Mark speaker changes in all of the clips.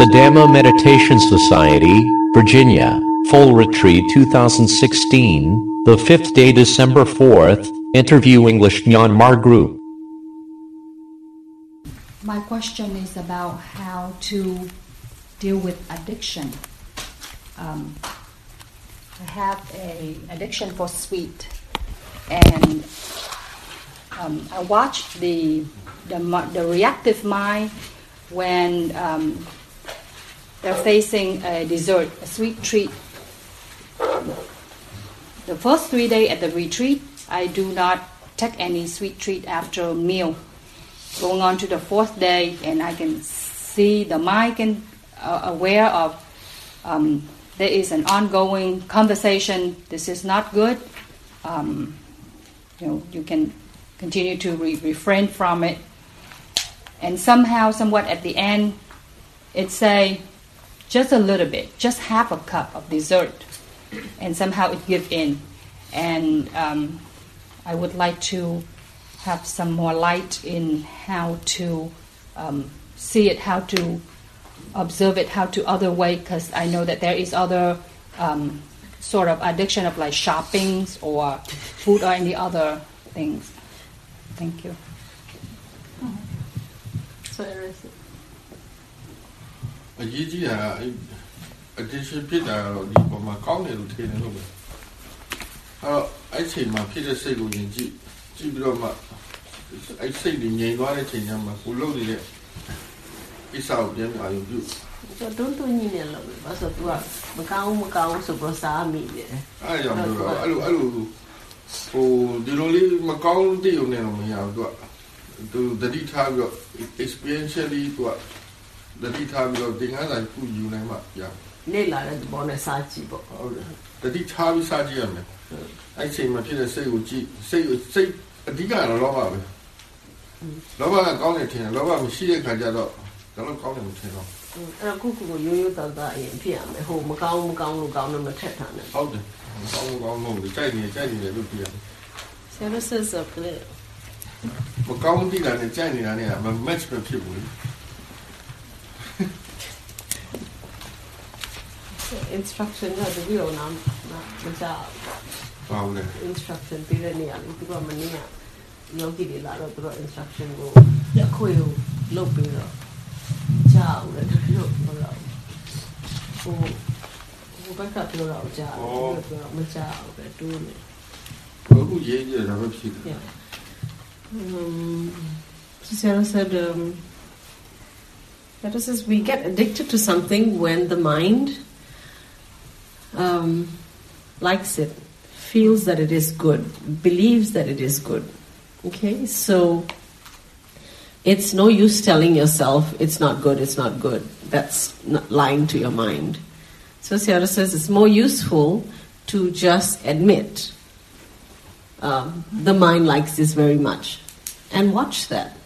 Speaker 1: Saddhamma Meditation Society, Virginia, Full Retreat 2016, the 5th day December 4th, Interview English Myanmar Group.
Speaker 2: My question is about how to deal with addiction. Um, I have a addiction for sweet, and um, I watch the, the the reactive mind when um, they're facing a dessert, a sweet treat. The first three days at the retreat, I do not take any sweet treat after meal. Going on to the fourth day, and I can see the mind can uh, aware of um, there is an ongoing conversation. This is not good. Um, you know, you can continue to re- refrain from it. And somehow, somewhat at the end, it say just a little bit, just half a cup of dessert, and somehow it give in. And um, I would like to have some more light in how to um, see it, how to observe it, how to other way, because I know that there is other um, sort of addiction of like shoppings or food or any other things. Thank you.
Speaker 3: So Eric,
Speaker 4: အရေးကြီးတာကအဲ့ addiction ဖြစ်တာကတော့ဒီပေါ်မှာကောင်းတယ်လို့ထင်တယ်လို့ပဲအဲ့တော့အဲ့ချိန်မှာဖြစ်တဲ့စိတ်ကိုယဉ်ကြည့်ကြည့်ပြီးတော့မှအဲ့စိတ်တွေငြိမ်သွားတဲ့ချိန်ကျမှကိုလုံးနေတဲ့ကိစ္စကိုပြန်အာရုံပြု
Speaker 3: so don't do any ne lo ba so tu ma ka u ma ka u so pro sa mi ne
Speaker 4: အဲ့ဒါကြောင့်ပြောတော့အဲ့လိုအဲ့လိုဟိုဒီလိုလေးမကောင်းတဲ့ုံနဲ့တော့မရဘူးသူကသူတတိထားပြီးတော့ experientially သူက တတိထားပြီးတော့သင်္ကန်းစာခုယူနိုင်မှရ
Speaker 3: ne la de bo ne sa ji bo
Speaker 4: ဟုတ်တယ်တတိထားပြီးစားကြည့်ရမယ်အဲ့ချိန်မှာဖြစ်တဲ့စိတ်ကိုကြည့်စိတ်ကိုစိတ်အဓိကတော့လောဘပဲလောဘကကောင်းတယ်ထင်တယ်လောဘမရှိတဲ့ခါကျတော့ဒါတော့ကောင်းတယ်မထင်တော့
Speaker 3: အဲ့ခုခုကိုရိုးရိုးသားသားအရင်ဖြစ်ရမယ်ဟိုမကောင်းမကောင်းလို့ကောင်းတော့မထက်တာနဲ့
Speaker 4: ဟုတ်တယ်ကောင်းကောင်းမဟုတ်ဘူးကြိုက်နေကြိုက်နေတယ်လို့ပြရတယ်
Speaker 3: services of the
Speaker 4: မကောင်းတိတာနဲ့ကြိုက်နေတာနဲ့မ match ပဲဖြစ်ဘူးလေ
Speaker 3: Instruction, are the wheel, not, not
Speaker 4: the job. Wow,
Speaker 3: Instruction, tira niya. Ito ko man niya. Yogi lah. lalo turo instruction go, Ako yung lopi ro. Job, na turo mo ro. Ko, ko ba ka turo ro job? Oh.
Speaker 4: Turo mo job, na turo ni. Ako yung yung lalo
Speaker 3: pila. Um, said, um, that is, we get addicted to something when the mind um, likes it, feels that it is good, believes that it is good. Okay, so it's no use telling yourself it's not good, it's not good. That's not lying to your mind. So Sarah says it's more useful to just admit um, the mind likes this very much. And watch that.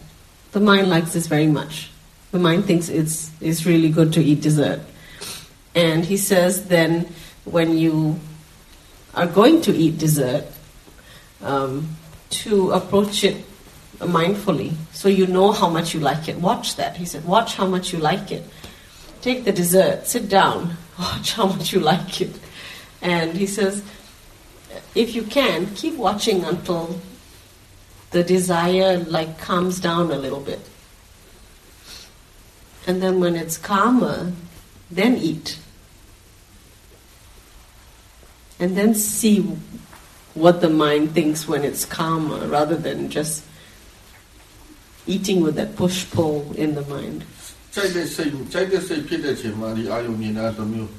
Speaker 3: The mind likes this very much. The mind thinks it's, it's really good to eat dessert. And he says then when you are going to eat dessert, um, to approach it mindfully so you know how much you like it. Watch that. He said, watch how much you like it. Take the dessert, sit down, watch how much you like it. And he says, if you can, keep watching until the desire like calms down a little bit. And then when it's calmer, then eat And then see what the mind thinks when it's calmer rather than just eating with that push pull in the mind.
Speaker 4: ကြိုက်တဲ့စိတ်ကြိုက်တဲ့စိတ်ဖြစ်တဲ့ချိန်မှာဒီအာယုံမြင်တာတစ်မျိုး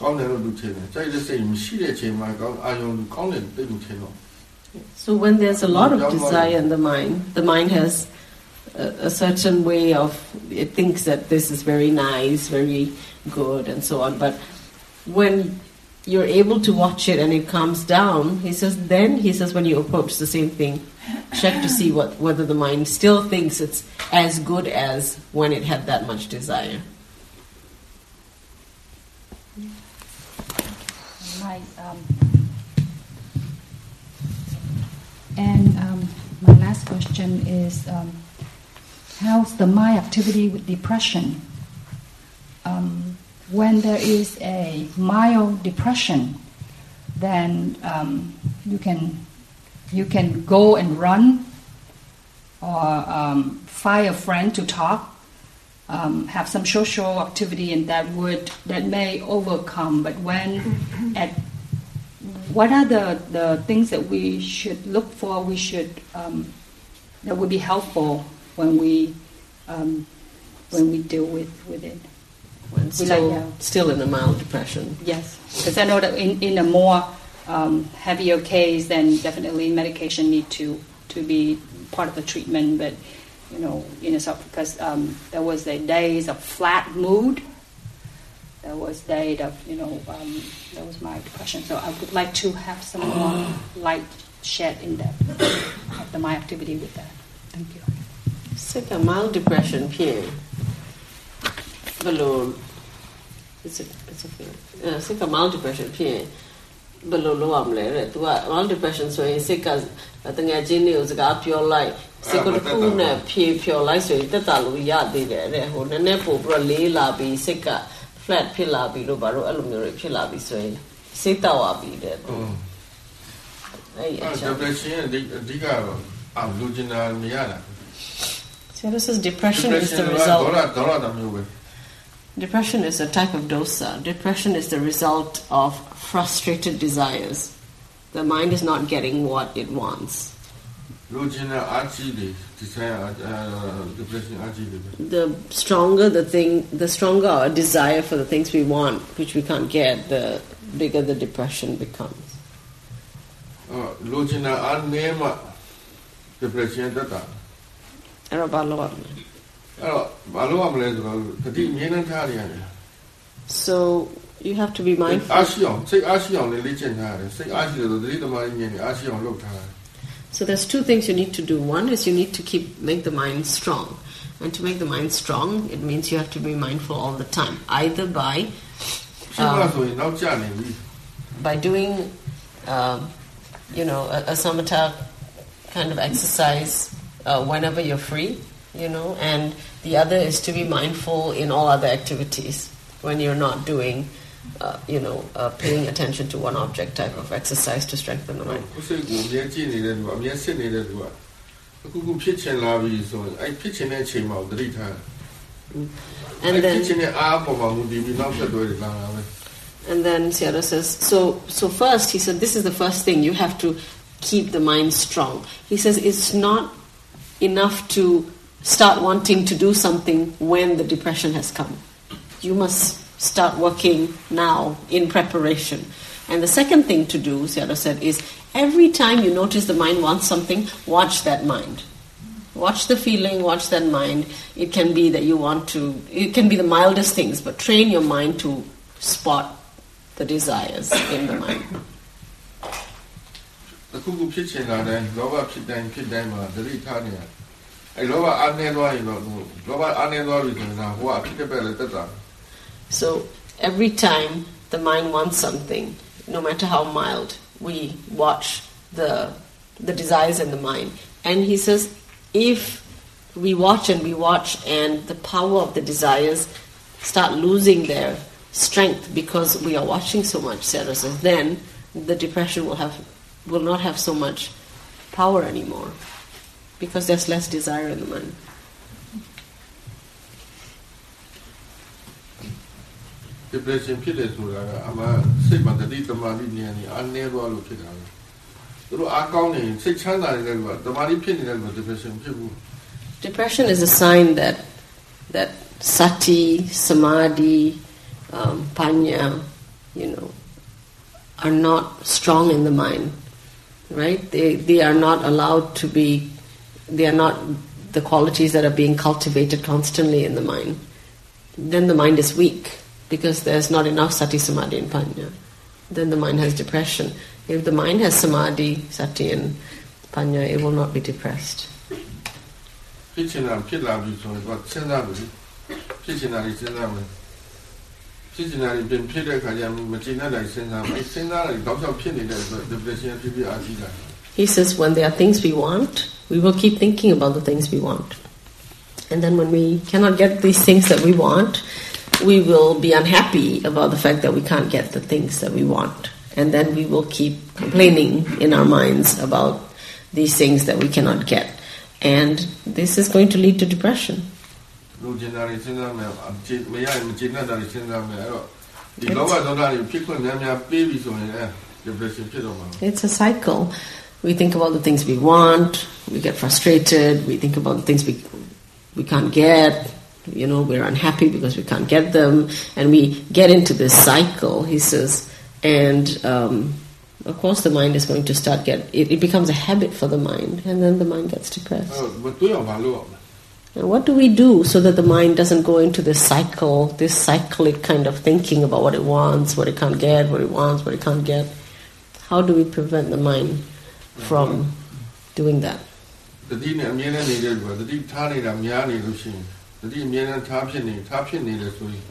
Speaker 4: ကောင်းတယ်လို့သူထင်တယ်ကြိုက်တဲ့စိတ်မရှိတဲ့ချိန်မှာကောင်းအာယုံကောင်းတယ်တိတ်မထင်တော့
Speaker 3: So when there's a lot of desire in the mind, the mind has a, a certain way of it thinks that this is very nice, very good, and so on. But when you're able to watch it and it calms down, he says. Then he says when you approach the same thing, check to see what whether the mind still thinks it's as good as when it had that much desire.
Speaker 2: My, um, and um, my last question is um, how's the mind activity with depression? um, when there is a mild depression, then um, you can you can go and run or um, find a friend to talk, um, have some social activity, and that would that may overcome. But when at what are the, the things that we should look for? We should um, that would be helpful when we um, when we deal with, with it
Speaker 3: still,
Speaker 2: like, yeah.
Speaker 3: still in a mild depression.
Speaker 2: Yes, because I know that in, in a more um, heavier case, then definitely medication need to, to be part of the treatment. But, you know, in South because um, there was the days of flat mood. There was days of, you know, um, that was my depression. So I would like to have some more light shed in that, after my activity with that. Thank you.
Speaker 3: It's a mild depression, period. စ်ရင်ဘယ်လို it's a it's a feeling အဲစိတ်က mild depression ဖြစ်ရင်ဘယ်လိုလုပ်ရမလဲတဲ့ तू က mild depression ဆိုရင်စိတ်ကတငယ်ချင်းတွေကိုစကားပြောလိုက်စိတ်ကတစ်ခုနဲ့ဖြေဖြော်လိုက်ဆိုရင်တက်တာလို့ရသေးတယ်တဲ့ဟိုနည်းနည်းပို့ပြီးတော့လေးလာပြီးစိတ်က flat ဖြစ်လာပြီးလို့ဘာလို့အဲ့လိုမျိုးတွေဖြစ်လာပြီးဆိုရင်စိတ်တောက်ရပြီးတဲ့
Speaker 4: อืม
Speaker 3: အဲ့အ
Speaker 4: အဲ့
Speaker 3: ချော
Speaker 4: depression ရဲ့အဓိအဓိကတော့အာလိုချင်တာမရတာ
Speaker 3: So this is depression is the
Speaker 4: ဒေါ
Speaker 3: result ်လာ
Speaker 4: ဒေါ်လာတစ်မျိုးပဲ
Speaker 3: Depression is a type of dosa. Depression is the result of frustrated desires. The mind is not getting what it wants. The stronger the thing, the stronger our desire for the things we want, which we can't get, the bigger the depression becomes.
Speaker 4: depression
Speaker 3: so you have to be mindful. So there's two things you need to do. One is you need to keep make the mind strong. And to make the mind strong, it means you have to be mindful all the time, either by
Speaker 4: um,
Speaker 3: by doing, uh, you know, a, a samatha kind of exercise uh, whenever you're free, you know, and the other is to be mindful in all other activities when you're not doing. Uh, you know, uh, paying attention to one object type of exercise to strengthen the mind. And then And then Sayadaw says, so so first he said this is the first thing you have to keep the mind strong. He says it's not enough to start wanting to do something when the depression has come. You must start working now in preparation. And the second thing to do, Sayadaw said, is every time you notice the mind wants something, watch that mind. Watch the feeling, watch that mind. It can be that you want to, it can be the mildest things, but train your mind to spot the desires in the mind.
Speaker 4: အခုခုဖြစ်ချင်တာတိုင်းလောဘဖြစ်တိုင်းဖြစ်တိုင်းမှာသတိထားနေရတယ် အဲ့လောဘအားနေသွားရင်တော့လောဘအားနေသွားပြီဆိုရင်ဒါဟိုကအဖြစ်တစ်ပတ်လည်းတက်တာ
Speaker 3: So every time the mind wants something, no matter how mild, we watch the the desires in the mind. And he says, if we watch and we watch, and the power of the desires start losing their strength because we are watching so much, Sarah says, then the depression will have will not have so much power anymore because there's less desire in the mind.
Speaker 4: depression ဖြစ်တယ်ဆိုတာကအမှစိတ်မှာတတိတမာတိဉာဏ်นี่အားနေသွားလို့ဖြစ်တာပဲသူတို့အားကောင်းနေရင်စိတ်ချမ်းသာနေတဲ့လူကတမာတိဖြစ်နေတဲ့လူက depression ဖြစ်ဘူး
Speaker 3: Depression is a sign that that sati, samadhi, um, panya, you know, are not strong in the mind, right? They they are not allowed to be. They are not the qualities that are being cultivated constantly in the mind. Then the mind is weak because there's not enough sati, samadhi, and panya. Then the mind has depression. If the mind has samadhi, sati, and panya, it will not be depressed.
Speaker 4: ဖြစ်ချင်တာဖြစ်လာပြီဆိုရင်တော့စဉ်းစားပြီဖြစ်ချင်တာကြီးစဉ်းစားမယ်ဖြစ်ချင်တာကြီးပြင်ဖြစ်တဲ့ခါကျရင်မကျင်တဲ့တိုင်းစဉ်းစားမယ်စဉ်းစားတယ်တော့ကြောက်ဖြစ်နေတဲ့အတွက် depression ဖြစ်ပြီးအားကြီးတာ
Speaker 3: He says when there are things we want, we will keep thinking about the things we want. And then when we cannot get these things that we want, we will be unhappy about the fact that we can't get the things that we want. And then we will keep complaining in our minds about these things that we cannot get. And this is going to lead to depression.
Speaker 4: လူကျင်တာတွေစဉ်းစားမယ်အကျင့်မရရင်မကျင့်တတ်တာတွေစဉ်းစားမယ်အဲ့တော့ဒီလောဘဒေါသတွေဖြစ်ခွင့်များများပေးပြီဆိုရင်အဲ depression ဖြစ်တော့မှာ
Speaker 3: It's a cycle. we think about the things we want, we get frustrated, we think about the things we, we can't get, you know, we're unhappy because we can't get them, and we get into this cycle, he says, and um, of course the mind is going to start get it, it, becomes a habit for the mind, and then the mind gets depressed. And what do we do so that the mind doesn't go into this cycle, this cyclic kind of thinking about what it wants, what it can't get, what it wants, what it can't get? How do we prevent the mind from doing that?
Speaker 4: တတိနဲ့အမြဲတမ်းနေတဲ့လူကတတိထားနေတာများနေလို့ရှိရင်တတိအမြဲတမ်းထားဖြစ်နေထားဖြစ်နေတယ်ဆိုရင်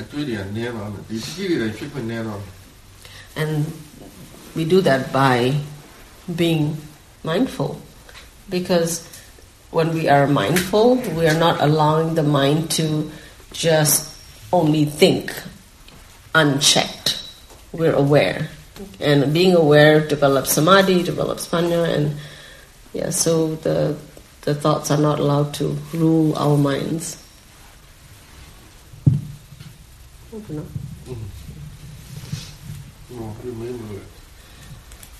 Speaker 4: အတွေးတွေကနည်းသွားမယ်ဒီတတိတွေလည်းဖြစ်ခွင့်နည်းသွားမယ်
Speaker 3: And we do that by being mindful. Because when we are mindful, we are not allowing the mind to just only think unchecked. We're aware. and being aware develops samadhi, develops panya, and yeah, so the the thoughts are not allowed to rule our minds.
Speaker 4: Mm-hmm.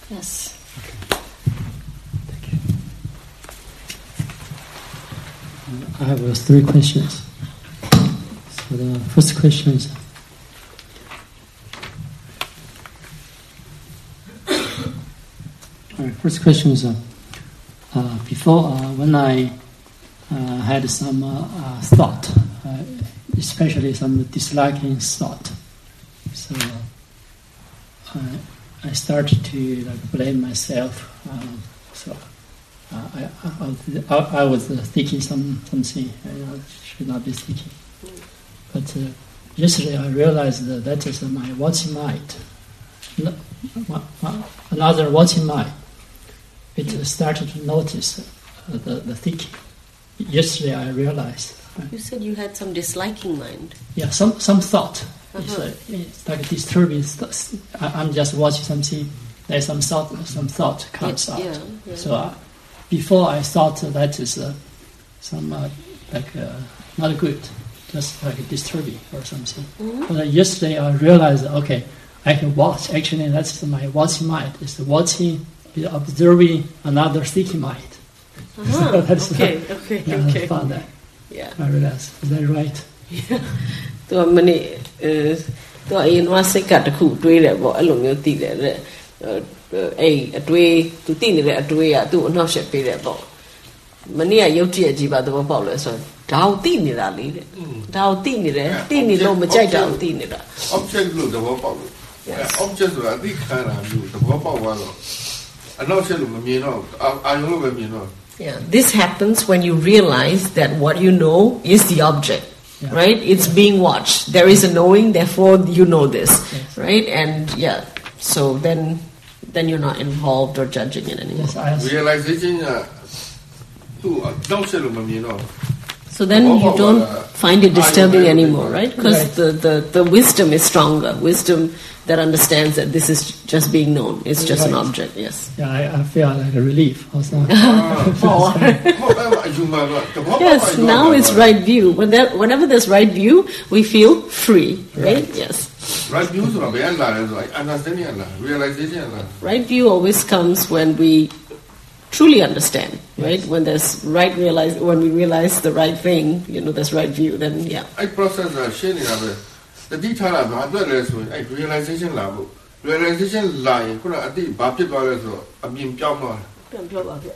Speaker 4: Yes. Thank
Speaker 3: you.
Speaker 5: I have uh, three questions. So the first question is All right, first question is uh, uh, before uh, when I uh, had some thought, especially some disliking thought, so I, I started to like blame myself. Um, so I, I, I, was thinking some something I should not be thinking. But yesterday I realized that that is my mind. No- ma- ma- Another watching mind. It started to notice uh, the, the thinking. Yesterday I realized.
Speaker 3: You said you had some disliking mind.
Speaker 5: yeah, some some thought. It's,
Speaker 3: Uh-huh.
Speaker 5: like, it's like disturbing. I'm just watching something. There's some thought. Some thought comes out.
Speaker 3: Yeah, yeah.
Speaker 5: So uh, before I thought that is uh, some uh, like uh, not good, just like disturbing or something.
Speaker 3: Mm-hmm.
Speaker 5: But yesterday I realized okay, I can watch. Actually, that's my watching mind. It's the watching, is observing another thinking mind.
Speaker 3: Uh-huh.
Speaker 5: That's
Speaker 3: okay, okay,
Speaker 5: Yeah, I
Speaker 3: okay.
Speaker 5: found that.
Speaker 3: Yeah.
Speaker 5: I realized. Is that right?
Speaker 3: သူကမနေ့အဲသူကအရင်ကစိတ်ကတစ်ခုတွေးတယ်ပေါ့အဲ့လိုမျိုးသိတယ်တဲ့အဲအဲ့အတွေးသူသိနေတဲ့အတွေးကသူ့အနှောက်အယှက်ပေးတယ်ပေါ့မနေ့ကရုပ်တရက်ကြီးပါသဘောပေါက်လဲဆိုတော့ဒါကိုသိနေတာလေတဲ့ဒါကိုသိနေတယ်သိနေလို့မကြိုက်တာကိုသိနေတာ
Speaker 4: object လို့သဘောပေါက်လို့
Speaker 3: Yes.
Speaker 4: အဲ object ဆိုတာအသိခံတာမျိုးသဘောပေါက်သွားတော့
Speaker 3: Yeah, this happens when you realize that what you know is the object,
Speaker 5: Yeah.
Speaker 3: right? It's being watched. There is a knowing, therefore you know this,
Speaker 5: Yes.
Speaker 3: right? And yeah, so then then you're not involved or judging it anymore.
Speaker 5: Yes, I.
Speaker 4: realization
Speaker 3: so then you don't find it disturbing anymore, right? Because the, the, the wisdom is stronger. Wisdom that understands that this is just being known. It's just
Speaker 5: right.
Speaker 3: an object, yes.
Speaker 5: Yeah, I, I feel like a relief also.
Speaker 4: Oh.
Speaker 3: yes, now it's right view. When there, whenever there's right view, we feel free, right? right. Yes.
Speaker 4: Right view is understanding Allah, realization Allah.
Speaker 3: Right view always comes when we truly understand, right? When there's right realize, when we realize the right thing, you know, there's right view. Then yeah.
Speaker 4: အဲ့ process ကရှင်းနေတာပဲတတိထားတာဘာအတွက်လဲဆိုရင်အဲ့ realization လာဖို့ realization လာရင်ခုနအတိဘာဖြစ်သွားလဲဆိုတော့အမြင်ပြောင်းသွားတယ်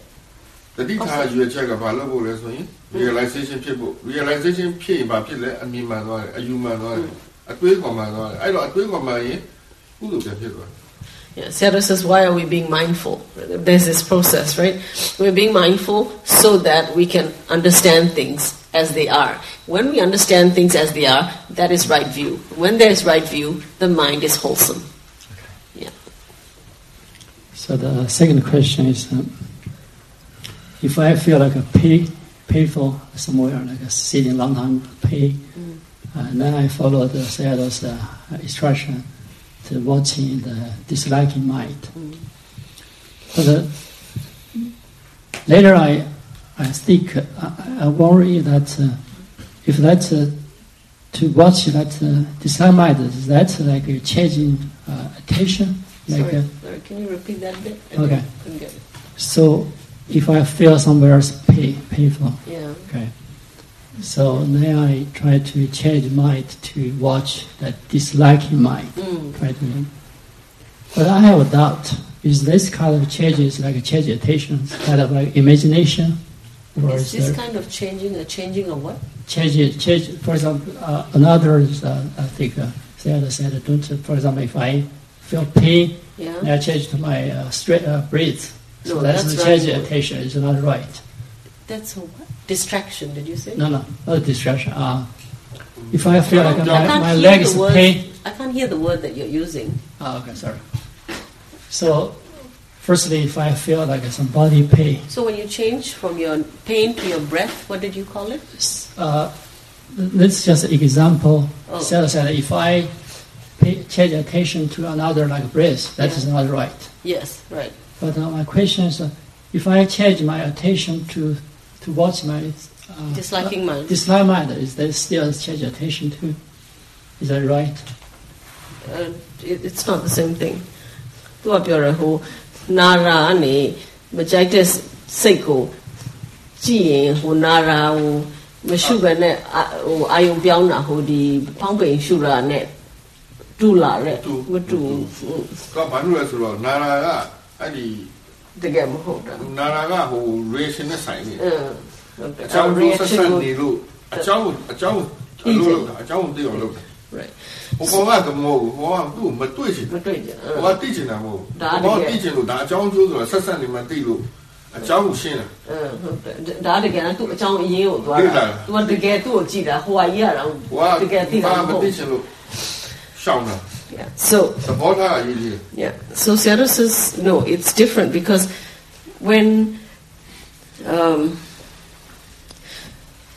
Speaker 4: တတိထားရွေချက်ကဘာလုပ်ဖို့လဲဆိုရင် realization ဖြစ်ဖို့ realization ဖြစ်ရင်ဘာဖြစ်လဲအမြင်မှန်သွားတယ်အယူမှန်သွားတယ်အတွေးခေါ်မှန်သွားတယ်အဲ့တော့အတွေးခေါ်မှန်ရင်ကုသိုလ်ပြန်ဖြစ်သွားတယ်
Speaker 3: Yeah, Sarah says, why are we being mindful? There's this process, right? We're being mindful so that we can understand things as they are. When we understand things as they are, that is right view. When there's right view, the mind is wholesome. Yeah.
Speaker 5: So the second question is, um, if I feel like a pay, painful somewhere, like a sitting long time, pain, and then I follow the Sayadaw's uh, instruction to watching the disliking mind. But uh, later I, I think, I, I worry that uh, if that's uh, to watch that uh, disliking mind, is that like a changing uh, attention? Like
Speaker 3: Sorry,
Speaker 5: uh,
Speaker 3: sorry, can you repeat that bit?
Speaker 5: Okay.
Speaker 3: couldn't get it.
Speaker 5: so, if I feel somewhere else pain, painful,
Speaker 3: Yeah.
Speaker 5: okay. So then I try to change mind to watch that disliking mind.
Speaker 3: Mm.
Speaker 5: But I have a doubt. Is this kind of changes like a change of attention, kind of like imagination, or
Speaker 3: Is
Speaker 5: is
Speaker 3: this kind of changing a changing of what?
Speaker 5: change? Change. For example, uh, another is, uh, I think uh, Sayadaw said, don't. For example, if I feel pain,
Speaker 3: Yeah.
Speaker 5: I change to my uh, straight uh, breath. So
Speaker 3: No,
Speaker 5: that's,
Speaker 3: that's
Speaker 5: the change
Speaker 3: right.
Speaker 5: of attention. It's not right.
Speaker 3: That's a what? Distraction, did you say?
Speaker 5: No, no, not a distraction. Uh, if I feel like
Speaker 3: I
Speaker 5: my, my leg is
Speaker 3: word.
Speaker 5: pain.
Speaker 3: I can't hear the word that you're using.
Speaker 5: Oh, okay, sorry. So, firstly, if I feel like some body pain,
Speaker 3: So when you change from your pain to your breath, what did you call it?
Speaker 5: uh, let's just an example.
Speaker 3: Oh.
Speaker 5: Sarah said, if I pay, change attention to another like breath, that is
Speaker 3: Yeah.
Speaker 5: not right.
Speaker 3: Yes, right.
Speaker 5: But uh, my question is, uh, if I change my attention to to watch my uh,
Speaker 3: Disliking mind.
Speaker 5: dislike mind, is that still change attention to? Is that right?
Speaker 3: Uh, it, it's not the same thing. သူကပြောရဟိုနာရာကနေမကြိုက်တဲ့စိတ်ကိုကြည့်ရင်ဟိုနာရာဟိုမရှုဘဲနဲ့အာဟိုအာယုံပြောင်းတာဟိုဒီဖောင်းပိန်ရှုတာနဲ့တူလာတဲ့
Speaker 4: တူ
Speaker 3: မတူ
Speaker 4: ကဘာလို့လဲဆိုတော့နာရာကအဲ့ဒီ
Speaker 3: တကယ်မဟုတ်တာ
Speaker 4: နာရာကဟို reaction နဲ့ဆိုင်နေ
Speaker 3: အင်းဟုတ်တယ်
Speaker 4: အကြောင်းကိုဆက်ဆက်
Speaker 3: ကို
Speaker 4: နေလို့အကြောင်းကိုအကြောင်းကိုအလိုလုပ်တာအကြောင်းကိုသိအောင်လုပ်တာ
Speaker 3: right
Speaker 4: ဟိုကောင်ကတော့မဟုတ်ဘူးဟိုကသူ့မတွေ့ချင်
Speaker 3: မတွေ့ကြအ
Speaker 4: ဟို
Speaker 3: င်း
Speaker 4: ကသိချင်တာမဟုတ်
Speaker 3: ဒါ
Speaker 4: ဘူး
Speaker 3: တကယ်
Speaker 4: ဟိုကသိချင်လို့ဒါအကြောင်းကျိုးဆိုတော့ဆက်ဆက်နေမှသိလို့အကြောင်းကိုရှင်းတာ
Speaker 3: အင်းဟုတ်တယ်ဒါတကယ်ကသူ့အကြောင်းအရင်းကိုသွား
Speaker 4: သိလာ
Speaker 3: တာသူကတကယ်သူ့ကိုကြည့်တာဟိုဟာကြီးရတာ
Speaker 4: ဟို
Speaker 3: တကယ်သိ
Speaker 4: က
Speaker 3: တာ
Speaker 4: ဘာ
Speaker 3: မ
Speaker 4: မ
Speaker 3: ဟုတ်
Speaker 4: သိချင်လို့ရှောင်းတာ
Speaker 3: Yeah. So. Yeah. So Sarah says no. It's different because when um,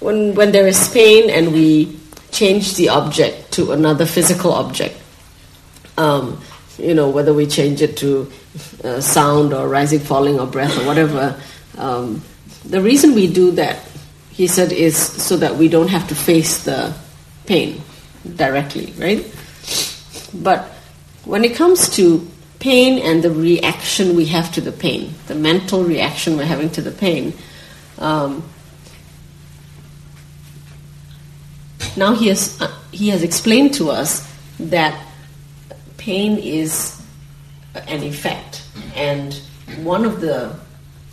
Speaker 3: when when there is pain and we change the object to another physical object, um, you know whether we change it to uh, sound or rising, falling, or breath or whatever. Um, the reason we do that, he said, is so that we don't have to face the pain directly, right? But when it comes to pain and the reaction we have to the pain, the mental reaction we're having to the pain, um, now he has, uh, he has explained to us that pain is an effect, and one of the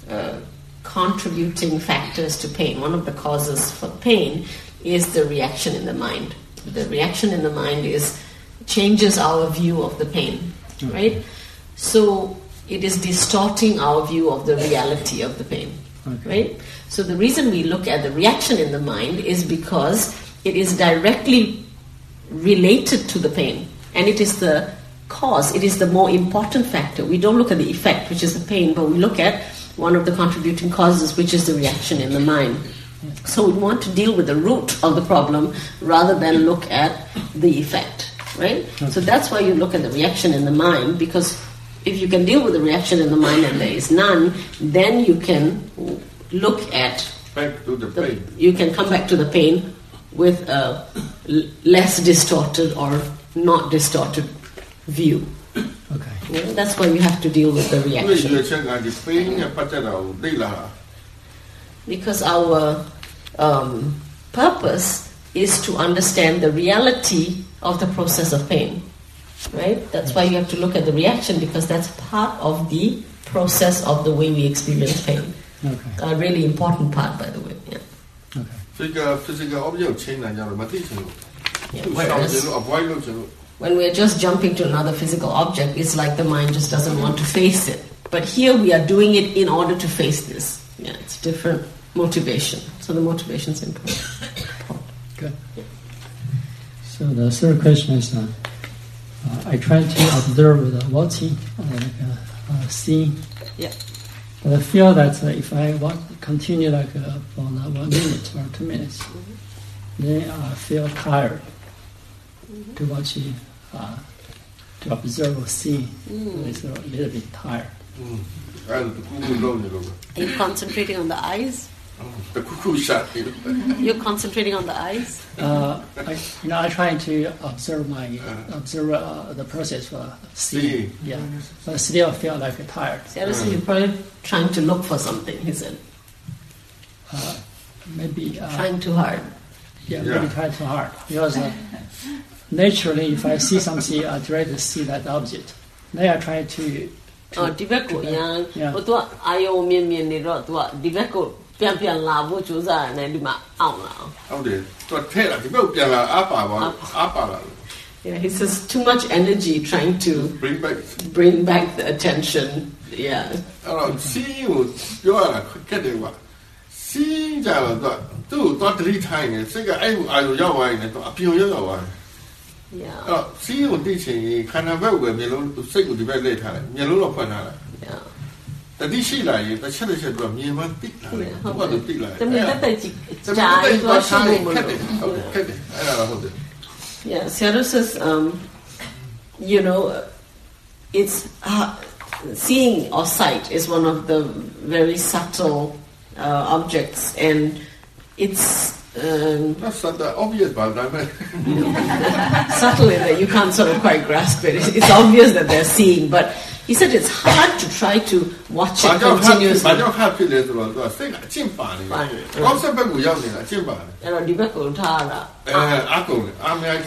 Speaker 3: uh, contributing factors to pain, one of the causes for pain, is the reaction in the mind. The reaction in the mind is changes our view of the pain, right? So it is distorting our view of the reality of the pain,
Speaker 5: Okay.
Speaker 3: right? So the reason we look at the reaction in the mind is because it is directly related to the pain and it is the cause it is the more important factor we don't look at the effect which is the pain but we look at one of the contributing causes which is the reaction in the mind so we want to deal with the root of the problem rather than look at the effect right? Okay. So that's why you look at the reaction in the mind because if you can deal with the reaction in the mind and there is none, then you can look at
Speaker 4: back to the,
Speaker 3: the
Speaker 4: pain.
Speaker 3: You can come back to the pain with a less distorted or not distorted view.
Speaker 5: Okay.
Speaker 3: That's why you have to deal with the reaction. Because our um, purpose is to understand the reality of the process of pain. Right? That's why you have to look at the reaction because that's part of the process of the way we experience pain.
Speaker 5: Okay.
Speaker 3: A really important part, by the way. Yeah.
Speaker 5: Okay.
Speaker 4: 这个这是一个 object
Speaker 3: chain we're just jumping to another physical object, it's like the mind just doesn't want to face it. But here we are doing it in order to face this. Yeah, it's different motivation. So the motivation's important.
Speaker 5: Good. Yeah. So the third question is, uh, uh, I try to observe the watching, like uh, uh seeing.
Speaker 3: Yeah.
Speaker 5: But I feel that uh, if I walk, continue like uh, for one minute or two minutes, mm-hmm. then I feel tired mm-hmm. to watch it, to observe or see. Mm. It's a little bit tired.
Speaker 3: Mm. I'm concentrating on the eyes
Speaker 4: တကူကူရှာနေလို့
Speaker 3: You're concentrating on the eyes?
Speaker 5: Uh, I, you know, I try to observe my observe uh, the process for seeing. Yeah, but still feel like tired.
Speaker 3: Seriously, you're probably trying to look for something, he said.
Speaker 5: Maybe uh,
Speaker 3: Trying too hard.
Speaker 5: yeah,
Speaker 4: Yeah.
Speaker 5: maybe try too hard because uh, naturally, if I see something, I try to see that object. Then I try to
Speaker 3: အော်ဒီဘက်ကိုအရန်
Speaker 5: Yeah.
Speaker 3: ဟိုသူကအာယုံမြင်မြင်နေတော့သူကဒီဘက်ကို ပြန်ပြန်လာဖို့ကြိုးစားရတယ်ဒီမှာအောင်လာအောင်
Speaker 4: ဟုတ်တယ်သူကထဲလာဒီဘက်ကိုပြန်လာအားပါပါအားပါလာလို့
Speaker 3: Yeah, he says too much energy trying to
Speaker 4: bring back
Speaker 3: bring back the attention. Yeah.
Speaker 4: အဲ့တော့စီးကိုပြောရတာခက်တယ်ကွာစီးကြတော့သူသူ့ကိုသွားတတိထိုင်းနေစိတ်ကအဲ့ကိုအာရုံရောက်သွားရင်လည်းသူအပြုံရောက်ရောက်သွားတယ်
Speaker 3: Yeah.
Speaker 4: အဲ့တော့စီးကိုသိချင်ရင်ခန္ဓာဘက်ကိုပဲမျိုးလုံးစိတ်ကိုဒီဘက်လှည့်ထားတယ်မျိုးလုံးတော့ဖွင့်ထားတယ်
Speaker 3: Yeah.
Speaker 4: တတိရှိလာရင်တစ်ချက်တစ်ချက်သူကမြင်မှသိလာတယ်သူကလည်းသိလာတယ်
Speaker 3: တမင်တက်တက်ကြည့်ကြာ
Speaker 4: တော့
Speaker 3: ရှိနေ
Speaker 4: တ
Speaker 3: ယ်
Speaker 4: ဟုတ်တယ်ဟုတ်တယ်အဲ့ဒါဟုတ်တယ်
Speaker 3: Yeah, Sayadaw says, um, you know, it's uh, seeing or sight is one of the very subtle uh, objects, and it's um,
Speaker 4: not obvious, but I mean.
Speaker 3: subtle in that you can't sort of quite grasp it. It's obvious that they're seeing, but he said it's hard to try to watch it continuously.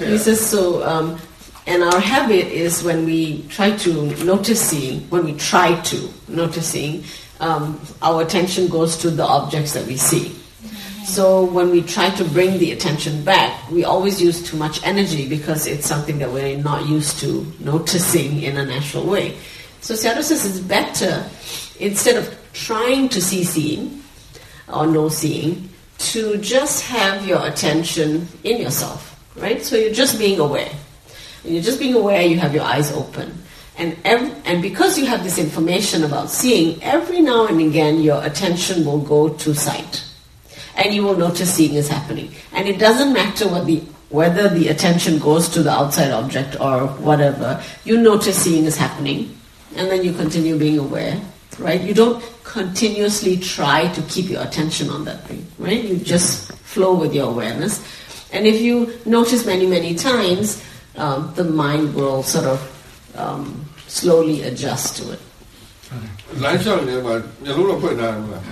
Speaker 3: He says so. Um, and our habit is when we try to noticing, when we try to noticing, um, our attention goes to the objects that we see. So when we try to bring the attention back, we always use too much energy because it's something that we're not used to noticing in a natural way. So Sayadaw is better instead of trying to see seeing or no seeing, to just have your attention in yourself, right? So you're just being aware. When you're just being aware, you have your eyes open. And, and because you have this information about seeing, every now and again your attention will go to sight. And you will notice seeing is happening. And it doesn't matter what the, whether the attention goes to the outside object or whatever, you notice seeing is happening And then you continue being aware, right? You don't continuously try to keep your attention on that thing, right? You just flow with your awareness. And if you notice many, many times, um, the mind will sort of um, slowly adjust to it.
Speaker 4: လမ်းလျှောက်နေမှာမျိုးလုံးတော့ဖွင့်ထားတယ်မလား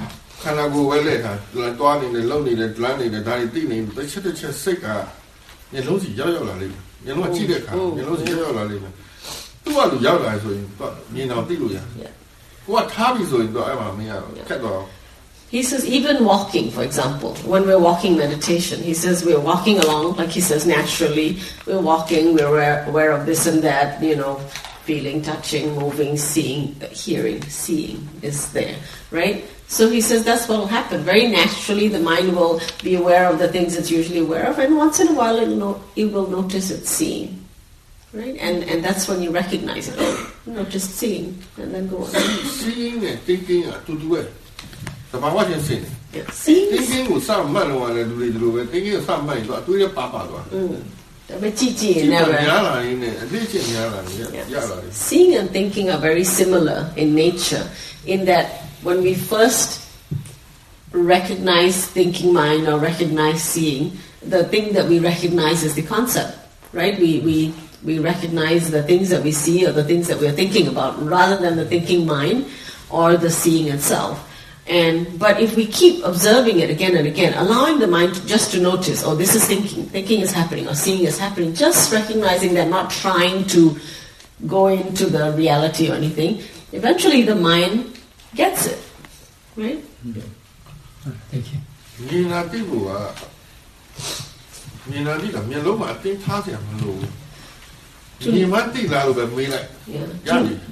Speaker 4: ခန္ဓာကိုယ်ပဲလက်ထားလမ်းသွားနေတယ်လုံနေတယ်လမ်းနေတယ်ဒါတွေသိနေတယ်တစ်ချက်တစ်ချက်စိတ်ကမျိုးလုံးစီရောက်ရောက်လာလိမ့်မယ်မျိုးလုံးကကြည့်တဲ့အခါမျိုးလုံးစီရောက်ရောက်လာလိမ့်မယ် သူ့ကလူရောက်လာဆိုရင်သူကမြင်အောင်သိလို့ရတယ်
Speaker 3: Yeah.
Speaker 4: ကိုကထားပြီဆိုရင်တော့အဲ့မှာမရတော့ခက်တော့
Speaker 3: He says, even walking, for example, when we're walking meditation, he says we're walking along, like he says, naturally, we're walking, we're aware, aware of this and that, you know, feeling, touching, moving, seeing, hearing, seeing is there, right? So he says that's what will happen. Very naturally, the mind will be aware of the things it's usually aware of, and once in a while, it'll no, it will notice it's seeing, right? And and that's when you recognize it. Oh, notice seeing, and then go on.
Speaker 4: seeing နဲ့ thinking အတူတူပဲတဘာဝချင်းစင်
Speaker 3: Yeah. Seeing is
Speaker 4: thinking ကိုစမှတ်လို့ရတယ်လူတွေဒီလိုပဲ thinking ကိုစမှတ်ရင်တော့အတွေးရပါပါသွား
Speaker 3: Mm. ဒါပေမဲ့ကြည့်ကြည့်ရင်
Speaker 4: ကြည့်
Speaker 3: လည်း
Speaker 4: ပါ
Speaker 3: ပဲ
Speaker 4: များလာရင်းနဲ့အသိချင်းများလာရင်ရလာတယ်
Speaker 3: Seeing and thinking are very similar in nature, in that when we first recognize thinking mind or recognize seeing, the thing that we recognize is the concept, right? We, we, we recognize the things that we see or the things that we're thinking about rather than the thinking mind or the seeing itself. And but if we keep observing it again and again, allowing the mind to, just to notice, oh, this is thinking, thinking is happening, or seeing is happening, just recognizing that, not trying to go into the reality or anything. Eventually, the mind gets it, right? Yeah.
Speaker 5: Thank you.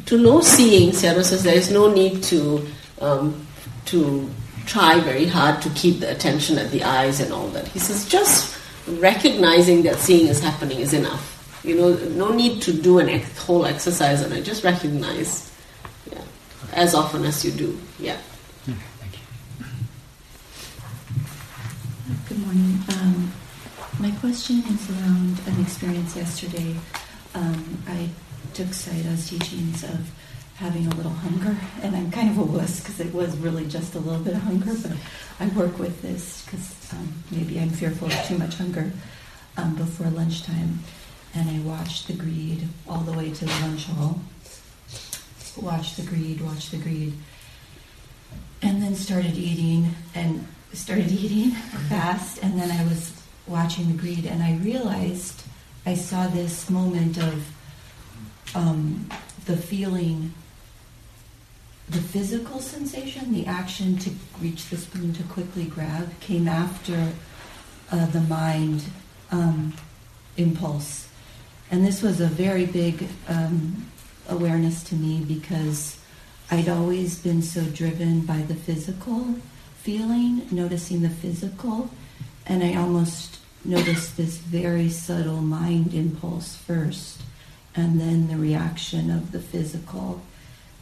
Speaker 3: To, know seeing, services, says, there is no need to um, to try very hard to keep the attention at the eyes and all that. He says, just recognizing that seeing is happening is enough. You know, no need to do an ex- whole exercise on it. Just recognize, yeah, as often as you do. Yeah.
Speaker 6: Good morning. Um, my question is around an experience yesterday um, I took Sayadaw's teachings of having a little hunger, and I'm kind of a wuss because it was really just a little bit of hunger, but I work with this because um, maybe I'm fearful of too much hunger um, before lunchtime. And I watched the greed all the way to the lunch hall. Watch the greed, watch the greed. And then started eating and started eating fast, and then I was watching the greed, and I realized I saw this moment of um, the feeling, the physical sensation, the action to reach the spoon to quickly grab came after uh, the mind um, impulse. And this was a very big um, awareness to me because I'd always been so driven by the physical feeling, noticing the physical, and I almost noticed this very subtle mind impulse first, and then the reaction of the physical.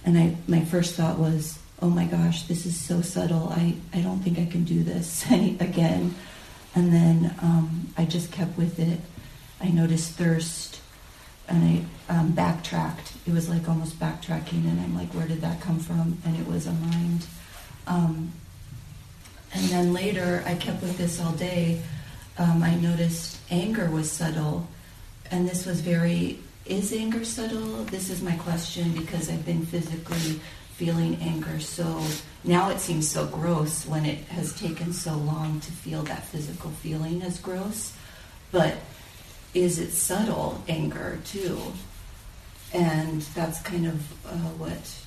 Speaker 6: And I, my first thought was, oh my gosh, this is so subtle. I, I don't think I can do this again. And then um, I just kept with it. I noticed thirst, and I um, backtracked. It was like almost backtracking, and I'm like, where did that come from? And it was a mind. Um, and then later, I kept with this all day. Um, I noticed anger was subtle, and this was very. Is anger subtle? This is my question because I've been physically feeling anger so now it seems so gross when it has taken so long to feel that physical feeling as gross but is it subtle anger too and that's kind of uh, what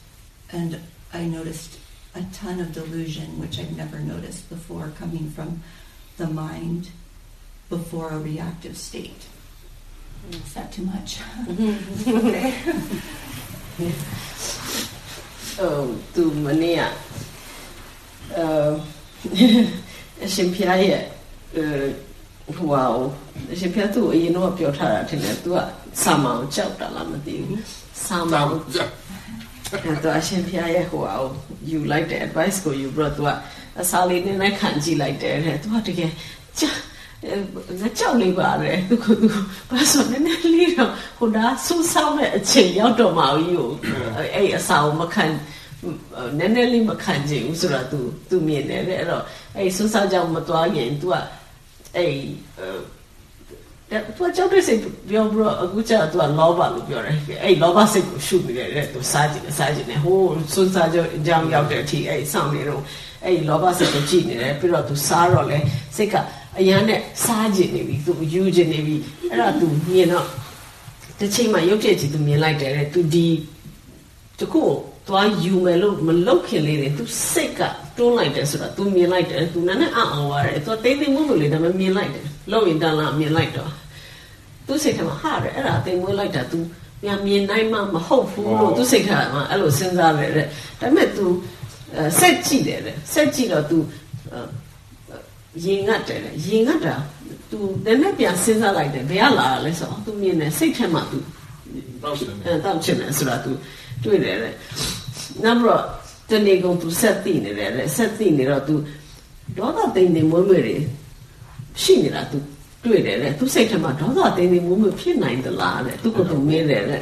Speaker 6: and i noticed a ton of delusion which i've never noticed before coming from the mind before a reactive state is that too much okay
Speaker 3: ဟိုသူမနေ့ကအဲအရှင်ဖျားရဲ့အဲဟိုဟာအရှင်ဖျားသူ့အရင်တော့ပြောထားတာထင်တယ်သူကစာမောင်ကြောက်တာလားမသိဘူးစာမောင်
Speaker 4: ကြာ
Speaker 3: အဲ့တော့အရှင်ဖျားရဲ့ဟိုဟာကို you like the advice ကို you brought သူကအစာလေးနည်းနည်းခံကြည့်လိုက်တယ်တဲ့သူကတကယ်ကြာ ငါကြောက်နေပါတယ်သူကသူဘာဆိုနည်းနည်းလေးတော့ဟိုဒါဆူဆောင်းတဲ့အချိန်ရောက်တော့မှကြီးကိုအဲ့အစာကိုမခံနည်းနည်းလေးမခံချင်ဘူးဆိုတော့ तू तू မြင်တယ်တဲ့အဲ့တော့အဲ့ဆူဆောင်းကြောင့်မသွားရင် तू ကအဲ့တဲ့သူကြောက်တဲ့စိတ်ပြောပြီးတော့အခုကျတော့သူကလောဘလို့ပြောတယ်အဲ့လောဘစိတ်ကိုရှုပြီးတယ်သူစားကြည့်တယ်စားကြည့်တယ်ဟိုးစွန်းစားကြောင့်အကြောင်းရောက်တဲ့အထိအဲ့စောင့်နေတော့အဲ့လောဘစိတ်ကိုကြည့်နေတယ်ပြီးတော့သူစားတော့လေစိတ်က အရန်နဲ့စားကြည့်နေပြီသူယူကြည့်နေပြီအဲ့ဒါသူမြင်တော့တစ်ချိန်မှရုပ်ပြည့်ကြည့်သူမြင်လိုက်တယ်တဲ့သူဒီတခုသွားယူမယ်လို့မလုပ်ခင်လေးတယ်သူစိတ်ကတွန်းလိုက်တယ်ဆိုတာသူမြင်လိုက်တယ်သူနည်းနည်းအံ့ဩရတယ်သူတိတ်တိတ်မွလို့လေဒါပေမဲ့မြင်လိုက်တယ်လုံရင်တန်လာမြင်လိုက်တော့သူစိတ်ထဲမှာဟာတယ်အဲ့ဒါတိမ်မွေးလိုက်တာသူညာမြင်နိုင်မှမဟုတ်ဘူးလို့သူစိတ်ထဲမှာအဲ့လိုစဉ်းစားတယ်တဲ့ဒါပေမဲ့သူဆက်ကြည့်တယ်တဲ့ဆက်ကြည့်တော့သူ ရင်ငတ်တယ်ရင်ငတ်တာသူနည်းနည်းပြန်စဉ်းစားလိုက်တယ်ဘယ်ကလာလဲဆိုတော့သူမြင်တယ်စိတ်ထဲမှာသူ
Speaker 4: တော့တယ်
Speaker 3: အဲတောက်ချင်တယ်ဆိုတာသူတွေ့တယ်တဲ့နောက်တော့တနေ့ကုန်သူဆက်သိနေတယ်တဲ့ဆက်သိနေတော့သူဒေါသတိမ်နေမွေးမွေးတွေရှိနေတာသူတွေ့တယ်တဲ့သူစိတ်ထဲမှာဒေါသတိမ်နေမွေးမွေးဖြစ်နိုင်သလားတဲ့သူကသူမင်းတယ်တဲ့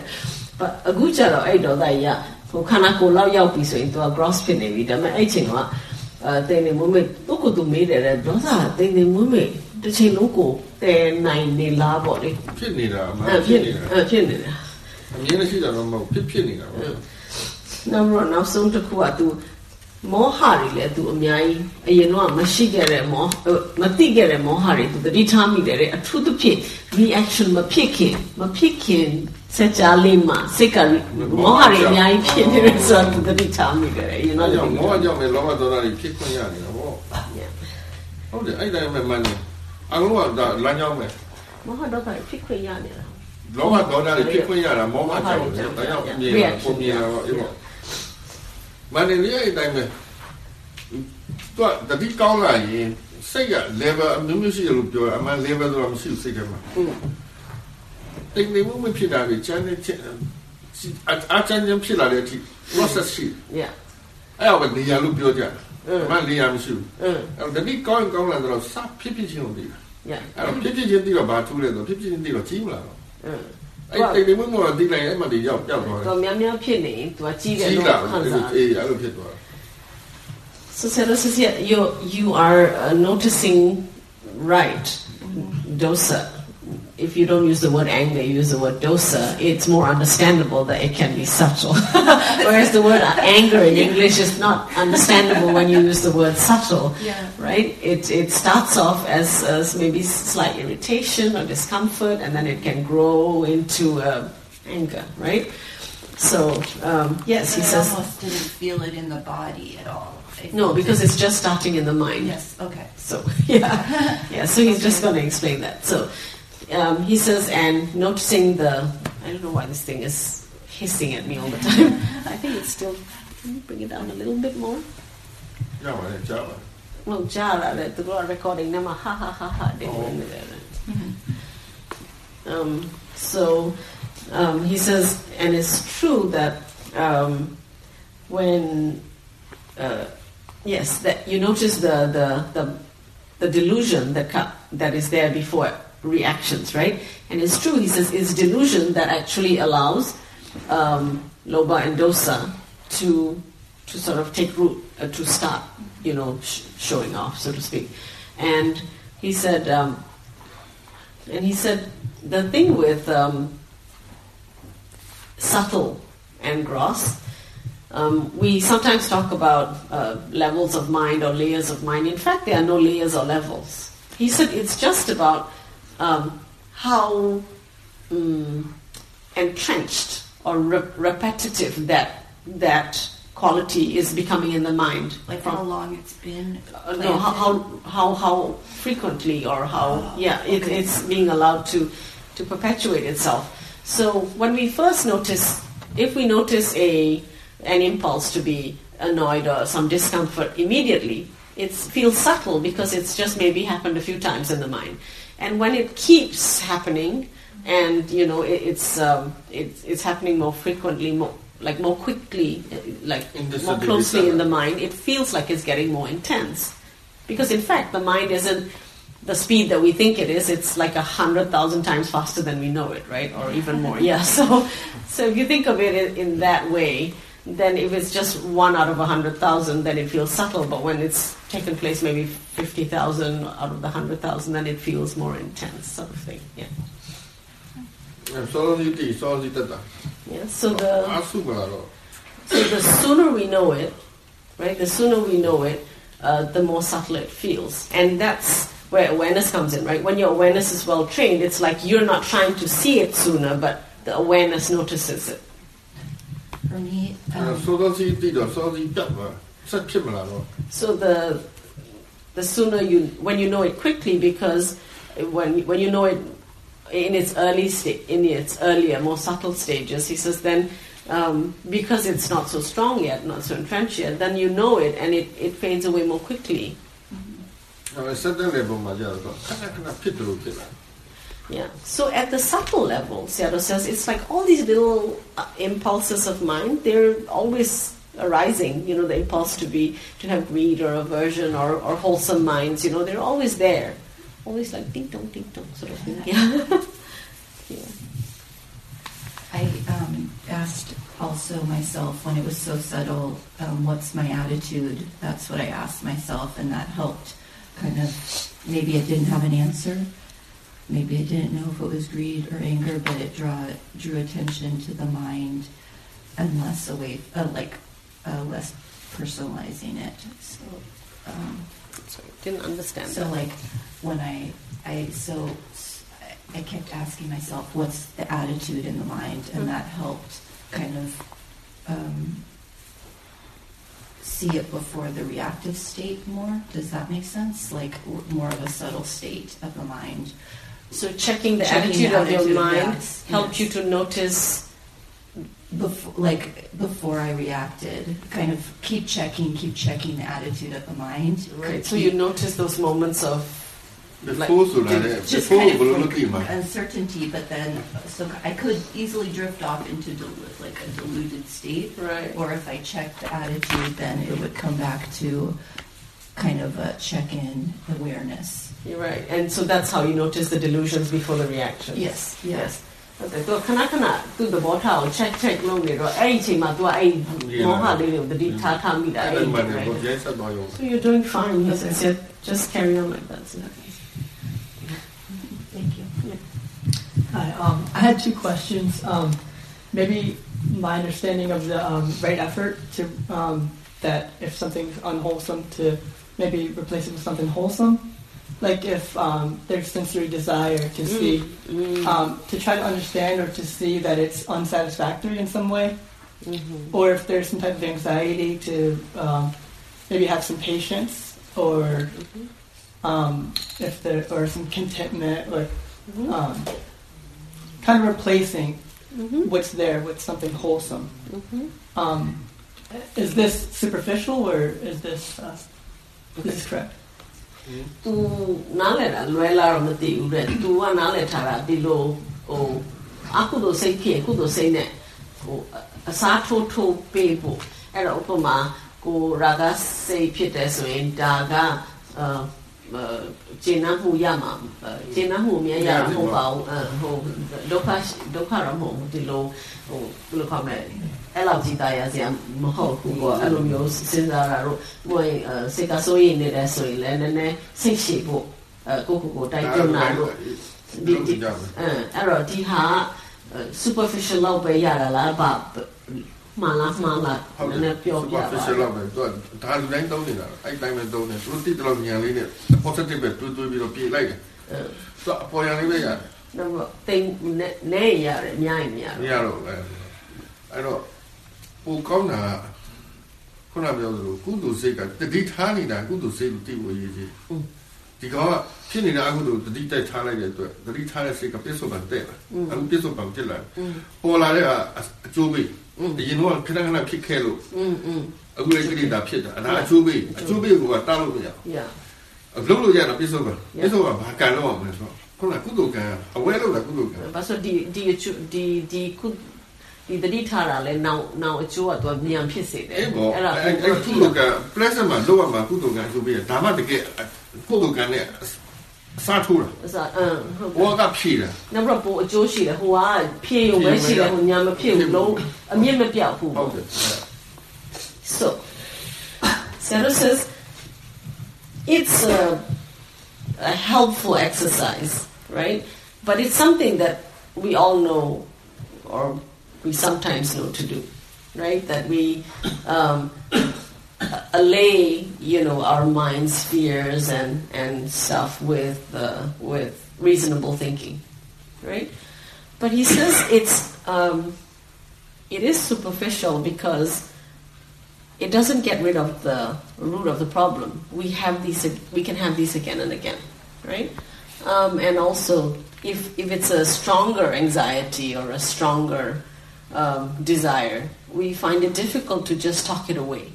Speaker 3: အခုကျတော့အဲ့ဒေါသကြီးကဟိုခန္ဓာကိုယ်လောက်ရောက်ပြီဆိုရင်သူက gross ဖြစ်နေပြီဒါပေမဲ့အဲ့ချိန်က အဲတိမ်နေမွေးမွေးသူကသူမေးတယ်တဲ့ဒေါသတိမ်နေမွေးမွေးတစ်ချိန်လုံးကိုတည်နိုင်နေလားပေါ့လေ
Speaker 4: ဖြစ်နေတာအမှန်
Speaker 3: အဲ
Speaker 4: ဖြ
Speaker 3: ဖြစ်
Speaker 4: စ်နေတာ
Speaker 3: အဲဖြစ်နေတာ
Speaker 4: အမြင်နဲ့ရှိတာတော့မဟုတ်ဖြစ်ဖြစ်နေတာပေါ့
Speaker 3: နောက်တော့နောက်ဆုံးတစ်ခုက तू မောဟတွေလည်း तू အများကြီးအရင်တော့မရှိခဲ့တဲ့မောမသိခဲ့တဲ့မောဟတွေ तू တတိထားမိတယ်တဲ့အထူးသဖြင့် reaction မဖြစ်ခင်မဖြစ်ခင် စကြလေးမှာစိတ်ကမောဟတွေအများကြီးဖြစ်နေတယ်ဆိုတော့ तू တတိထားမိတယ်အရင်
Speaker 4: အဲ့
Speaker 3: တော့
Speaker 4: ကြောင့်မောဟကြောင့်ပဲလောဘဒေါသတွေဖြစ်ခွင့်ရနေတာပေါ့ဟုတ်တယ်အဲ့တိုင်းပဲမှန်တယ်အလုံးကဒါလမ်းကြောင်းပဲ
Speaker 3: မောဟတော့ဖြစ်ခွင့်ရနေတာ
Speaker 4: လောဘဒေါသတွေဖြစ်ခွင့်ရတာမောဟကြောင့်ပဲဒါကြောင့်အမြင်ကပုံမြင်တာပေါ့အေးပေါ့မန္တလေးအဲ့တိုင်းပဲသူကတတိကောင်းလာရင်စိတ်က level အမျိုးမျိုးရှိတယ်လို့ပြောတယ်အမှန် level ဆိုတာမရှိဘူးစိတ်ထဲမှာ
Speaker 3: อืม
Speaker 4: တိမ်တိမ်မှုမဖြစ်တာတွေချမ်းတဲ့ချက်အချမ်းချမ်းဖြစ်လာတဲ့အထိ process ရှိ
Speaker 3: Yeah
Speaker 4: အဲ့တော့နေရာလို့ပြောကြတယ်မနေရာမရှိဘူးအဲ့တော့ဒီကောင်းကောင်းလာတော့စဖြစ်ဖြစ်ချင်းကိုသိတာ
Speaker 3: Yeah
Speaker 4: အဲ့တော့ဖြစ်ဖြစ်ချင်းသိတော့ဘာထူးလဲဆိုဖြစ်ဖြစ်ချင်းသိတော့ကြီးမလာတော့အဲ့တိမ်တိမ်မှုမသိနိုင်အဲ့မှတည်းရောက်ပြောက်သွားတယ်
Speaker 3: တော်များများဖြစ်နေသူကကြီးတယ်လို့ခံစား
Speaker 4: အေးအဲ့လိုဖြစ်သွားတယ်
Speaker 3: So Sarah says, yeah, you, you are uh, noticing right, dosa. If you don't use the word anger, you use the word dosa. It's more understandable that it can be subtle. Whereas the word anger in English is not understandable when you use the word subtle.
Speaker 6: Yeah.
Speaker 3: Right? It it starts off as, as maybe slight irritation or discomfort, and then it can grow into uh, anger. Right? So um, yes, he
Speaker 6: But I
Speaker 3: says
Speaker 6: almost didn't feel it in the body at all.
Speaker 3: No because it's just starting in the mind.
Speaker 6: Yes. Okay.
Speaker 3: So yeah, yeah. So he's just going to explain that. So um, he says, and noticing the, I don't know why this thing is hissing at me all the time. I think it's still, can you bring it down a little bit more?
Speaker 4: Java, yeah, Java.
Speaker 3: Well, Java, that the Gora recording, Nama ha ha ha ha, they were in there. Um, so um, he says, and it's true that um, when, uh, yes, that you notice the, the, the, the delusion that, that is there before reactions, right? And it's true. He says it's delusion that actually allows um, lobha and dosa to to sort of take root, uh, to start, you know, sh- showing off, so to speak. And he said, um, and he said, the thing with um, subtle and gross, um, we sometimes talk about uh, levels of mind or layers of mind. In fact, there are no layers or levels. He said it's just about um, how um, entrenched or re- repetitive that that quality is becoming in the mind.
Speaker 6: Like how long it's been.
Speaker 3: uh, no, how, how how how frequently or how yeah it, it's being allowed to to perpetuate itself. So when we first notice, if we notice a an impulse to be annoyed or some discomfort immediately, it feels subtle because it's just maybe happened a few times in the mind. And when it keeps happening, and you know it, it's um, it's it's happening more frequently, more like more quickly, like
Speaker 4: In
Speaker 3: more closely in the mind, it feels like it's getting more intense. Because in fact, the mind isn't the speed that we think it is. It's like a hundred thousand times faster than we know it, right? Or even more. Yeah. So, so if you think of it in, in that way, then if it's just one out of 100,000, then it feels subtle. But when it's taken place maybe 50,000 out of the 100,000, then it feels more intense, sort of thing. Yeah. Yeah, so the so the sooner we know it, right? The sooner we know it, uh, the more subtle it feels, and that's where awareness comes in, right? When your awareness is well trained, it's like you're not trying to see it sooner, but the awareness notices it
Speaker 6: for me. Um,
Speaker 3: so the the sooner you when you know it quickly because when when you know it in its early sta- in its earlier more subtle stages, he says then. Um, because it's not so strong yet, not so entrenched yet, then you know it and it, it fades away more quickly.
Speaker 4: Mm-hmm.
Speaker 3: Yeah. So at the subtle level, Sayadaw says it's like all these little uh, impulses of mind, they're always arising. You know, the impulse to be, to have greed or aversion or, or wholesome minds, you know, they're always there. Always like ding dong, ding dong sort of thing. Yeah. yeah.
Speaker 6: I um, asked also myself when it was so subtle, um, what's my attitude? That's what I asked myself, and that helped kind of. Maybe it didn't have an answer. Maybe I didn't know if it was greed or anger, but it draw, drew attention to the mind and less away, uh, like uh, less personalizing it. So, um,
Speaker 3: Sorry, didn't understand
Speaker 6: so
Speaker 3: that.
Speaker 6: like when I I so I kept asking myself what's the attitude in the mind and that helped kind of um, see it before the reactive state more. Does that make sense? Like w- more of a subtle state of the mind.
Speaker 3: So checking the
Speaker 6: checking
Speaker 3: attitude
Speaker 6: the
Speaker 3: of
Speaker 6: attitude, your
Speaker 3: mind
Speaker 6: yes,
Speaker 3: helped
Speaker 6: yes.
Speaker 3: you to notice
Speaker 6: before, like before I reacted, kind of keep checking, keep checking the attitude of the mind.
Speaker 3: Right. So you notice those moments of
Speaker 6: like, uncertainty, but then so I could easily drift off into del- like a deluded state.
Speaker 3: Right.
Speaker 6: Or if I checked the attitude, then it would come back to kind of a check-in awareness.
Speaker 3: You're right. And so that's how you notice the delusions before the reaction.
Speaker 6: Yes, yes.
Speaker 3: Okay, so the bottle check check
Speaker 4: the.
Speaker 3: So you're doing fine. Yes, yes. yes. Just carry on like that.
Speaker 6: Thank you.
Speaker 7: Hi. Um, I had two questions. Um, maybe my understanding of the um, right effort to um, that if something's unwholesome to maybe replace it with something wholesome like if um, there's sensory desire to see, um, to try to understand or to see that it's unsatisfactory in some way, or if there's some type of anxiety to um, maybe have some patience, or um, if there or some contentment, or um, kind of replacing what's there with something wholesome. Um, is this superficial or is this uh, this is correct?
Speaker 3: तू နားလဲတာလွဲလာတော့မသိဘူးတဲ့ तू ကနားလဲထားတာဒီလိုဟိုအကုသိုလ်စိတ်ဖြစ်ကုသိုလ်စိတ်နဲ့ဟိုအစားထိုးထိုးပေးဖို့အဲ့တော့ဥပမာကိုရာဂစိတ်ဖြစ်တယ်ဆိုရင်ဒါကအာကျင့်နှမှုရမှာကျင့်နှမှုအမြဲရမှာမဟုတ်ပါဘူးအဟိုဒုက္ခဒုက္ခတော့မဟုတ်ဘူးဒီလိုဟိုဘယ်လိုခေါ်မလဲ အဲ့လောက်ကြီးတာရစရာမဟုတ်ဘူးပေါ့အဲ့လိုမျိုးစဉ်းစားတာတော့ဘယ်စိတ်ကစိုးရိမ်နေတယ်ဆိုရင်လည်းနည်းနည်းစိတ်ရှိဖို့အဲကိုကိုကိုတိုက်တွန်းတာလို့ဒီဒီအဲအဲ့တော့ဒီဟာ superficial လောက်ပဲရတာလားဘာမှန်လားမှန်လား
Speaker 4: ဟုတ်
Speaker 3: နည်းနည်းပြောပြပါ
Speaker 4: official လောက်ပဲသူကဒါလူတိုင်းသုံးနေတာအဲ့တိုင်းပဲသုံးတယ်သူတို့တိတလို့ဉာဏ်လေးနဲ့ positive ပဲတွေးတွေးပြီးတော့ပြေးလိုက်တယ်သူကအပေါ်ရံလေးပဲရတယ်
Speaker 3: တော့တိမ်နဲ့နဲ့ရတယ်အများကြီးမရ
Speaker 4: မ
Speaker 3: ဘူး
Speaker 4: ရတော့ဘူးအဲ့တော့ ပိုကောင်းတာခုနပြောသလိုကုသိုလ်စိတ်ကတတိထားနေတာကုသိုလ်စိတ်ကိုသိဖို့ရည်ကြီးဒီကောင်ကဖြစ်နေတဲ့အကုသိုလ်တတိတိုက်ထားလိုက်တဲ့အတွက်တတိထားတဲ့စိတ်ကပြစ္ဆုတ်ပံတက်လာအခုပြစ္ဆုတ်ပံဖြစ်လာပေါ်လာတဲ့အကျိုးပေးအရင်တော့ခဏခဏဖြစ်ခဲ့လို့အခုလည်းကိလေသာဖြစ်တာအနာအကျိုးပေးအကျိုးပေးကတားလို့မရဘူးလုံးလို့ရတာပြစ္ဆုတ်ပံပြစ္ဆုတ်ပံဘာကံလို့အောင်မလဲဆိုတော့ခုနကကုသိုလ်ကံအဝဲလို့လားကုသိုလ်ကံ
Speaker 3: ဘာဆိုဒီဒီဒီဒီကု ဒီတတိထားတာလဲနောက်နောက်အကျိုးကတော့မြန်ဖြစ်စေတယ်
Speaker 4: အဲ့ပေါ့
Speaker 3: အဲ့ဒါ
Speaker 4: အဲ့အဲ့ကုသိုလ်က pleasant မှာလောက်ရမှာကုသိုလ်ကအကျိုးပေးတာဒါမှတကယ်ကုသိုလ်ကနဲ့အစားထိုးတာ
Speaker 3: အစားအင်းဟုတ်ကဲ့
Speaker 4: ဘောကဖြည့်တာ
Speaker 3: နောက်တော့ပိုအကျိုးရှိတယ်ဟိုကဖြည့်ရုံပဲရှိတယ်ဟိုညာမဖြည့်ဘူးလုံးအမြင့်မပြောက်ဘူး
Speaker 4: ဟုတ်တယ်
Speaker 3: So, Sarah says it's a, a helpful exercise, right? But it's something that we all know, or we sometimes know to do, right? That we um, allay, you know, our mind's fears and, and stuff with uh, with reasonable thinking, right? But he says it's um, it is superficial because it doesn't get rid of the root of the problem. We have these, we can have these again and again, right? Um, and also, if if it's a stronger anxiety or a stronger um, desire, we find it difficult to just talk it away,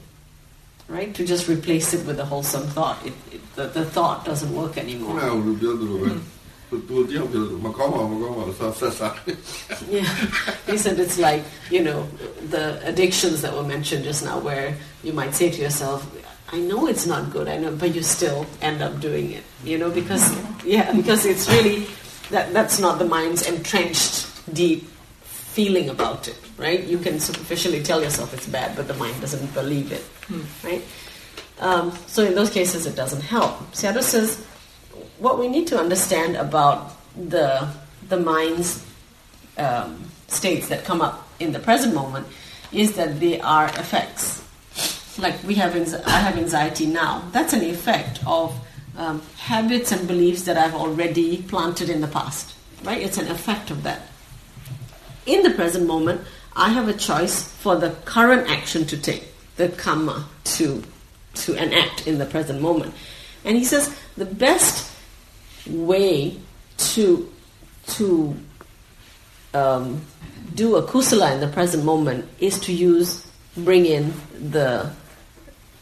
Speaker 3: right? To just replace it with a wholesome thought. It, it, the, the, thought doesn't work anymore.
Speaker 4: Hmm.
Speaker 3: yeah, he said it's like you know the addictions that were mentioned just now, where you might say to yourself, I know it's not good, I know, but you still end up doing it, you know, because yeah, because it's really that that's not the mind's entrenched deep feeling about it, right? You can superficially tell yourself it's bad, but the mind doesn't believe it, right? Um, so in those cases, it doesn't help. Sayadaw says what we need to understand about the the mind's um, states that come up in the present moment is that they are effects. Like we have, I have anxiety now. That's an effect of um, habits and beliefs that I've already planted in the past. Right? It's an effect of that. In the present moment, I have a choice for the current action to take, the karma to to enact in the present moment. And he says the best way to to um, do a kusala in the present moment is to use bring in the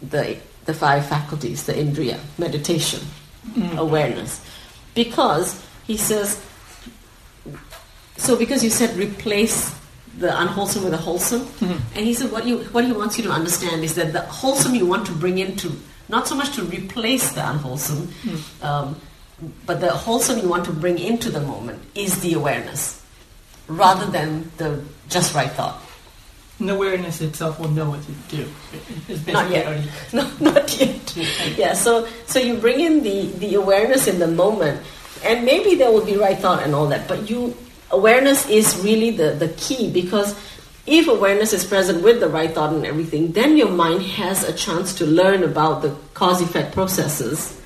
Speaker 3: the the five faculties, the indriya, meditation, awareness, because he says. So because you said replace the unwholesome with the wholesome, and he said what you what he wants you to understand is that the wholesome you want to bring into not so much to replace the unwholesome, um, but the wholesome you want to bring into the moment is the awareness, rather than the just right thought.
Speaker 7: And the awareness itself will know what to do.
Speaker 3: Not yet.
Speaker 7: already.
Speaker 3: No, not yet. Yeah, so so you bring in the the awareness in the moment, and maybe there will be right thought and all that. But you awareness is really the the key because if awareness is present with the right thought and everything, then your mind has a chance to learn about the cause effect processes,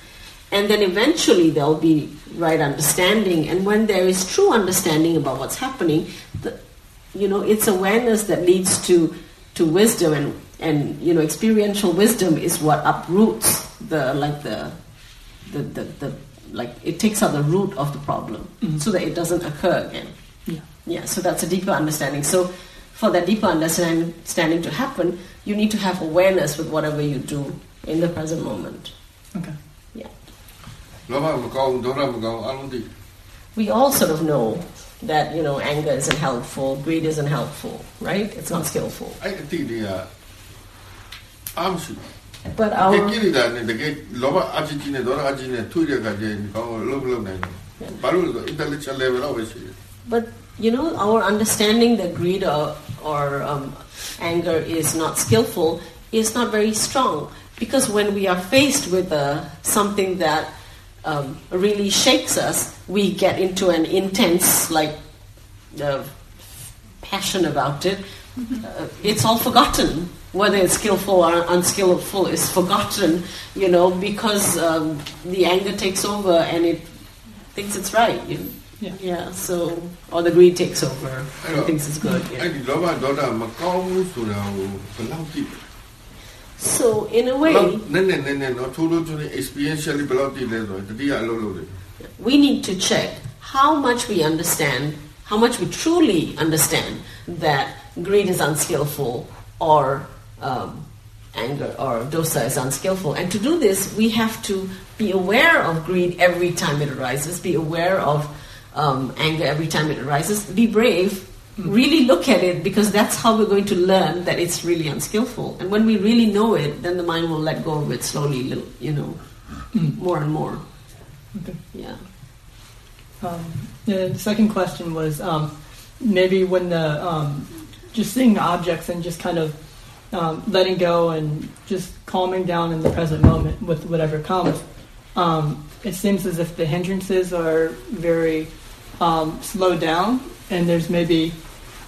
Speaker 3: and then eventually there'll be right understanding. And when there is true understanding about what's happening, the, you know it's awareness that leads to to wisdom and and you know experiential wisdom is what uproots the like the the, the, the like it takes out the root of the problem mm-hmm. so that it doesn't occur again.
Speaker 7: Yeah.
Speaker 3: Yeah. So that's a deeper understanding. So for that deeper understanding to happen, you need to have awareness with whatever you do in the present moment.
Speaker 7: Okay.
Speaker 3: Yeah. We all sort of know that you know anger isn't helpful, greed isn't helpful, right? It's not skillful. But our But you know our understanding that greed or, or um, anger is not skillful is not very strong. Because when we are faced with uh, something that um, really shakes us, we get into an intense like uh, passion about it. Mm-hmm. Uh, it's all forgotten whether it's skillful or unskillful is forgotten, you know, because um, the anger takes over and it thinks it's right. You know?
Speaker 7: yeah.
Speaker 3: yeah. So or the greed takes over and thinks it's good. Yeah. So in a way, we need to check how much we understand, how much we truly understand that greed is unskillful or um, anger or dosa is unskillful. And to do this, we have to be aware of greed every time it arises, be aware of um, anger every time it arises, be brave. Really look at it because that's how we're going to learn that it's really unskillful. And when we really know it, then the mind will let go of it slowly, little, you know, more and more.
Speaker 7: Okay.
Speaker 3: Yeah.
Speaker 7: Um, the second question was um, maybe when the um, just seeing the objects and just kind of um, letting go and just calming down in the present moment with whatever comes. Um, it seems as if the hindrances are very um, slowed down, and there's maybe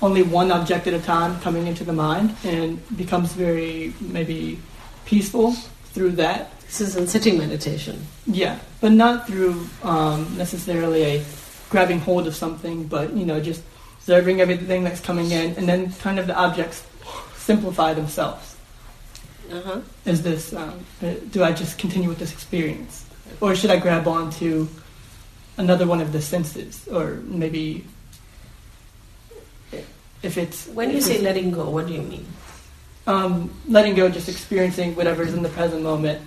Speaker 7: only one object at a time coming into the mind, and becomes very maybe peaceful through that.
Speaker 3: This is in sitting meditation.
Speaker 7: Yeah, but not through um, necessarily a grabbing hold of something, but you know, just observing everything that's coming in, and then kind of the objects simplify themselves.
Speaker 3: Uh-huh.
Speaker 7: Is this? Um, uh, do I just continue with this experience, or should I grab on to another one of the senses, or maybe if it's
Speaker 3: When you say letting go, what do you mean?
Speaker 7: um, letting go, just experiencing whatever's in the present moment.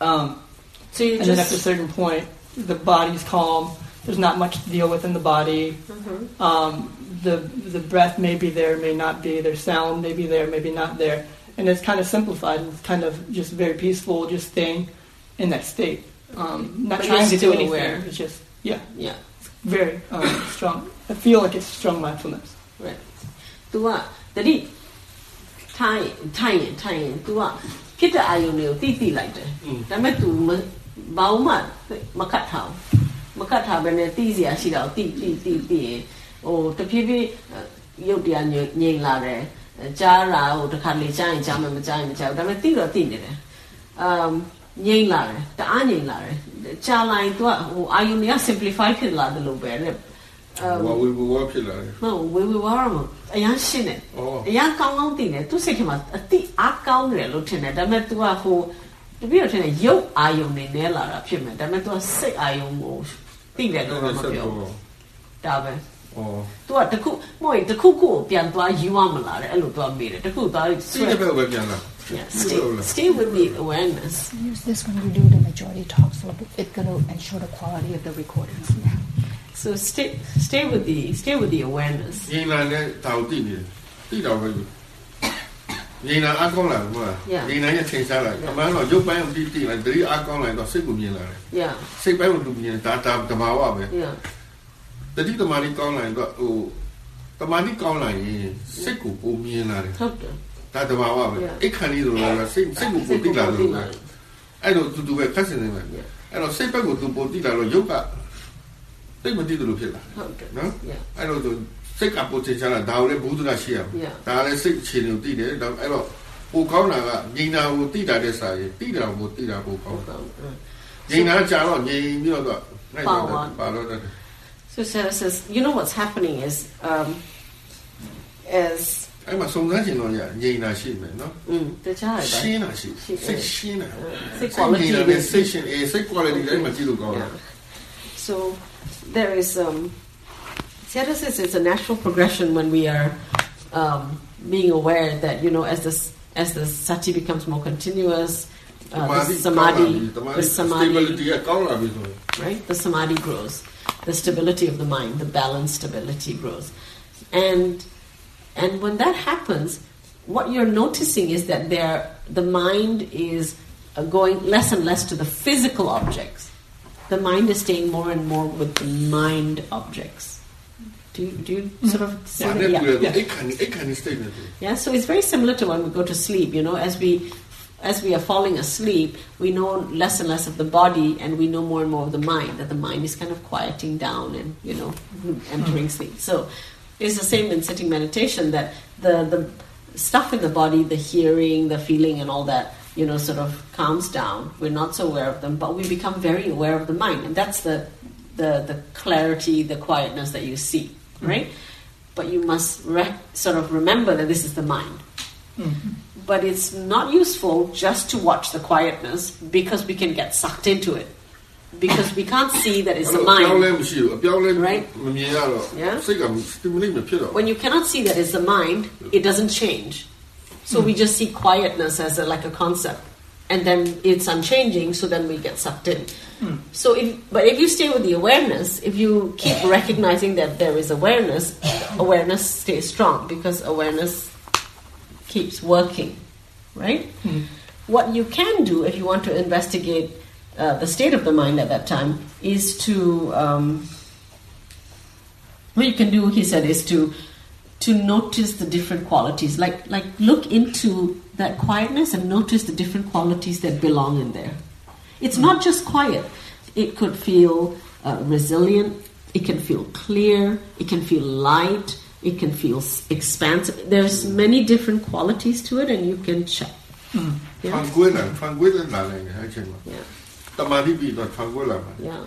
Speaker 7: Um,
Speaker 3: So you
Speaker 7: and then at a certain point, the body's calm. There's not much to deal with in the body.
Speaker 3: Mhm.
Speaker 7: Um, the the breath may be there, may not be. Their sound may be there, maybe not there. And it's kind of simplified. It's kind of just very peaceful, just staying in that state, um, not
Speaker 3: but
Speaker 7: trying to do anything.
Speaker 3: Aware.
Speaker 7: It's just yeah,
Speaker 3: yeah, it's
Speaker 7: very um, strong. I feel like it's strong mindfulness.
Speaker 3: Right. သူကတတိထိုင်ထိုင်ရင်ထိုင်ရင် तू ကဖြစ်တဲ့အာယုံတွေကိုတိတိလိုက်တယ်ဒါပေမဲ့ तू ဘာမှမကတ်ထားဘူးမကတ်ထားဘဲနဲ့တိစရာရှိတာကိုတိတိတိတိရင် ဟိုတဖြည်းဖြည်းရုပ်တရားငြိမ်လာတယ်ကြားတာဟိုတစ်ခါလေကြားရင်ကြားမှမကြားရင်မကြားဘူးဒါပေမဲ့သိတော့သိနေတယ်အမ်ငြိမ်လာတယ်တအားငြိမ်လာတယ်ကြားလိုက်တော့ဟိုအာယုန်က simplify ဖြစ်လာတယ်လို့ပဲလေ
Speaker 4: ဝဝဝဝဖြစ်လာတယ်
Speaker 3: ဟုတ်ဝဝဝရမအရန်ရှင်းတယ်အရန်ကောင်းကောင်းသိတယ်သူစိတ်ထဲမှာအတိအားကောင်းတယ်လို့ထင်တယ်ဒါပေမဲ့ तू ကဟိုတပည့်တော်ထင်တယ်ရုပ်အာယုန်နေနဲလာတာဖြစ်မယ်ဒါပေမဲ့ तू ကစိတ်အာယုန်ကိုသိတယ်လို့တော့မပြောဒါပဲ तू ကတခုမဟုတ်ရင်တခုခုကိုပြန်သွားယူရမလားတဲ့အဲ့လို तू ကမေးတယ်တခုသွား
Speaker 4: စိတ်တစ်ဖက်ပဲပြန်လာ
Speaker 3: Yeah, stay, stay with the awareness.
Speaker 2: Use this when we do the majority talk, so it's going to ensure the quality of the recordings. Yeah.
Speaker 3: So stay stay with the stay with the awareness.
Speaker 4: ငြိမ်လာတဲ့ဒါကိုသိနေတယ်သိတော့ပဲငြိမ်တာအကောင်းလာဘူးမလား
Speaker 3: Yeah.
Speaker 4: ငြိမ်တာရဲ့ချိန်ရှားလိုက်
Speaker 3: Yeah.
Speaker 4: အမှန်တော့ရုပ်ပိုင်းကိုတိတိလိုက်တတိအကောင်းလိုက်တော့စိတ်ကိုမြင်လာတယ်
Speaker 3: Yeah,
Speaker 4: စိတ်ပိုင်းကိုသူမြင်ဒါဒါတဘာဝပဲ
Speaker 3: yeah,
Speaker 4: တတိတမာတိကောင်းလိုက်တော့ဟိုတမာတိကောင်းလိုက်ရင်စိတ်ကိုပုံမြင်လာတယ်
Speaker 3: totally.
Speaker 4: ဒါတဘာဝပဲ
Speaker 3: Yeah.
Speaker 4: အိတ်ခဏလေးဆိုတော့စိတ်စိတ်ကိုပုံတိလာလို့ပဲအဲ့တော့သူသူပဲခက်စင်နေပဲ
Speaker 3: Yeah.
Speaker 4: အဲ့တော့စိတ်ဘက်ကိုသူပုံတိလာတော့ရုပ်ကတိတ်မတိတယ်လို့ဖြစ်လာ
Speaker 3: Totally.
Speaker 4: နော်
Speaker 3: Yeah.
Speaker 4: အဲ့တော့သူစိတ်ကပိုတင်ချလာဒါကိုလည်းဘုဒ္ဓကရှိရမယ်
Speaker 3: Yeah.
Speaker 4: ဒါလည်းစိတ်အခြေအနေကိုသိတယ်ဒါအဲ့တော့ပိုကောင်းတာကငြိမ်တာကိုသိတာတဲ့စာရင်သိတာကိုသိတာပိုကောင်းတယ်
Speaker 3: Mm.
Speaker 4: ငြိမ်တာကြာတော့ငြိမ်ပြီးတော့တော့နိုင်တော့
Speaker 3: ပါ
Speaker 4: ပါတော့တယ်
Speaker 3: So Sarah says, you know what's happening is, um, as
Speaker 4: အဲ့မှာစုံစမ်းချင်တော့ရငြိမ်တာရှိမယ်နော်
Speaker 3: mm, the child,
Speaker 4: ရှင်း
Speaker 3: right?
Speaker 4: တာရှိ
Speaker 3: ရှင်း
Speaker 4: စိတ်ရှင်းတာ
Speaker 3: Say
Speaker 4: စိတ်ငြိမ်တာ
Speaker 3: quality
Speaker 4: နဲ့
Speaker 3: is
Speaker 4: စိတ်ရှင်းအေးစိတ် quality လည်းမကြည့်လို့ကောင်းတယ်
Speaker 3: Yeah. So there is um Sarah says it's a natural progression when we are um, being aware that you know as this as the sati becomes more continuous, uh, the samadhi, the samadhi,
Speaker 4: stability ကကောင်းလာပြီဆိုရင်
Speaker 3: right? The samadhi grows, the stability of the mind, the balance stability grows. And and when that happens, what you're noticing is that there the mind is uh, going less and less to the physical objects. The mind is staying more and more with the mind objects. Do you, do you mm-hmm. sort of yeah.
Speaker 4: yeah. yeah.
Speaker 3: yeah, so it's very similar to when we go to sleep, you know, as we as we are falling asleep, we know less and less of the body, and we know more and more of the mind. That the mind is kind of quieting down and you know entering hmm. sleep. So it's the same in sitting meditation. That the the stuff in the body, the hearing, the feeling, and all that, you know, sort of calms down. We're not so aware of them, but we become very aware of the mind, and that's the the the clarity, the quietness that you see, hmm. right? But you must re- sort of remember that this is the mind. Mm-hmm. But it's not useful just to watch the quietness because we can get sucked into it. Because we can't see that it's the mind. Right? Yeah? When you cannot see that it's the mind, it doesn't change. So mm-hmm. we just see quietness as a, like a concept. And then it's unchanging, so then we get sucked in. So, if, but if you stay with the awareness, if you keep recognizing that there is awareness, awareness stays strong because awareness keeps working, right? What you can do if you want to investigate uh, the state of the mind at that time is to um, what you can do, he said, is to to notice the different qualities. Like like look into that quietness and notice the different qualities that belong in there. It's not just quiet. It could feel uh, resilient. It can feel clear. It can feel light. It can feel s- expansive. There's many different qualities to it, and you can check.
Speaker 4: ဖန်
Speaker 3: Yeah,
Speaker 4: ကွေးလာဖန်ကွေးလာနိုင်တယ်အဲ့ချိန်မှာ
Speaker 3: yeah,
Speaker 4: တမာတိပြီးတော့ဖန်ကွေးလာမှာ
Speaker 3: yeah,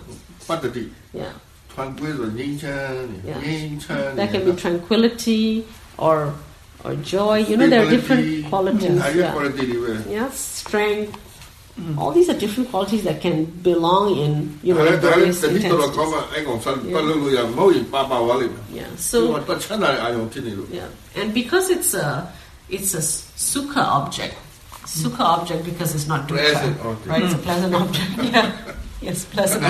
Speaker 4: ပတ္တတိ
Speaker 3: yeah.
Speaker 4: ဖန်ကွေးဆိုငြိမ်းချမ်းနေ
Speaker 3: Yeah.
Speaker 4: ငြိမ်းချမ်းနေ
Speaker 3: That can be tranquility or or joy. You know, there are different qualities.
Speaker 4: အဲ့ဒီ
Speaker 3: Yeah.
Speaker 4: quality တွေပဲ
Speaker 3: Yeah, strength. all these are different qualities that can belong in you know various intensities. Yeah. So yeah, and because it's a it's a sukha object, sukha object because it's not dukkha, right? It's a pleasant object. Yeah. Yes, pleasant.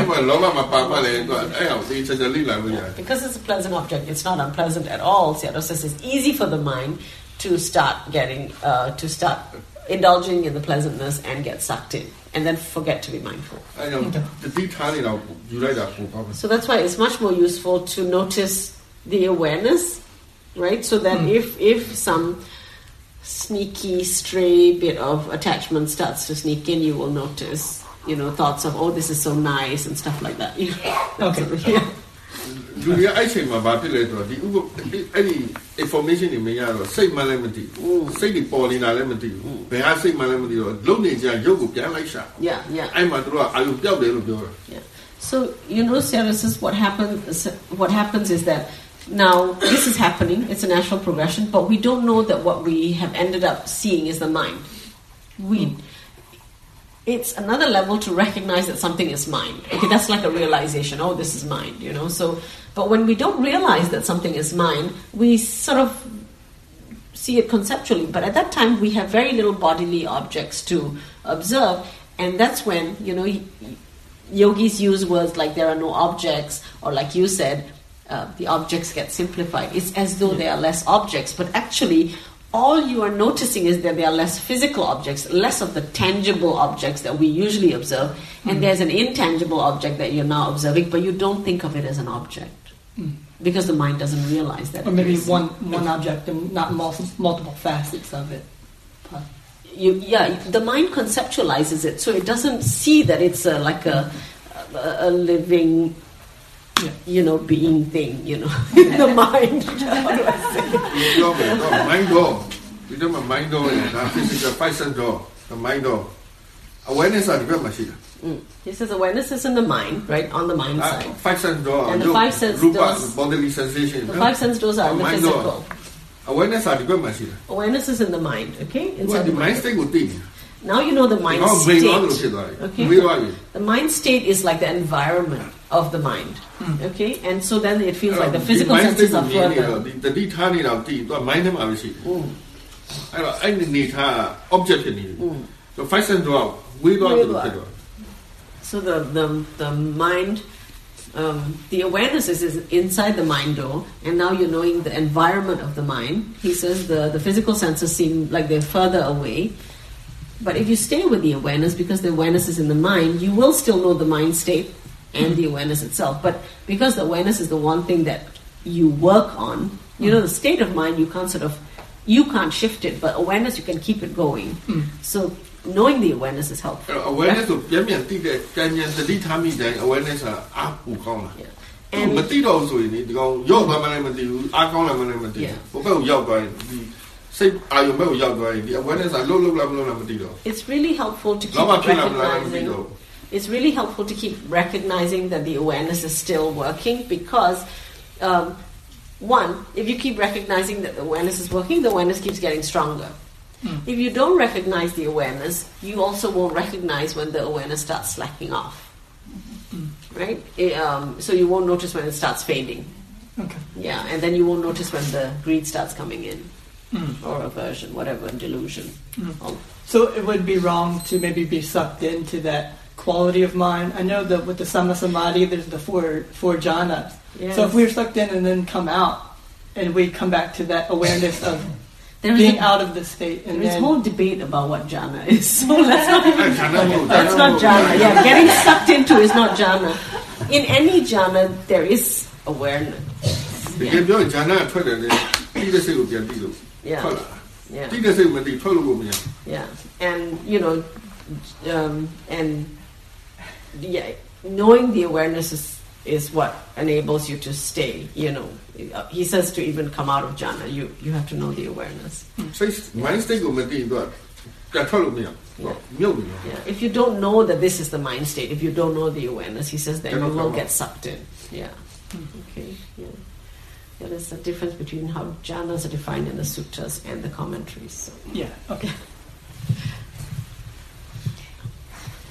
Speaker 4: yeah,
Speaker 3: because it's a pleasant object, it's not unpleasant at all. Sayadaw says it's easy for the mind to start getting uh, to start indulging in the pleasantness and get sucked in and then forget to be mindful. so that's why it's much more useful to notice the awareness, right? So that mm. if if some sneaky stray bit of attachment starts to sneak in, you will notice, you know, thoughts of oh this is so nice and stuff like that. You know,
Speaker 7: okay.
Speaker 3: Yeah.
Speaker 4: လူတွေအဲ့ချိန်မှာဘာဖြစ်လဲဆိုတော့ဒီဥပအဲ့ဒီ information တွေမရတော့စိတ်မှလည်းမသိဘူးစိတ်တွေပေါ်နေတာလည်းမသိဘူးဘယ်ဟာစိတ်မှလည်းမသိတော့လုံနေကြရုပ်ကိုပြန်လိုက်ရှာ
Speaker 3: Yeah, yeah.
Speaker 4: အဲ့မှာတို့ကအာရုံပြောက်တယ်လို့ပြောတာ
Speaker 3: Yeah. So you know, Sarah, this is what happens. What happens is that now this is happening. It's a natural progression, but we don't know that what we have ended up seeing is the mind. We. It's another level to recognize that something is mind. Okay, that's like a realization. Oh, this is mind. You know. So, but when we don't realize that something is mine, we sort of see it conceptually, but at that time we have very little bodily objects to observe, and that's when you know yogis use words like there are no objects, or like you said, uh, the objects get simplified. It's as though there are less objects, but actually, all you are noticing is that there are less physical objects, less of the tangible objects that we usually observe, and there's an intangible object that you're now observing, but you don't think of it as an object because the mind doesn't realize that.
Speaker 7: Or maybe one, one object and not multiple, multiple facets of it.
Speaker 3: But you, yeah, the mind conceptualizes it, so it doesn't see that it's a, like a, a, a living,
Speaker 7: yeah.
Speaker 3: you know, being thing, you know, the mind. How do I say?
Speaker 4: Door, door, mind door. We talk about mind door in uh, our physical five door, the mind door. Awareness are developed.
Speaker 3: Mm. He says awareness is in the mind, right, on the mind
Speaker 4: အာ
Speaker 3: side.
Speaker 4: five sense door
Speaker 3: And the five sense
Speaker 4: ရူပ
Speaker 3: doors-
Speaker 4: bodily sensation
Speaker 3: The five sense doors are in the
Speaker 4: mind door
Speaker 3: physical.
Speaker 4: awareness ကဒီဘက်မှာရှိတာ
Speaker 3: Awareness is in the mind, okay?
Speaker 4: သူက
Speaker 3: Inside
Speaker 4: ဒီ
Speaker 3: the
Speaker 4: mind
Speaker 3: mind.
Speaker 4: state ကိုသိနေတာ
Speaker 3: Now you know the mind
Speaker 4: ဟော brain သွားလို့ဖြစ်
Speaker 3: state.
Speaker 4: သွားတယ်
Speaker 3: Okay.
Speaker 4: မေးသွားပြီ
Speaker 3: The mind state is like the environment of the mind, okay? And so then it feels like the
Speaker 4: ဒီ
Speaker 3: physical
Speaker 4: mind state
Speaker 3: senses
Speaker 4: ကို
Speaker 3: are
Speaker 4: မြင်နေတော့
Speaker 3: further.
Speaker 4: ဒီတတိထားနေတာကိုသိသူက mind ထဲမှာပဲရှိတယ်
Speaker 3: Mm.
Speaker 4: အဲ့တော့အဲ့ဒီနေထား object ဖြစ်နေတယ်ဆို five sense door ဝေးသွားတယ်လို့ဖြစ်သွားတယ်
Speaker 3: so the the, the mind, um, the awareness is, is inside the mind door, and now you're knowing the environment of the mind. He says the, the physical senses seem like they're further away. But if you stay with the awareness, because the awareness is in the mind, you will still know the mind state and the awareness itself. But because the awareness is the one thing that you work on, you know, the state of mind, you can't sort of, you can't shift it, but awareness, you can keep it going. So knowing the awareness is helpful.
Speaker 4: အဲ့တော့ awareness ကိုပြန်ပြန်သိတဲ့ကြံကြံတတိထားမိတိုင်း awareness ကအားပူကောင်းလာ
Speaker 3: Yeah.
Speaker 4: မ
Speaker 3: And
Speaker 4: သိတော့ဘူးဆိုရင်ဒီကောင်ရောက်သွားမှလည်းမသိဘူးအားကောင်းလည်းမလည်းမသိ
Speaker 3: Yeah.
Speaker 4: ဘူးဘယ်ဘက်ကိုရောက်သွားရင်ဒီစိတ်အာရုံဘက်ကိုရောက်သွားရင်ဒီ awareness ကလုံးလုံးလားမလုံးလားမသိတော့
Speaker 3: it's really helpful to keep
Speaker 4: လောဘဖြစ်လာမလားမသိ
Speaker 3: recognizing.
Speaker 4: တော့
Speaker 3: It's really helpful to keep recognizing that the awareness is still working because, um, one, if you keep recognizing that the awareness is working, the awareness keeps getting stronger. If you don't recognize the awareness, you also won't recognize when the awareness starts slacking off. Right? Eh, um, so you won't notice when it starts fading.
Speaker 7: Okay.
Speaker 3: Yeah, and then you won't notice when the greed starts coming in, or aversion, whatever, delusion. Oh,
Speaker 7: So it would be wrong to maybe be sucked into that quality of mind. I know that with the sama samadhi, there's the four four jhanas.
Speaker 3: Yes.
Speaker 7: So if we're sucked in and then come out, and we come back to that awareness of
Speaker 3: There is
Speaker 7: being
Speaker 3: a-
Speaker 7: out of the state, and
Speaker 3: There is
Speaker 7: then
Speaker 3: whole debate about what jhana is. So let's not even.
Speaker 4: အဲ့ဌာနမဟုတ်
Speaker 3: That's not jhana. Yeah, getting sucked into is not jhana. In any jhana, there is awareness.
Speaker 4: တကယ်ပြောရင်ဈာနာကထွက်တယ်လေတိတဲ့စိတ်ကိုပြန်ပြီးလို့
Speaker 3: Yeah.
Speaker 4: ထွက်လာ
Speaker 3: Yeah,
Speaker 4: တိတဲ့စိတ်ကိုမသိထွက်လို့ကိုမရ
Speaker 3: yeah, and you know, um, and yeah, knowing the awareness is is what enables you to stay. You know, he says to even come out of jhana, you you have to know the awareness.
Speaker 4: စိတ် mind state ကိုမသိရင်တော့ပြန်ထွက်လို့မရမြုပ်နေတယ်
Speaker 3: Yeah, if you don't know that this is the mind state, if you don't know the awareness, he says then
Speaker 4: Cannot
Speaker 3: you will
Speaker 4: come
Speaker 3: get sucked in. Yeah. Okay. Yeah. Yeah, there's a difference between how jhanas are defined in the sutras and the commentaries. So.
Speaker 7: yeah, okay.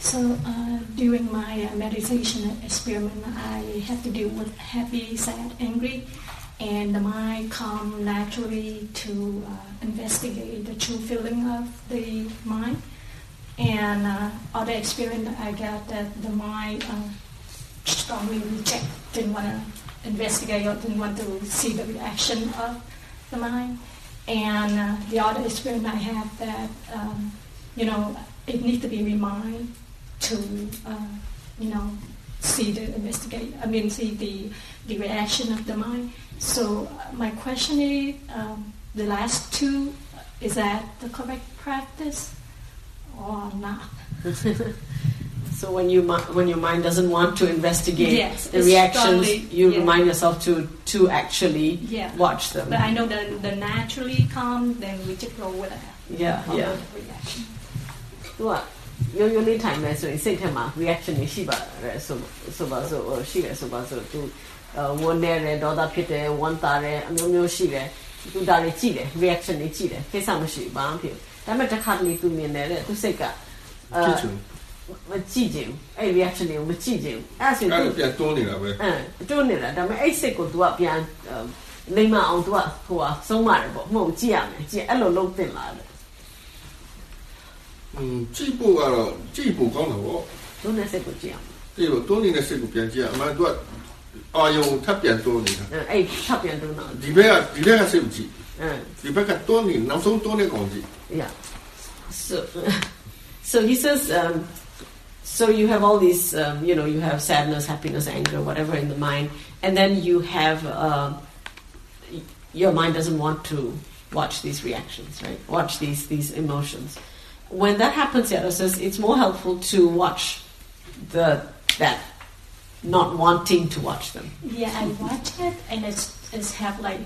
Speaker 8: So uh, during my uh, meditation experiment, I had to deal with happy, sad, angry, and the mind come naturally to uh, investigate the true feeling of the mind. And uh, other experience I got that the mind uh, strongly reject, didn't want to investigate or didn't want to see the reaction of the mind. And uh, the other experience I have that, um, you know, it needs to be reminded to, uh, you know, see the investigate. I mean, see the the reaction of the mind. So uh, my question is, um, the last two, is that the correct practice or not?
Speaker 3: So when you when your mind doesn't want to investigate
Speaker 8: Yes,
Speaker 3: the reactions, you
Speaker 8: yeah.
Speaker 3: remind yourself to to actually
Speaker 8: Yeah.
Speaker 3: watch them.
Speaker 8: But I know that the naturally calm, then we just go with that.
Speaker 3: Yeah, yeah.
Speaker 8: the reaction.
Speaker 3: သူက ရိုးရိုးလေးထိုင်မယ်ဆိုရင်စိတ်ထဲမှာ reaction တွေရှိပါတယ်ဆိုဆိုပါဆိုဟိုရှိတယ်ဆိုပါဆိုသူအဝန်းနေတယ်ဒေါသဖြစ်တယ်ဝမ်းသာတယ်အမျိုးမျိုးရှိတယ်သူဒါတွေကြည့်တယ် reaction တွေကြည့်တယ်ကိစ္စမရှိဘူးဘာမှမဖြစ်ဘူးဒါပေမဲ့တစ်ခါတလေသူမြင်တယ်တဲ့သူစိတ်ကအဲ
Speaker 4: ဖြစ်ချင်
Speaker 3: မကြည့်ချင်ဘူးအဲ့ reaction တွေကိုမကြည့်ချင်ဘူးအဲ့ဒါဆိုရင်
Speaker 4: အဲ့
Speaker 3: သူ
Speaker 4: ဒါပြန်တွန်းနေတာပဲ
Speaker 3: အဲတွန်းနေတာဒါပေမဲ့အဲ့စိတ်ကို तू ကပြန်အလိမ္မာအောင် तू ကဟိုဟာဆုံးမတယ်ပေါ့မဟုတ်ဘူးကြည့်ရမယ်ကြည့်အဲ့လိုလုံးတင်လာတယ်
Speaker 4: อืมကြည့်ဖို့ကတော့ကြည့်ဖို့ကောင်းတယ်ဗော
Speaker 3: တွန်းတဲ့စိတ်ကိုကြည့်အောင်
Speaker 4: ကြည့်လို့တွန်းနေတဲ့စိတ်ကိုပြန်ကြည့်ရအမှန်တော့အာယုံထပ်ပြန်တွန်းနေတာ
Speaker 3: အဲအဲ့ထပ်ပြန်တွန်းတော့
Speaker 4: ဒီဘက်ကဒီဘက်ကစိတ်ကိုကြည့်
Speaker 3: အဲ Alright.
Speaker 4: ဒီဘက်ကတွန်းနေနောက်ဆုံးတွန်းတဲ့ကောင်ကြီး
Speaker 3: Yeah. So, so he says, um, so you have all these, um, you know, you have sadness, happiness, anger, whatever in the mind, and then you have um y- your mind doesn't want to watch these reactions, right? Watch these these emotions. When that happens, Yado says it's more helpful to watch the that not wanting to watch them.
Speaker 8: Yeah, I watch it and it's it's have like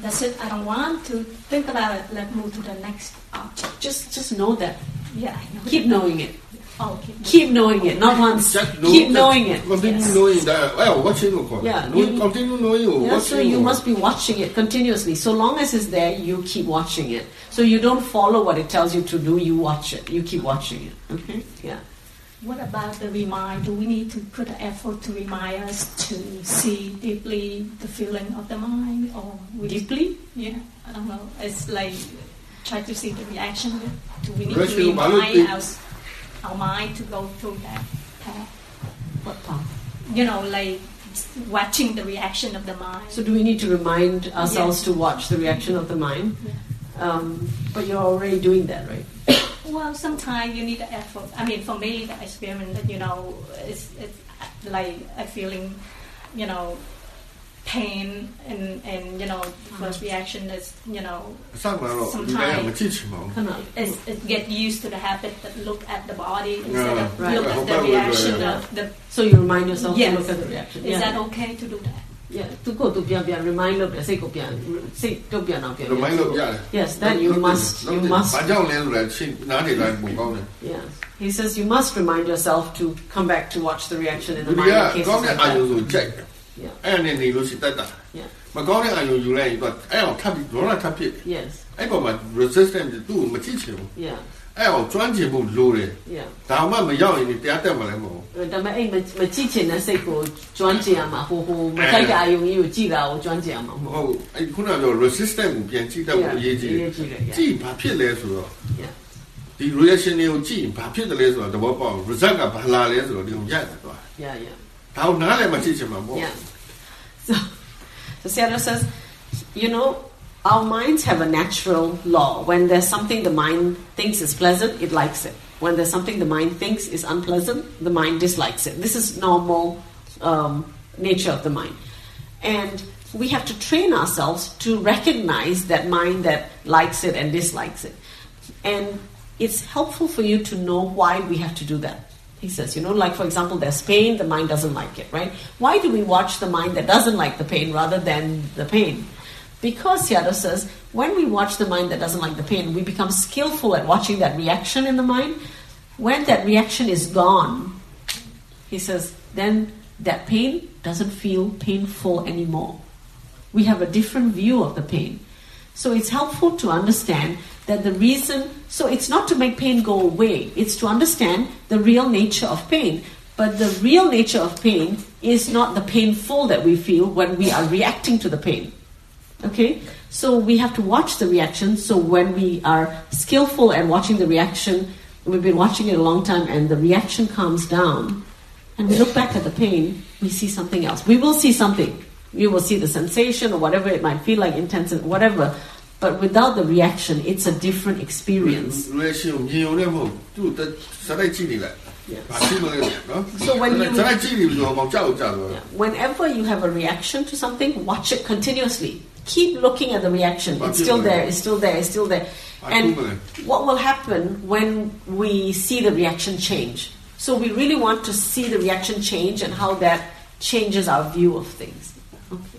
Speaker 8: that's it. I don't want to think about it. Let's move to the next object.
Speaker 3: Just just know that.
Speaker 8: Yeah, I know.
Speaker 3: Keep knowing it.
Speaker 8: Oh, keep,
Speaker 3: knowing it, not once.
Speaker 4: Know,
Speaker 3: keep knowing it.
Speaker 4: Continue
Speaker 8: yes.
Speaker 4: knowing that. Well, watching
Speaker 3: Yeah, you,
Speaker 4: continue knowing.
Speaker 3: Yeah, so you must be watching it continuously. So long as it's there, you keep watching it. So you don't follow what it tells you to do. You watch it. You keep watching it. Okay. Yeah.
Speaker 8: What about the remind? Do we need to put effort to remind us to see deeply the feeling of the mind, or
Speaker 3: deeply?
Speaker 8: Yeah, I don't know. It's like try to see the reaction. Do we need
Speaker 4: Rational
Speaker 8: to remind
Speaker 4: us?
Speaker 8: Our, mind to go through that path?
Speaker 3: What part?
Speaker 8: You know, like watching the reaction of the mind.
Speaker 3: So do we need to remind ourselves
Speaker 8: Yes.
Speaker 3: to watch the reaction of the mind?
Speaker 8: Yeah.
Speaker 3: Um, but you're already doing that, right?
Speaker 8: Well, sometimes you need the effort. I mean, for me, the experiment that you know, it's, it's like a feeling, you know, pain and and you know first mm-hmm. reaction is you know
Speaker 3: sometimes
Speaker 8: is, is get used to the habit that look at the body instead yeah, of
Speaker 3: right.
Speaker 8: look at the reaction of the
Speaker 3: so you remind yourself
Speaker 8: yes.
Speaker 3: to look at the reaction
Speaker 8: is that okay to do that
Speaker 3: yeah, to go to Pia Pia, remind of the Seiko Pia, Seiko Pia now Pia.
Speaker 4: Remind of Pia.
Speaker 3: Yes, then you must, you must. Yes. He says you must remind yourself to come back to watch the reaction in the minor cases.
Speaker 4: ဆိုကြိုက်တယ်
Speaker 3: Yeah.
Speaker 4: အဲ့ဒါနဲ့နေလို့ရှိတတ်တာ
Speaker 3: Yeah.
Speaker 4: မကောင်းတဲ့အာယုံယူလိုက်ရင်တော့အဲ့အောင်ထပ်ပြီးဒေါ်လာထပ်ဖြစ်
Speaker 3: Yes.
Speaker 4: အဲ့ပေါ်မှာ resistance သူ့ကိုမကြည့်ချင်ဘူး
Speaker 3: Yeah.
Speaker 4: အဲ့အောင်ကျွမ်းကျင်ဖို့လိုတယ်
Speaker 3: Yeah.
Speaker 4: ဒါမှမရောက်ရင်တရားတက်မှာလည်းမဟုတ်
Speaker 3: ဒါပေမဲ့အဲ့မမကြည့်ချင်တဲ့စိတ်ကိုကျွမ်းကျင်ရမှာဟိုဟိုမထိုက်တဲ့အယုံကြီးကိုကြည့်တာကိုကျွမ်းကျင်ရမှာမ
Speaker 4: ဘူး
Speaker 3: ဟုတ်
Speaker 4: ဟုတ်အဲ့ခုနကပြော resistance ကိုပြန်ကြည့်တတ်ဖို့အရေးကြီးတယ်
Speaker 3: အရေးကြီးတယ်
Speaker 4: ကြည့်ဘာဖြစ်လဲဆိုတော့
Speaker 3: Yeah.
Speaker 4: ဒီ reaction တွေကိုကြည့်ရင်ဘာဖြစ်တယ်လဲဆိုတော့သဘောပေါက် result ကဘာလာလဲဆိုတော့ဒီကိုရတယ်တော့
Speaker 3: Yeah, yeah.
Speaker 4: ဒါကိုနားလည်းမကြည့်ချင်မှာပေါ့
Speaker 3: Yeah. So, so Sayadaw says, you know, our minds have a natural law. When there's something the mind thinks is pleasant, it likes it. When there's something the mind thinks is unpleasant, the mind dislikes it. This is normal um, nature of the mind. And we have to train ourselves to recognize that mind that likes it and dislikes it. And it's helpful for you to know why we have to do that. He says, you know, like for example, there's pain, the mind doesn't like it, right? Why do we watch the mind that doesn't like the pain rather than the pain? Because Sayadaw says, when we watch the mind that doesn't like the pain, we become skillful at watching that reaction in the mind. When that reaction is gone, he says, then that pain doesn't feel painful anymore. We have a different view of the pain. So it's helpful to understand that the reason, so it's not to make pain go away, it's to understand the real nature of pain. But the real nature of pain is not the painful that we feel when we are reacting to the pain. Okay? So we have to watch the reaction. So when we are skillful at watching the reaction, we've been watching it a long time, and the reaction calms down, and we look back at the pain, we see something else. We will see something. We will see the sensation or whatever it might feel like, intense, whatever but without the reaction, it's a different experience. Yes. So when you, yeah, whenever you have a reaction to something, watch it continuously. Keep looking at the reaction. It's still there, it's still there, it's still there. And what will happen when we see the reaction change? So we really want to see the reaction change and how that changes our view of things. Okay.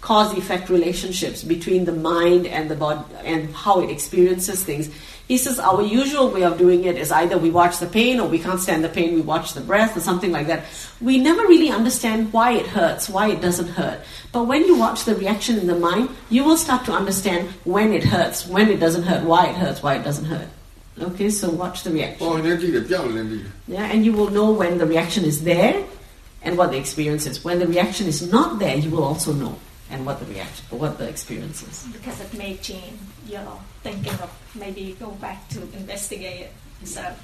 Speaker 3: cause effect relationships between the mind and the body and how it experiences things. He says our usual way of doing it is either we watch the pain or we can't stand the pain, we watch the breath or something like that. We never really understand why it hurts, why it doesn't hurt. But when you watch the reaction in the mind, you will start to understand when it hurts, when it doesn't hurt, why it hurts, why it doesn't hurt. Okay, so watch the reaction. Yeah, and you will know when the reaction is there and what the experience is. When the reaction is not there, you will also know and what the reaction, what the experience is.
Speaker 8: Because it may change your thinking of maybe go back to investigate it. So.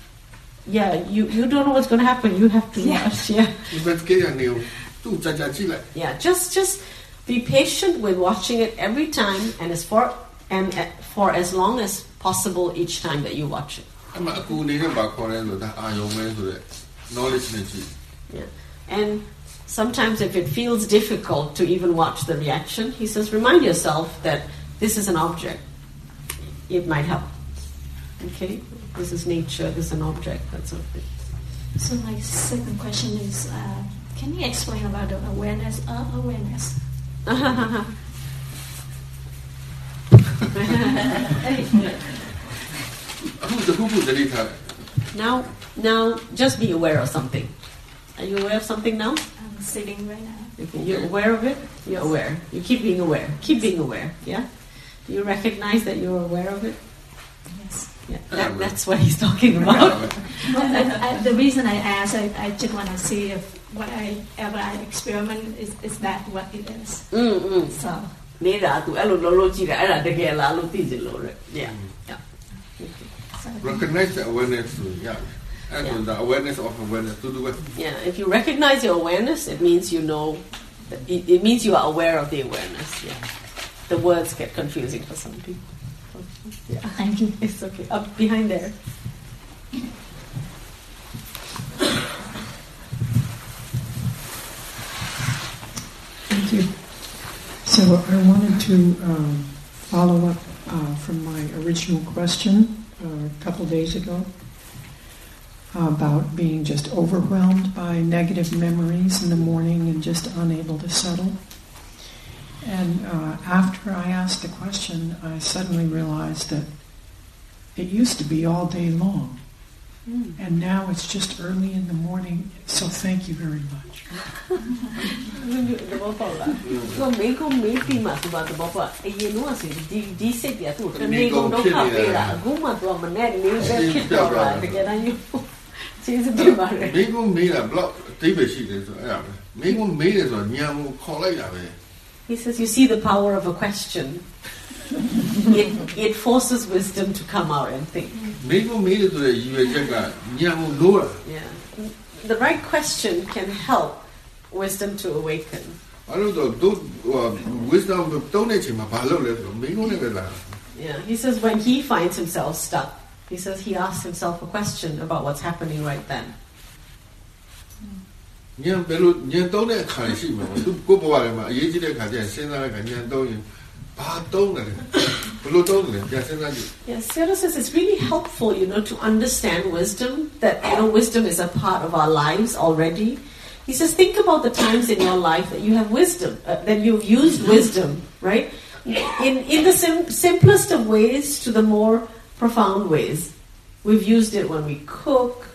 Speaker 3: Yeah, you, you don't know what's going to happen. You have to
Speaker 8: yeah.
Speaker 3: rush. Yeah. yeah, just just be patient with watching it every time, and as far and uh, for as long as possible each time that you watch it. Yeah. And sometimes if it feels difficult to even watch the reaction, he says, remind yourself that this is an object. It might help. Okay? This is nature, this is an object, that sort of thing.
Speaker 8: So, my second question is uh, can you explain about the awareness of awareness?
Speaker 3: now, now, just be aware of something. Are you aware of something now?
Speaker 8: I'm sitting right now.
Speaker 3: Okay, you're aware of it? You're aware. You keep being aware. Keep being aware. Yeah? Do you recognize that you're aware of it?
Speaker 8: Yes.
Speaker 3: Yeah. That, that's what he's talking about.
Speaker 8: Well, I, I, the reason I ask, I, I just want to see if whatever I experiment is, is that what it is.
Speaker 3: mm, mm.
Speaker 8: So
Speaker 3: နေတာ तू အဲ့လိုလုံးလုံးကြည့်တယ်အဲ့ဒါတကယ်လားလို့သိချင်လို့တဲ့ yeah yeah
Speaker 8: so
Speaker 4: recognize the awareness ဆို and yeah. the awareness of awareness to do with.
Speaker 3: Yeah, if you recognize your awareness, it means you know. It, it means you are aware of the awareness. Yeah, the words get confusing for some people. Yeah,
Speaker 8: thank you.
Speaker 3: It's okay. Up behind there.
Speaker 9: Thank you. So I wanted to um, follow up uh, from my original question uh, a couple days ago about being just overwhelmed by negative memories in the morning and just unable to settle. And uh, after I asked the question, I suddenly realized that it used to be all day long. And now it's just early in the morning. So thank you very much.
Speaker 3: သဘောပေါက်လားသူကမေးကုန်းမေးပြီးမှသူကသဘောပေါက်အရင်တော့ဆိုဒီဒီစိတ်ပြသူ့တနေ့ကုန်ဒုက္ခပေးတာအခုမှသူကမနဲ့နေပဲဖြစ်တော့တာတကယ်တမ်းယူ ကျေးဇူးတင်ပါတယ်
Speaker 4: မင်းကမေးတာဘလောက်အတိတ်ပဲရှိတယ်ဆိုအဲ့ဒါပဲမင်းကမေးတယ်ဆိုတော့ညံကိုခေါ်လိုက်တာပဲ
Speaker 3: He says, You see the power of a question. it, it forces wisdom to come out and think.
Speaker 4: မင်းကမေးတယ်ဆိုတဲ့ရည်ရွယ်ချက်ကညံကိုလို့တာ
Speaker 3: Yeah. The right question can help wisdom to awaken.
Speaker 4: ဘာလို့တော့သူဟို wisdom တုံးတဲ့ချိန်မှာဘာလုပ်လဲဆိုတော့မင်းကလည်းပဲလား
Speaker 3: Yeah. He says, when he finds himself stuck, he says he asks himself a question about what's happening right then. Yes Sayadaw says it's really helpful you know to understand wisdom that you know wisdom is a part of our lives already He says, think about the times in your life that you have wisdom, uh, that you've used wisdom, right? In, in the sim- simplest of ways to the more profound ways. We've used it when we cook,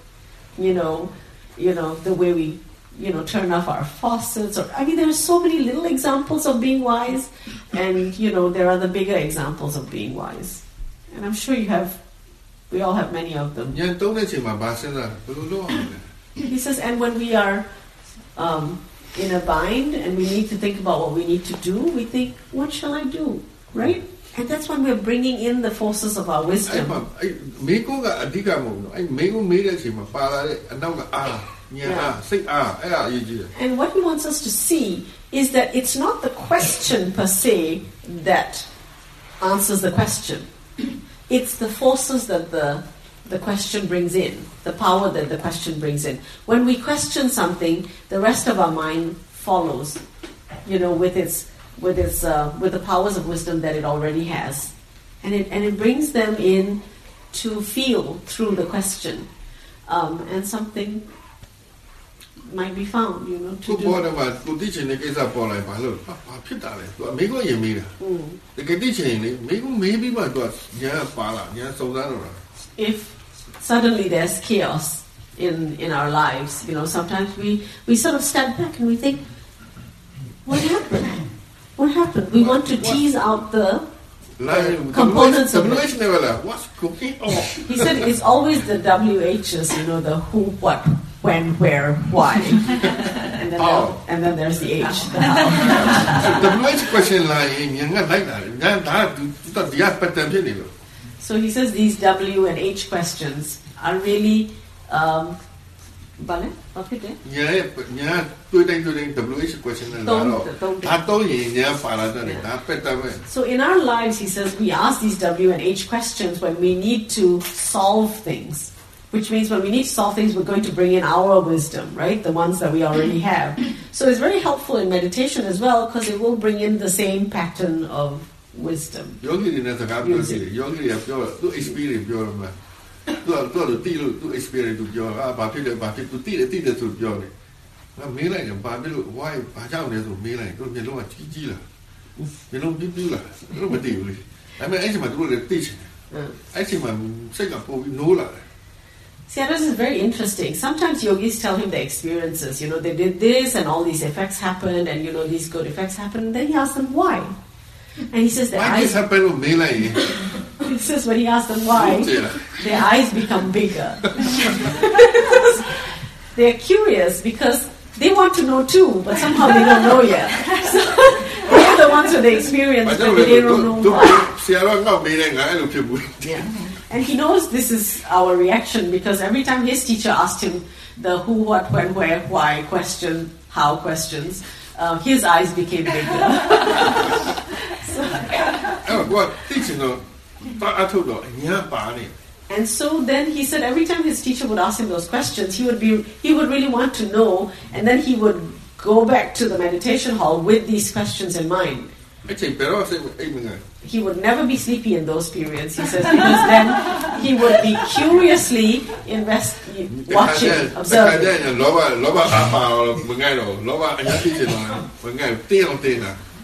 Speaker 3: you know, you know, the way we, you know, turn off our faucets or I mean there are so many little examples of being wise and you know, there are the bigger examples of being wise. And I'm sure you have we all have many of them. he says, and when we are um, in a bind and we need to think about what we need to do, we think, what shall I do? Right? And that's when we're bringing in the forces of our
Speaker 4: အဲ့
Speaker 3: wisdom.
Speaker 4: မှာအဲ့မေကုန်းကအဓိကမဟုတ်ဘူးနော်အဲ့မေကုန်းမေးတဲ့အချိန်မှာပါလာတဲ့အနောက်ကအာညံအာစိတ်အာအဲ့ဒါအရေးကြီးတယ်
Speaker 3: And what he wants us to see is that it's not the question per se that answers the question. It's the forces that the the question brings in, the power that the question brings in. When we question something, the rest of our mind follows, you know, with its with its uh, with the powers of wisdom that it already has, and it and it brings them in to feel through the question, um, and something might be found, you know,
Speaker 4: သူ
Speaker 3: to
Speaker 4: ဘော
Speaker 3: do.
Speaker 4: တော့မှသူတိချင်တဲ့ကိစ္စပေါ်လာဘာလို့ဟာဘာဖြစ်တာလဲသူကမေကုန်းရင်မေးတာ
Speaker 3: Mm.
Speaker 4: တကယ်တိချင်ရင်လေမေကုန်းမေးပြီးမှသူကညံပါလာညံစုံစမ်းတော့တာ
Speaker 3: if suddenly there's chaos in in our lives, you know, sometimes we we sort of step back and we think, what happened? What happened? We what, want to tease out the
Speaker 4: like,
Speaker 3: components
Speaker 4: the of the What's cooking? Oh.
Speaker 3: he said it's always the WHs, you know, the who, what, when, where, why. and, then oh. and then there's the H. The how.
Speaker 4: so WH question like
Speaker 3: So he says these W and H questions are really um, Vale, So in our lives he says we ask these W and H questions when we need to solve things. Which means when we need to solve things, we're going to bring in our wisdom, right? The ones that we already have. So it's very helpful in meditation as well because it will bring in the same pattern of wisdom.
Speaker 4: Tuo, tuo tu tilu tu experience tu jo ba ba tu ti ti tu jo na lai ba lu ba jao tu lai tu lu a chi chi la lu la lu ba ti lu me
Speaker 3: ai
Speaker 4: ma tu le ti chi ai chi ma sai po no la eh.
Speaker 3: See, this is very interesting. Sometimes yogis tell him the experiences. You know, they did this and all these effects happened and, you know, these good effects happened. And then he asks them why. And he says that.
Speaker 4: Why did this happened with me like
Speaker 3: He says when he asked them why,
Speaker 4: oh
Speaker 3: their eyes become bigger. they're curious because they want to know too, but somehow they don't know yet. So they're the ones with the experience, but they don't know why. And he knows this is our reaction because every time his teacher asked him the who, what, when, where, why question, how questions, uh, his eyes became bigger.
Speaker 4: so, oh, what?
Speaker 3: And so then he said every time his teacher would ask him those questions, he would be he would really want to know, and then he would go back to the meditation hall with these questions in mind. He would never be sleepy in those periods, he says, because then he would be curiously invest, watching, observing.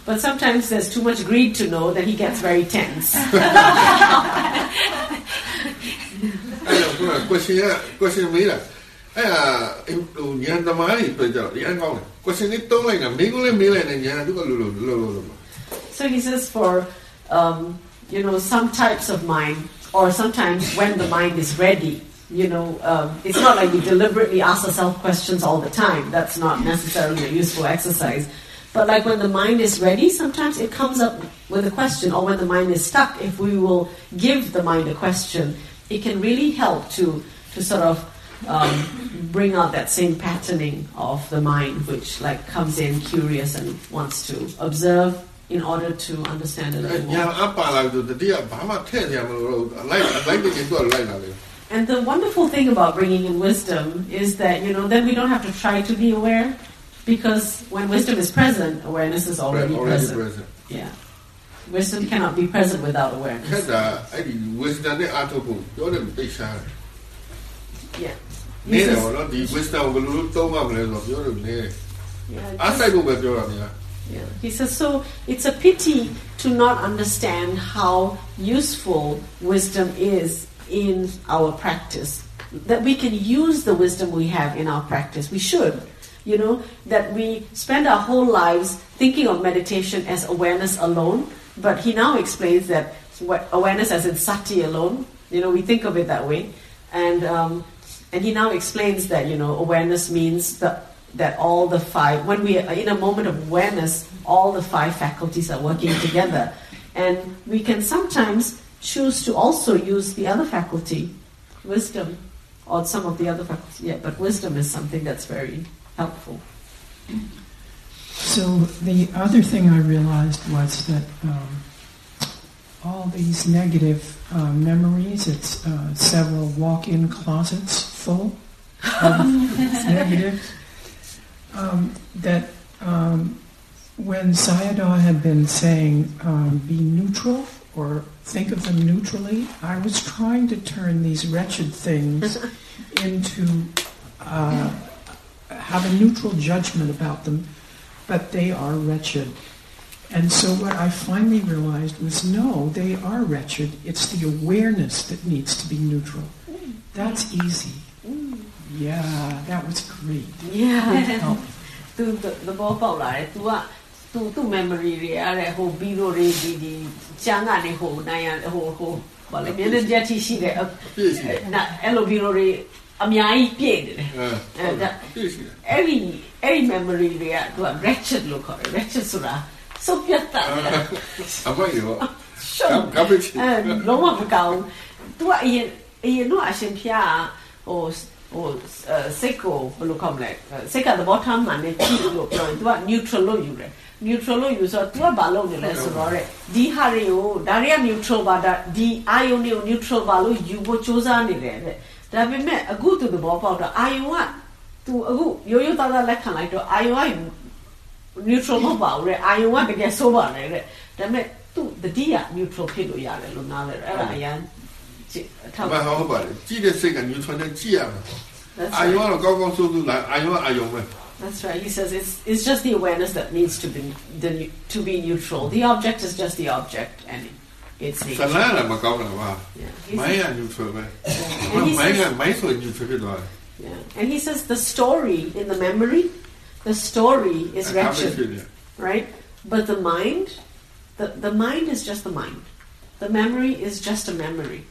Speaker 4: ကျရင်လောဘလောဘအပါမငယ်တော့လောဘအညာသိချင်တော့မငယ်တင်းအောင်တင်းတာ
Speaker 3: But sometimes there's too much greed to know that he gets very tense.
Speaker 4: အဲ့တော့ကိုက question က question မေးတာအဲ့ဟာဟိုညာသမားတွေတွေ့ကြတော့ရန်ကောင်းတယ် question လေးတုံးလိုက်တာမိကုန်းလေးမေးလိုက်နေညာသူကလို့လို့လို့လို့လို့
Speaker 3: So he says for um, you know some types of mind, or sometimes when the mind is ready. You know, um, it's not like we deliberately ask ourselves questions all the time. That's not necessarily a useful exercise. But like when the mind is ready, sometimes it comes up with a question, or when the mind is stuck, if we will give the mind a question, it can really help to to sort of um, bring out that same patterning of the mind, which like comes in curious and wants to observe in order to understand a little more. And the wonderful thing about bringing in wisdom is that you know then we don't have to try to be aware. because when wisdom is present, awareness is already,
Speaker 4: already
Speaker 3: present.
Speaker 4: present
Speaker 3: Yeah, wisdom cannot be present without
Speaker 4: ခက်
Speaker 3: awareness.
Speaker 4: တာအဲ့ဒီ wisdom နဲ့အထုတ်ဖို့ပြောတယ်သိရှာတယ်
Speaker 3: Yeah.
Speaker 4: နေတယ်
Speaker 3: This is-
Speaker 4: ဘောနော်ဒီ wisdom ကိုဘယ်လိုသုံးမှမလဲဆိုတော့ပြောတယ်နေ
Speaker 3: yeah,
Speaker 4: အားစိုက်ဖို့ပဲပြောတာများ
Speaker 3: Yeah. He says, so it's a pity to not understand how useful wisdom is in our practice. That we can use the wisdom we have in our practice. We should. You know, that we spend our whole lives thinking of meditation as awareness alone, but he now explains that awareness as in sati alone. You know, we think of it that way. And, um, and he now explains that, you know, awareness means the that all the five, when we are in a moment of awareness, all the five faculties are working together. And we can sometimes choose to also use the other faculty, wisdom, or some of the other faculties. Yeah, but wisdom is something that's very helpful.
Speaker 9: So the other thing I realized was that um, all these negative uh, memories, it's uh, several walk-in closets full of negatives, um, that um, when Sayadaw had been saying um, be neutral or think of them neutrally, I was trying to turn these wretched things into uh, have a neutral judgment about them, but they are wretched. And so what I finally realized was no, they are wretched. It's the awareness that needs to be neutral. That's easy. Yeah, that was great.
Speaker 3: Yeah.
Speaker 9: Help.
Speaker 3: သူသဘောပေါက်လာတယ် तू က तू သူ့ memory တွေအဲ့ဒါဟိုဘီရိုတွေဒီဒီကျန်းကနေဟိုနိုင်ရဟိုဟိုဘာလဲမျက်နှာကြက်ထိရှိတယ်အ
Speaker 4: ပြည့်ရှိတယ်
Speaker 3: နာအဲ့လိုဘီရိုတွေ အများကြီးပြည့်နေတယ်
Speaker 4: အဲ
Speaker 3: အဲဒါ
Speaker 4: ပြည့်ရှိတယ်
Speaker 3: အဲ့ဒီအဲ့ဒီ memory တွေကသူက wretched လို့ခေါ်တယ် wretched ဆိုတာစုပ်ပြတ်တာ
Speaker 4: အမိုက်ရော
Speaker 3: ရှုံး
Speaker 4: ကပ်ပစ်
Speaker 3: အဲလုံးဝမကောင်းသူကအရင်အရင်တော့အရှင်ဖျားဟိုဟိုအဲစိတ်ကိုဘယ်လိုခေါ်မလဲအဲစိတ်ကသဘောထားမှန်နဲ့ကြည့်လို့ပြောရင်သူက neutral လို့ယူတယ် neutral လို့ယူဆိုတော့ तू ကဘာလုပ်နေလဲဆိုတော့တဲ့ဒီဟာတွေကိုဒါတွေက neutral ပါဒါဒီအာယုန်တွေကို neutral ပါလို့ယူဖို့စူးစမ်းနေတယ်တဲ့ ဒါပေမဲ့အခုသူသဘောပေါက်တော့အာယုန်က तू အခုရိုးရိုးသားသားလက်ခံလိုက်တော့အာယုန်က neutral မဟုတ်ပါဘူးတဲ့အာယုံကတကယ်ဆိုးပါတယ်တဲ့ဒါပေမဲ့သူ့တတိယ neutral ဖြစ်လို့ရတယ်လို့နားလဲတယ်အဲ့ဒါအရင်ကြည့်အထောက်
Speaker 4: ဘာဟောပါလဲကြည့်တဲ့စိတ်က neutral နဲ့ကြည့်ရမှာ
Speaker 3: That's
Speaker 4: အာယုံ
Speaker 3: right.
Speaker 4: ကတော့ကောင်းကောင်းဆိုးဆိုးလားအာယုံကအာယုံပဲ
Speaker 3: That's right. He says it's it's just the awareness that needs to be the to be neutral. The object is just the object and it's
Speaker 4: the salada now,
Speaker 3: I'm
Speaker 4: a mai an yu so mai mai ga mai
Speaker 3: yeah. And he says the story in the memory the story is wretched right? But the mind the, the mind is just the mind. The memory is just a memory.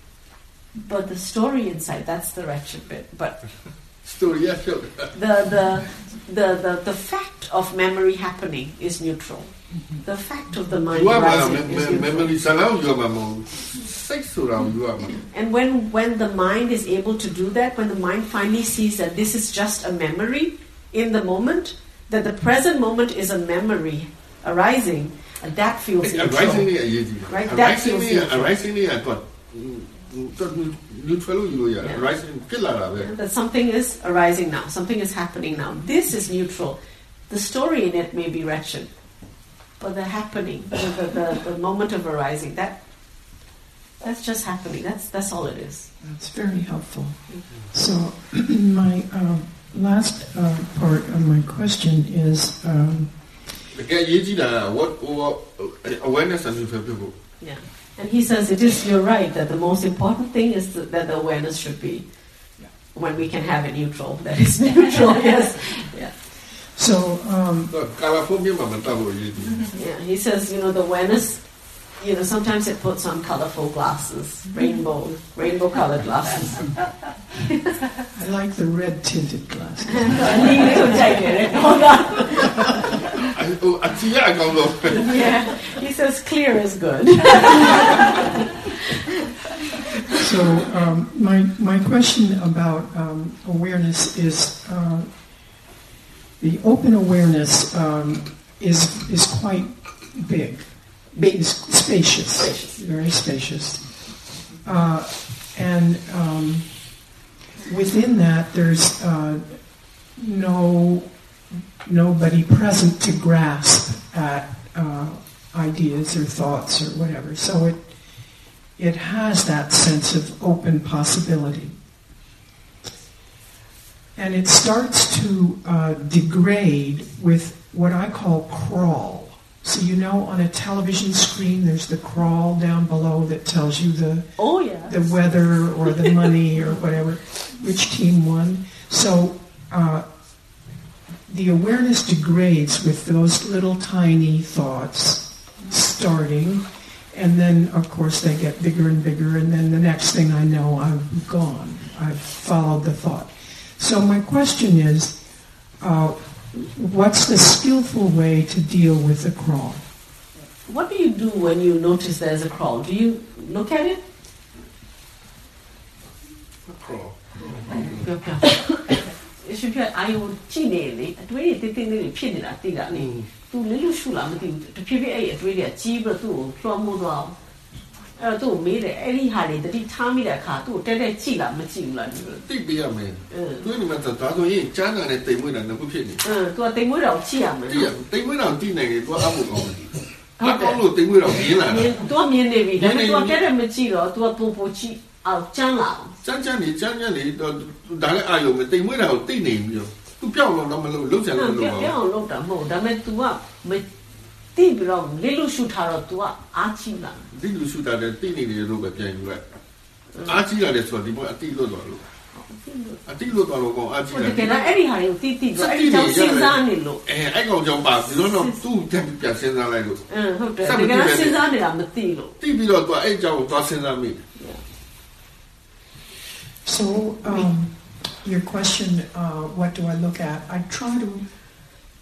Speaker 3: But the story inside that's the wretched bit. But
Speaker 4: story yeah sure.
Speaker 3: the, the the the the fact of memory happening is neutral. The fact of the mind rising is. And when, when the mind is able to do that, when the mind finally sees that this is just a memory in the moment, that the present moment is a memory arising, uh, that feels neutral.
Speaker 4: Arising,
Speaker 3: right? That feels neutral.
Speaker 4: Arising, I thought.
Speaker 3: Yeah. That something is arising now, something is happening now. This is neutral. The story in it may be wretched, the happening, the, the, the, the moment of arising, that that's just happening. That's that's all it is.
Speaker 9: That's very helpful. So my uh, last uh, part of my question is. Um,
Speaker 4: what, what awareness does you?
Speaker 3: Yeah, and he says it is. You're right that the most important thing is that the awareness should be when we can have it neutral. That is neutral. yes. Yeah.
Speaker 9: So, um,
Speaker 3: yeah, he says, you know, the awareness, you know, sometimes it puts on colorful glasses, rainbow, rainbow colored glasses.
Speaker 9: I like the red tinted glasses.
Speaker 3: yeah, he says clear is good.
Speaker 9: so, um, my, my question about um, awareness is. Uh, the open awareness um, is, is quite big, big, spacious,
Speaker 3: Spacious.
Speaker 9: very spacious. Uh, and um, within that, there's uh, no nobody present to grasp at uh, ideas or thoughts or whatever. So it it has that sense of open possibility. And it starts to uh, degrade with what I call crawl. So, you know, on a television screen, there's the crawl down below that tells you the,
Speaker 3: Oh, yeah.
Speaker 9: the weather or the money or whatever, which team won. So, uh, the awareness degrades with those little tiny thoughts starting, and then, of course, they get bigger and bigger, and then the next thing I know, I'm gone. I've followed the thought. So my question is, uh, what's the skillful way to deal with a crawl?
Speaker 3: What do you do when you notice there's a crawl? Do you look at it? Crawl. အာယုံကြည့်နေလေအတွေးတွေတင်းတင်းလေးတွေဖြစ်နေတာသိတာလေသူလေးလို့ရှုလားမသိဘူးတဖြည်းဖြည်းအဲ့ဒီအတွေးတွေကကြီးပြီးတော့သူ့ကိုလွှမ်းမိုးသွားအောင်အဲ့တော့သူ့ကိုမေးတယ်အဲ့ဒီဟာတွေတတိထားမိတဲ့အခါသူ့ကိုတက်တက်ကြည့်လားမကြည့်ဘူးလားဒီလို
Speaker 4: တိတ်ပေးရမယ်
Speaker 3: အင်း
Speaker 4: တွေးနေမှာဒါဆိုရင်ကျန်းတာနဲ့တိမ်မွေးတာနှစ်ခုဖြစ်နေ
Speaker 3: အင်းသူကတိမ်မွေးတော့ကြည့်ရမယ်
Speaker 4: တိရ
Speaker 3: နော်
Speaker 4: တိမ်မွေးတော့တိနိုင်တယ်သူကအမှုကောင်းတယ်
Speaker 3: ဟုတ်တယ်
Speaker 4: အကောင်းလို့တိမ်မွေးတော့မြင်လာ
Speaker 3: မြ
Speaker 4: တာ
Speaker 3: င်သူကမြင်နေပြီဒါပေမဲ့
Speaker 4: မြင်နေပြီ
Speaker 3: သူကတက်တက်မကြည့်တော့သူကပူပူကြည့်အောင်ကျန်းလာအောင်
Speaker 4: ကျန်းကျန်းနေကျန်းကျန်းနေတော့ဒါလည်းအာယုံပဲတိမ်မွေးတာကိုတိတ်နေပြီးတော့သူပြောင်းတော့တော့မလို့လုံးချင်လို့လို့
Speaker 3: ပြော
Speaker 4: ပါ
Speaker 3: ပြောင်းလုပ်တာမဟုတ်ဘူးဒါပေမဲ့ तू က မတိပြီးတော့လေးလို့ရှုထားတော့ तू ကအားကြီးလာ
Speaker 4: ဒီလူစုတာတဲ့တိနေတယ်လို့ပဲပြန်ယူလိုက်အားကြီးရတယ်ဆိုတော့ဒီဘက်အတိလွတ်သွားလို့အတိလွတ်သွားလို့ကောအားကြီး
Speaker 3: ဟုတ်
Speaker 4: တ
Speaker 3: တ
Speaker 4: ယ်
Speaker 3: ကယ်တော့အဲ့ဒီဟာတွေကိုတိတိတော့အဲ့ဒီကြောင့်စဉ်းစားနေလို့
Speaker 4: အဲအဲ့ကောင်ကြောင့်ပါဒီလိုတော့သူ့တက်ပြန်စဉ်းစားလိုက်လို့
Speaker 3: အင်းဟုတ်တယ်တကယ်တော့စဉ်းစားနေတာမသိလို့
Speaker 4: တိပြီးတော့သူအဲ့ကြောင့်သွားစဉ်းစားမိ
Speaker 9: So, um, your question, uh, what do I look at? I try to,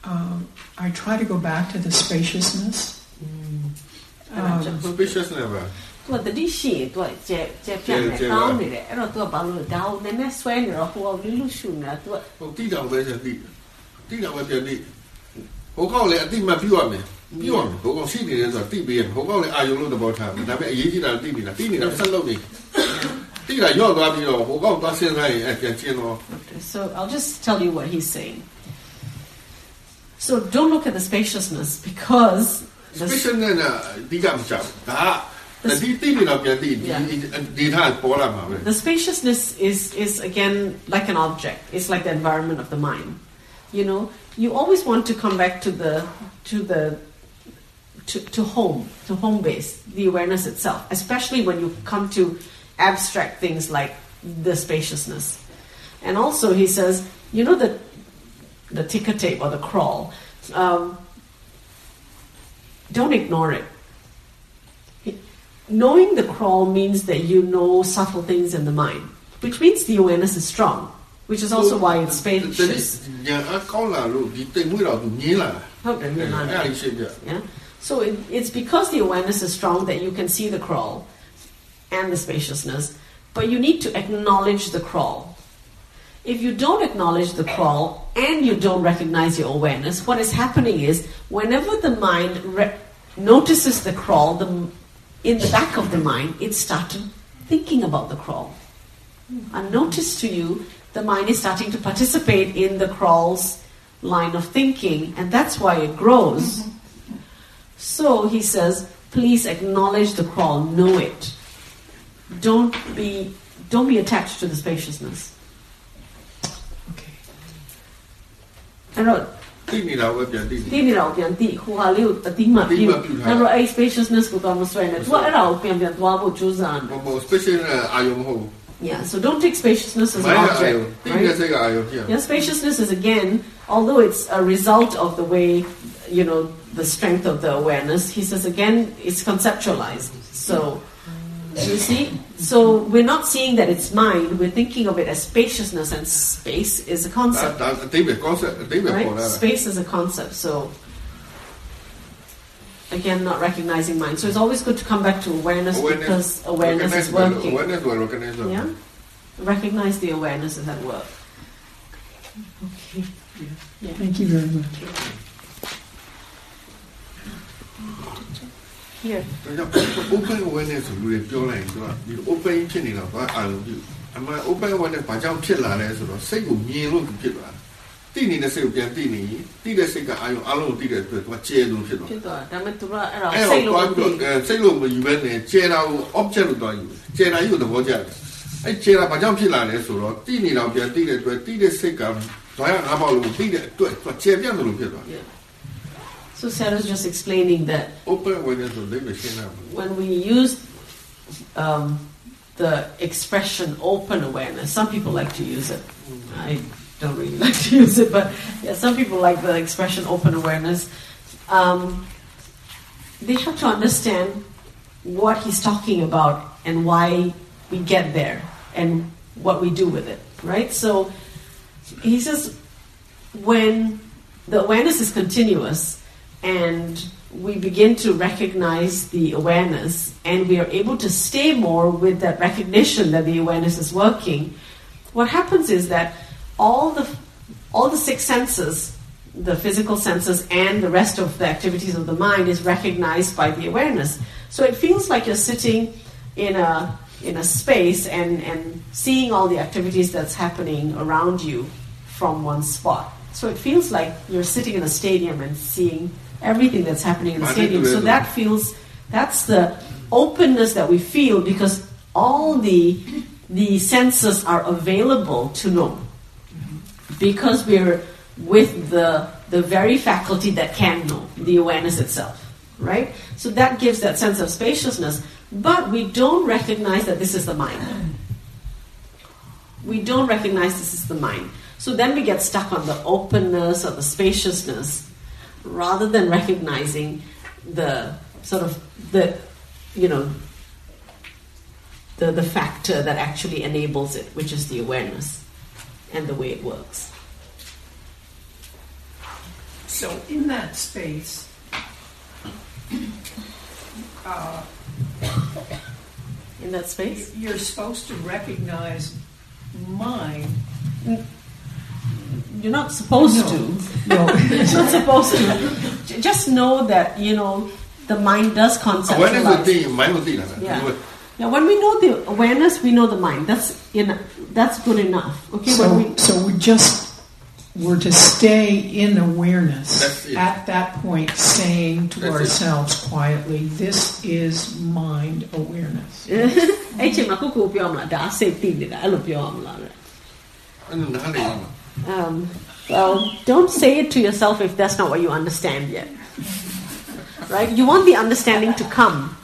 Speaker 9: I try to go back to the spaciousness.
Speaker 3: So I'll just tell you what he's saying. So don't look at the spaciousness because the,
Speaker 4: special နဲ့ဒီကမချဘူးဒါကဒီတိနေတော့ပြန်တိဒီဒီထားပေါ်လာမှာပဲ
Speaker 3: the spaciousness is is again like an object. It's like the environment of the mind. You know, you always want to come back to the to the to, to home, to home base, the awareness itself, especially when you come to abstract things like the spaciousness. And also, he says, you know, the, the ticker tape or the crawl. Um, don't ignore it. Knowing the crawl means that you know subtle things in the mind, which means the awareness is strong, which is also so, why it's spacious. Yeah? So it's because the awareness is strong that you can see the crawl and the spaciousness, but you need to acknowledge the crawl. If you don't acknowledge the crawl, and you don't recognize your awareness, what is happening is whenever the mind re- notices the crawl, the, in the back of the mind, it started thinking about the crawl. Hmm. Unnoticed to you, the mind is starting to participate in the crawl's line of thinking, and that's why it grows. Mm-hmm. So he says, please acknowledge the crawl, know it. Don't be don't be attached to the spaciousness. အဲ့တော့
Speaker 4: တိနေတာပဲပြန်တိ
Speaker 3: ဒီနေတော့ပြန်တိဟိုဟာလေးကိုအတိမပြု
Speaker 4: အတိမပြုထား
Speaker 3: အဲ့တော့အဲ့ spaciousness ကိုတော့မဆွဲနဲ့သူကအဲ့ဒါကိုပြန်ပြန်သွားဖို့ကြိုးစားတယ်
Speaker 4: ဟို special အာယုံမဟုတ်
Speaker 3: Yeah, so don't take spaciousness as
Speaker 4: ဘူး
Speaker 3: an
Speaker 4: မိုင်းအာယုံ
Speaker 3: object.
Speaker 4: တိနေ
Speaker 3: Right?
Speaker 4: စိတ်ကအာယုံဖြစ်
Speaker 3: Yeah, spaciousness is again, although it's a result of the way, you know, the strength of the awareness, he says again, it's conceptualized. So, you see? So we're not seeing that it's mind, we're thinking of it as spaciousness, and space is a concept.
Speaker 4: Concept.
Speaker 3: Right? Space is a concept, so again, not recognizing mind. So it's always good to come back to awareness, awareness because awareness is working.
Speaker 4: Awareness will recognize
Speaker 3: yeah? Recognize the awareness is at work. Okay. Yeah.
Speaker 9: Thank you very much.
Speaker 3: Here.
Speaker 4: ဒါကြောင့် open awareness ဆိုလူတွေပြောလိုက်ရင်သူကဒီ open ဖြစ်နေတော့ဘာအာရုံပြုအမှန် open awareness ဘာကြောင့်ဖြစ်လာလဲဆိုတော့စိတ်ကိုမြင်လို့ဖြစ်လာတာတိနေတဲ့စိတ်ကိုပြန်တိနေရင်တိတဲ့စိတ်ကအာရုံအလုံးကိုတိတဲ့အတွက်သူကကျဲလို့ဖြစ်သွား
Speaker 3: ဖြစ်သွားတယ်ဒါပေမဲ့သူကအဲ့ဒါ
Speaker 4: အဲ့
Speaker 3: စိ
Speaker 4: တော့
Speaker 3: တ်လို့
Speaker 4: တွား
Speaker 3: မ
Speaker 4: ပြီး
Speaker 3: သိ
Speaker 4: တော့အဲစိတ်လို့မယူဘဲနဲ့ကျဲတာကို object လို့တွားယူကျဲတာယူသဘောကျတယ်အဲ့ကျဲတာဘာကြောင့်ဖြစ်လာလဲဆိုတော့တိနေတော့ပြန်တိတဲ့အတွက်တိတဲ့စိတ်ကဇွာရငါးပေါက်လို့တိတဲ့အတွက်သူကကျဲပြတ်တယ်လို့ဖြစ်သွားတယ်
Speaker 3: Yeah. So Sayadaw's just explaining that when we use um, the expression open awareness, some people like to use it. I don't really like to use it, but yeah, some people like the expression open awareness. Um, they have to understand what he's talking about and why we get there and what we do with it, right? So he says when the awareness is continuous, and we begin to recognize the awareness and we are able to stay more with that recognition that the awareness is working. What happens is that all the all the six senses the physical senses and the rest of the activities of the mind is recognized by the awareness. So it feels like you're sitting in a in a space and and seeing all the activities that's happening around you from one spot. So it feels like you're sitting in a stadium and seeing everything that's happening in the stadium. So that feels that's the openness that we feel because all the the senses are available to know. Because we're with the the very faculty that can know, the awareness itself. Right? So that gives that sense of spaciousness, but we don't recognize that this is the mind. We don't recognize this is the mind. So then we get stuck on the openness or the spaciousness rather than recognizing the sort of the you know the, the factor that actually enables it, which is the awareness. and the way it works.
Speaker 9: So in that space, uh,
Speaker 3: In that space,
Speaker 9: you're supposed to recognize mind
Speaker 3: you're not supposed
Speaker 9: no.
Speaker 3: to.
Speaker 9: No,
Speaker 3: it's not supposed to. Just know that you know the mind does conceptualize.
Speaker 4: When is the mind will.
Speaker 3: Yeah. Yeah, when we know the awareness, we know the mind. That's enough. That's good enough. Okay.
Speaker 9: So,
Speaker 3: we,
Speaker 9: so we just were to stay in awareness at that point, saying to
Speaker 4: That's
Speaker 9: ourselves it. quietly, "This is mind awareness."
Speaker 3: Um, well, don't say it to yourself if that's not what you understand yet. Right? You want the understanding to come.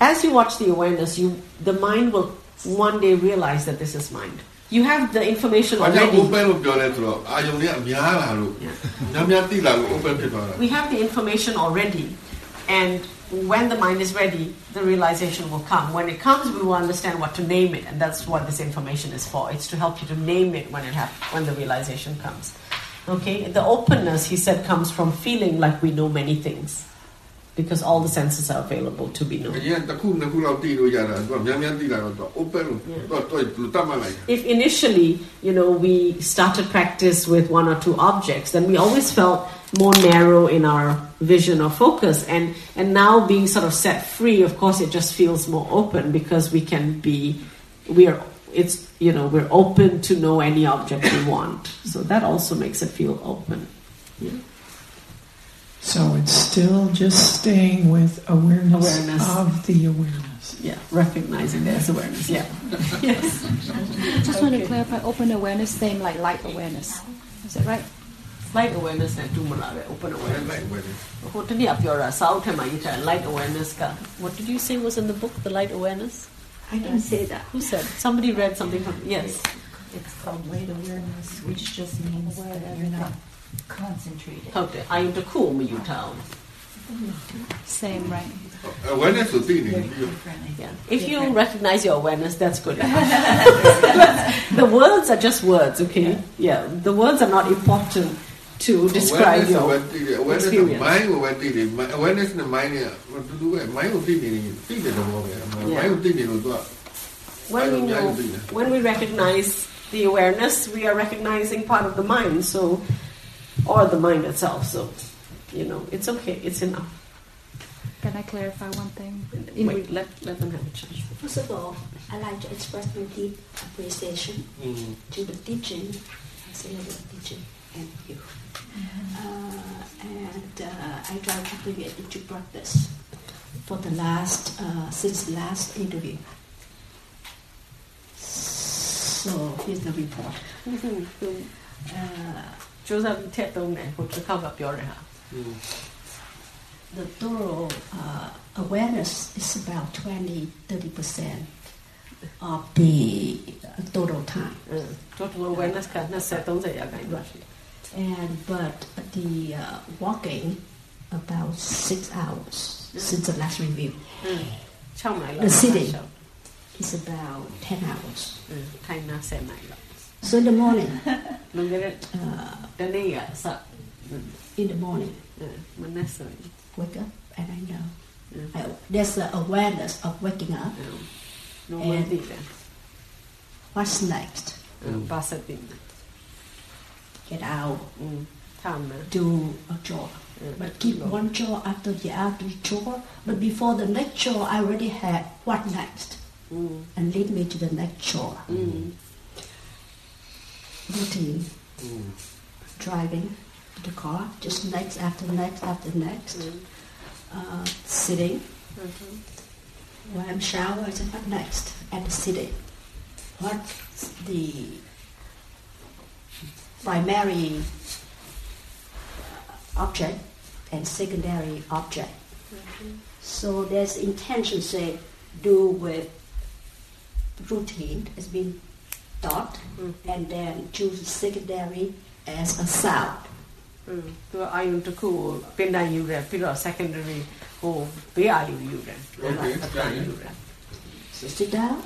Speaker 3: As you watch the awareness, you the mind will one day realize that this is mind. You have the information already. We have the information already, and when the mind is ready, the realization will come. When it comes, we will understand what to name it, and that's what this information is for. It's to help you to name it when it happens, when the realization comes. Okay, the openness he said comes from feeling like we know many things, because all the senses are available to be known. If initially, you know, we started practice with one or two objects, then we always felt more narrow in our vision or focus. And and now being sort of set free, of course, it just feels more open because we can be, we are, it's you know, we're open to know any object we want. So that also makes it feel open. Yeah.
Speaker 9: So it's still just staying with awareness,
Speaker 3: Awareness.
Speaker 9: of the awareness.
Speaker 3: Yeah, recognizing there's awareness. Yeah. yes.
Speaker 2: Just want
Speaker 3: Okay.
Speaker 2: to clarify open awareness, same like light awareness. Is that right?
Speaker 3: Light awareness and do open
Speaker 4: အဲ့
Speaker 3: awareness.
Speaker 4: လိုက်ဝယ်တယ်
Speaker 3: ဟိုတနည်းပြောတာစာအုပ်ထဲမှာရေးထားတယ် light awareness က What did you say was in the book the light awareness
Speaker 6: I didn't say that.
Speaker 3: Who said somebody read something from yes
Speaker 6: It's called light awareness, which just means that you're not concentrated.
Speaker 3: ဟုတ်တယ်အာယုံတစ်ခုမယူထားအောင်
Speaker 2: Same, right?
Speaker 4: awareness ကိုသိနေပြီ
Speaker 6: Different, I
Speaker 3: Yeah.
Speaker 6: think.
Speaker 3: If you recognize your awareness, that's good enough. the words are just words, okay? Yeah. The words are not important to describe your experience.
Speaker 4: Mind the mind.
Speaker 3: When we know, when we recognize the awareness, we are recognizing part of the mind, so or the mind itself. So, you know, it's okay. It's enough.
Speaker 2: Can I clarify one thing?
Speaker 3: Wait, let, let them have a chance.
Speaker 10: First of all, I'd like to express my deep appreciation mm-hmm. to the teaching, I say the teaching, and you. Uh, and uh, I try to bring it into practice for the last uh, since the last interview. So here's the report. uh,
Speaker 3: 早晨踢到你，或者溝入咗你嚇。嗯。
Speaker 10: The mm. thorough uh, awareness is about 20 30% of the total time.
Speaker 3: Total awareness kan, nasa tong sa yaga. Right
Speaker 10: and but the uh, walking about six hours mm. since the last review.
Speaker 3: Mm.
Speaker 10: The sitting is about ten hours.
Speaker 3: Mm.
Speaker 10: So in the morning, uh, in the morning, wake up and I know. I, there's the awareness of waking up.
Speaker 3: And
Speaker 10: what's next?
Speaker 3: Mm
Speaker 10: get out
Speaker 3: mm.
Speaker 10: do a chore. Mm. But keep mm. one chore after the other chore. But before the next chore, I already had what next, and lead me to the next chore. Routine. Driving the car, just next after next after next. Uh, sitting. Mm-hmm. When I'm showered, what next? At the sitting. What's the primary uh, object and secondary object? So there's intention, say, do with routine has been taught, and then choose secondary as a sound.
Speaker 3: သူကအာယုံတစ်ခုကိုပင်တိုင်းယူတယ်ပြီးတော့ secondary ဟိုဘေးအာယုံယူတယ်
Speaker 4: Okay,
Speaker 3: အတန်ယူတယ်
Speaker 10: So sit down,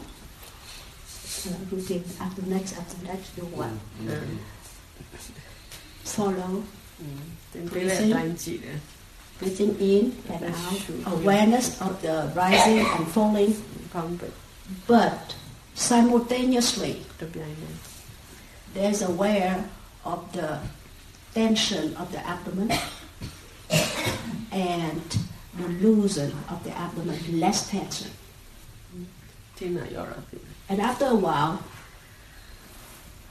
Speaker 10: uh, routine. After next, after that, you what?
Speaker 4: Mm.
Speaker 10: follow. Breathing, in and out, awareness of the rising and falling, but simultaneously there's aware of the tension of the abdomen and the loosen of the abdomen, less tension. And after a while,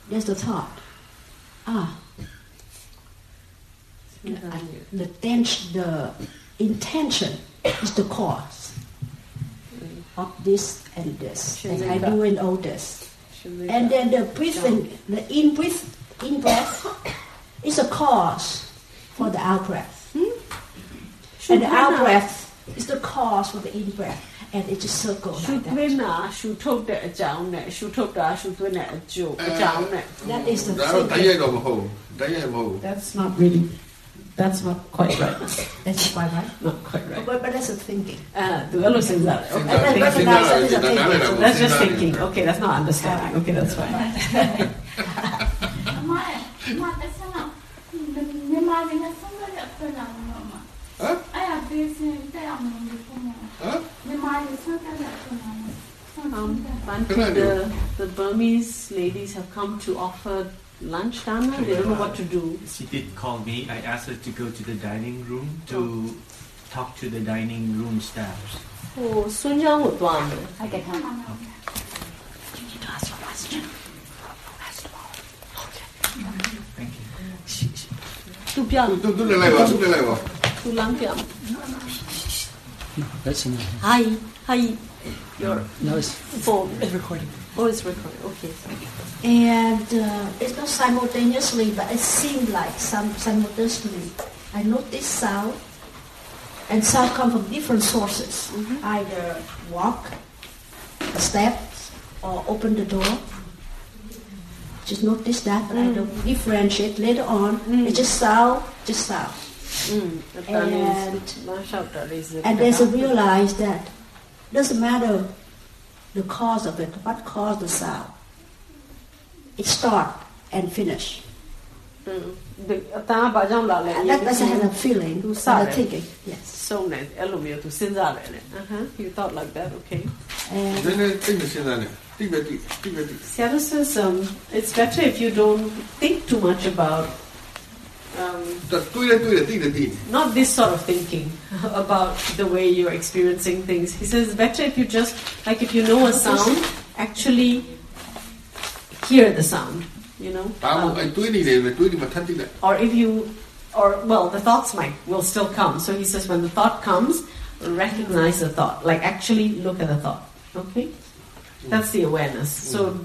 Speaker 10: there's the thought, ah,
Speaker 3: Mm-hmm.
Speaker 10: The, tension, the intention is the because of this and this, and I do and all this. And then the breathing, the in breath, in breath, is a cause for the out breath, hmm? and the out breath is the cause for the in breath. And it just circles like that. That is the.
Speaker 3: That's not really that's not quite right.
Speaker 10: That's quite right.
Speaker 3: Not quite right.
Speaker 10: But, but that's a thinking.
Speaker 3: Uh, the fellow
Speaker 4: says that.
Speaker 3: Okay.
Speaker 4: That's,
Speaker 3: that's,
Speaker 4: that's,
Speaker 3: that's,
Speaker 4: that's, that's
Speaker 3: just thinking. Okay, that's not understanding. Okay, that's fine. Um, the, the Burmese ladies have come to offer lunchtime time. They don't know what to do.
Speaker 11: She did call me. I asked her to go to the dining room to oh. talk to the dining room staffs.
Speaker 3: Oh, Sunjang would want me.
Speaker 2: I can help.
Speaker 11: You
Speaker 3: need to
Speaker 4: ask your question. Ask tomorrow. Okay. Thank you. 都不要。都都
Speaker 3: 来吧，都来吧。都浪掉。
Speaker 5: That's enough.
Speaker 3: Hi, hi. Your
Speaker 5: no, it's
Speaker 3: for recording. Oh, it's recording. Okay.
Speaker 10: And uh, it's not simultaneously, but it seemed like some simultaneously. I noticed sound, and sound come from different sources. Either walk, steps, or open the door. Just notice that, but I don't differentiate later on. It's just sound, just sound.
Speaker 3: Mm,
Speaker 10: And- And there's a realize that doesn't matter the cause of it, what caused the sound. It start and finish.
Speaker 3: Mm.
Speaker 10: That doesn't have a feeling, a thinking. Yes.
Speaker 3: So nice. Uh-huh. You thought like that, okay.
Speaker 10: And
Speaker 3: Sayadaw says um, it's better if you don't think too much about um, not this sort of thinking about the way you're experiencing things. He says, better if you just, like if you know a sound, actually hear the sound, you know? Um, or if you, or well, the thoughts might, will still come. So he says, when the thought comes, recognize the thought. Like actually look at the thought, okay? That's the awareness. So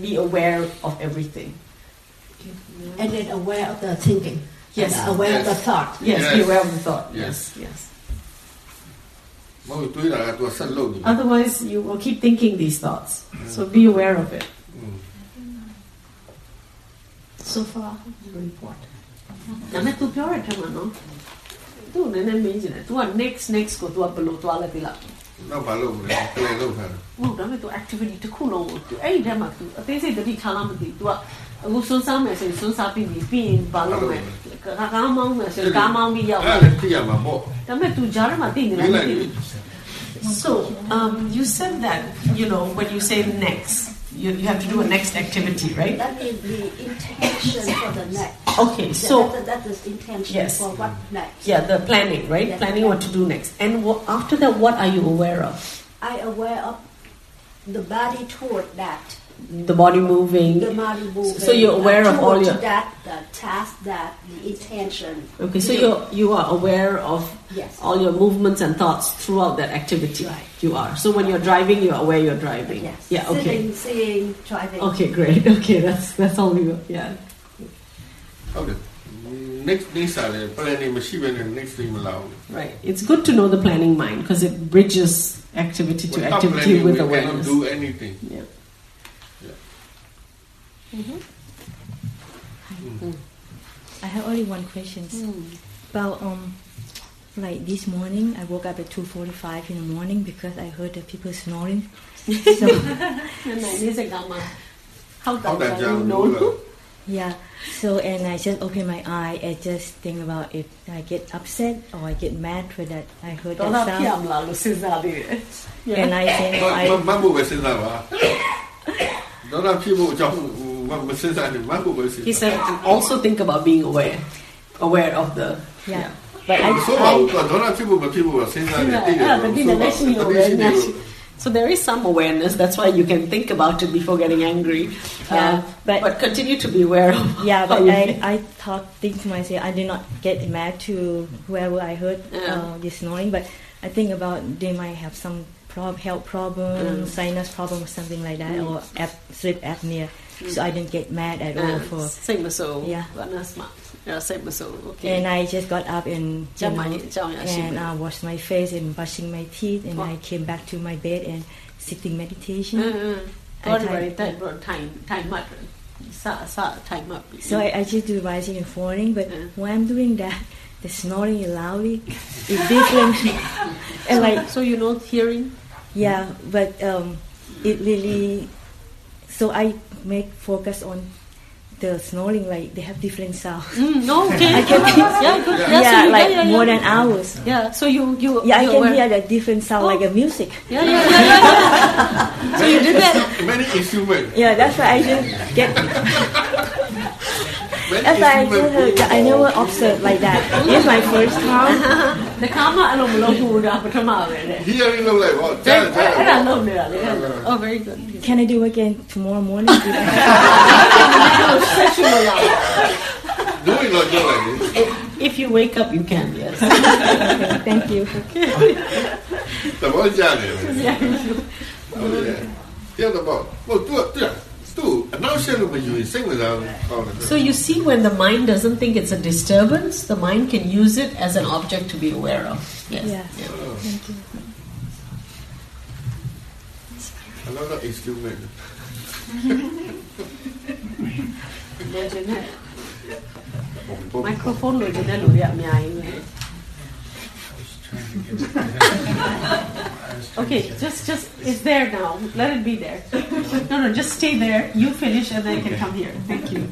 Speaker 3: be aware of everything
Speaker 10: and then aware of the thinking.
Speaker 3: Yes,
Speaker 10: aware yes. of the thought.
Speaker 3: Yes,
Speaker 4: yes, be
Speaker 3: aware of the thought.
Speaker 4: Yes,
Speaker 3: yes. Otherwise, you will keep thinking these thoughts. So be aware of it.
Speaker 10: So far, the report.
Speaker 3: ဒါနဲ့သူပြောရတဲ့မှာနော်သူ့နည်းနည်းမင်းကျင်တယ်သူက next next ကိုသူကဘယ်လိုသွားလဲပြီလား
Speaker 4: တော့ဘာလုပ်မလဲပြန်လုပ်ထားတယ်
Speaker 3: ဟုတ်ဒါပေမဲ့သူ oh, activity တစ်ခုလုံးကိုသူအဲ့ဒီထဲမှာသူအသေးစိတ်တတိထားလားမသိဘူးသူက အခုစွန်းစားမယ်ဆိုရင်စွန်းစားပြီးပြီပြီးရင်ဘာလုပ်မလဲ။ကာကားမောင်းမယ်ဆိုရင်ကားမောင်းပြီးရောက်
Speaker 4: အဲ့
Speaker 3: မယ်
Speaker 4: ဒါသိရမှာပေါ့
Speaker 3: ။ဒါပေမဲ့ तू ကြားထဲမှာသိနေလားမသိဘူး။ So, um, you said that, you know, when you say next, you, you have to do a next activity, right?
Speaker 10: That is the intention for the next.
Speaker 3: Okay,
Speaker 10: That-
Speaker 3: so
Speaker 10: that, that is intention
Speaker 3: Yes.
Speaker 10: for what next.
Speaker 3: yeah, the planning, right?
Speaker 10: Yes,
Speaker 3: planning what to do next. And wha- after that, what are you aware of?
Speaker 10: I aware of the body toward that.
Speaker 3: the body moving.
Speaker 10: The body moving.
Speaker 3: So you're aware of all your
Speaker 10: that the task, that the intention.
Speaker 3: Okay, so you you are aware of
Speaker 10: yes.
Speaker 3: all your movements and thoughts throughout that activity.
Speaker 10: Right.
Speaker 3: You are. So when you're driving, you're aware you're driving.
Speaker 10: Yes.
Speaker 3: Yeah. Okay.
Speaker 10: Sitting, seeing, driving.
Speaker 3: Okay, great. Okay, that's that's all you. Yeah.
Speaker 4: Okay. Next days are planning next day
Speaker 3: Right. It's good to know the planning mind because it bridges activity to activity
Speaker 4: planning,
Speaker 3: with
Speaker 4: we
Speaker 3: awareness.
Speaker 4: Cannot do anything.
Speaker 3: Yeah.
Speaker 12: I have only one question. Well, um, like this morning, I woke up at 2.45 in the morning because I heard the people snoring. So,
Speaker 3: နိုင်နေစကမှာဟောက်တ
Speaker 4: ဟောက်တန်
Speaker 3: ယ်
Speaker 4: ကြောင်
Speaker 3: နိုး
Speaker 4: လို့
Speaker 12: yeah. So, and I just open my eye and just think about if I get upset or I get mad for that I heard
Speaker 3: ဒေါ်
Speaker 12: that
Speaker 3: လာဖြစ်
Speaker 12: sound.
Speaker 3: မလားလို့စဉ်းစားသေးတယ်
Speaker 12: And I think,
Speaker 4: မ
Speaker 12: oh, I,
Speaker 4: မတ်ဖို့ပဲစဉ်းစားပါဒေါ်လာဖြစ်ဖို့အကြောင်း
Speaker 3: he said, and also think about being aware, aware of the.
Speaker 12: Yeah.
Speaker 3: yeah. But I, so there is some awareness. That's why you can think about it before getting angry.
Speaker 12: Yeah,
Speaker 3: uh,
Speaker 12: but,
Speaker 3: but continue to be aware of.
Speaker 12: Yeah, but I, I thought think to myself I did not get mad to whoever I heard
Speaker 3: yeah.
Speaker 12: uh, this morning, but I think about they might have some prob- health problem,
Speaker 3: mm.
Speaker 12: sinus problem, or something like that,
Speaker 3: mm.
Speaker 12: or ap- sleep apnea. So I didn't get mad at all
Speaker 3: Uh,
Speaker 12: for.
Speaker 3: same as so.
Speaker 12: Yeah.
Speaker 3: Yeah, same as so. Okay.
Speaker 12: And I just got up and you know,
Speaker 3: my- jump your
Speaker 12: and
Speaker 3: I
Speaker 12: uh, washed my face and brushing my teeth, and. I came back to my bed and sitting meditation.
Speaker 3: Mm,
Speaker 12: I tried-
Speaker 3: worry, that time, time up. Sa, time up.
Speaker 12: So I, I just do rising and falling, but
Speaker 3: Yeah.
Speaker 12: when I'm doing that, the snoring loudly is different. and like,
Speaker 3: so you're not hearing?
Speaker 12: yeah, but um, it really. So I make focus on the snoring, like they have different sounds.
Speaker 3: Mm, no, okay.
Speaker 12: I can
Speaker 3: yeah, good.
Speaker 12: yeah,
Speaker 3: Yeah, so
Speaker 12: like
Speaker 3: yeah, yeah,
Speaker 12: more
Speaker 3: yeah.
Speaker 12: than hours.
Speaker 3: Yeah, so you you
Speaker 12: Yeah, I can
Speaker 3: were-
Speaker 12: hear the different sound like a music.
Speaker 3: Yeah, yeah, yeah, yeah. yeah. so you did that.
Speaker 4: many instruments
Speaker 12: Yeah, that's why I just get.
Speaker 4: many
Speaker 12: That's why I just heard.
Speaker 4: instruments
Speaker 12: that I never observed like that. This is my first time.
Speaker 3: The karma အဲ့လိုမလုပ်ဘူးဒါပထမပဲတဲ့
Speaker 4: hearing လို့လိုက်ပေါ့
Speaker 3: အဲ့
Speaker 4: ကြားကြား
Speaker 3: အဲ့ဒါလုပ်နေတာလေ Oh very good
Speaker 12: Can I do again tomorrow morning?
Speaker 3: Session လို့ရတယ်
Speaker 4: doing လို့ပြောလိုက်လေ
Speaker 3: If you wake up you can yes
Speaker 12: okay, thank you.
Speaker 4: သဘောကျတယ်ဟုတ်တယ်ပြောတော့ဘော
Speaker 3: So you see, when the mind doesn't think it's a disturbance, the mind can use it as an object to be aware of. Yes. yes.
Speaker 12: Yeah. Oh. Thank you.
Speaker 4: Another instrument.
Speaker 3: Microphone lo dia lo ya mi. Okay, just just it's there now. Let it be there. No, no, just stay there. You finish and then I can come here. Thank you.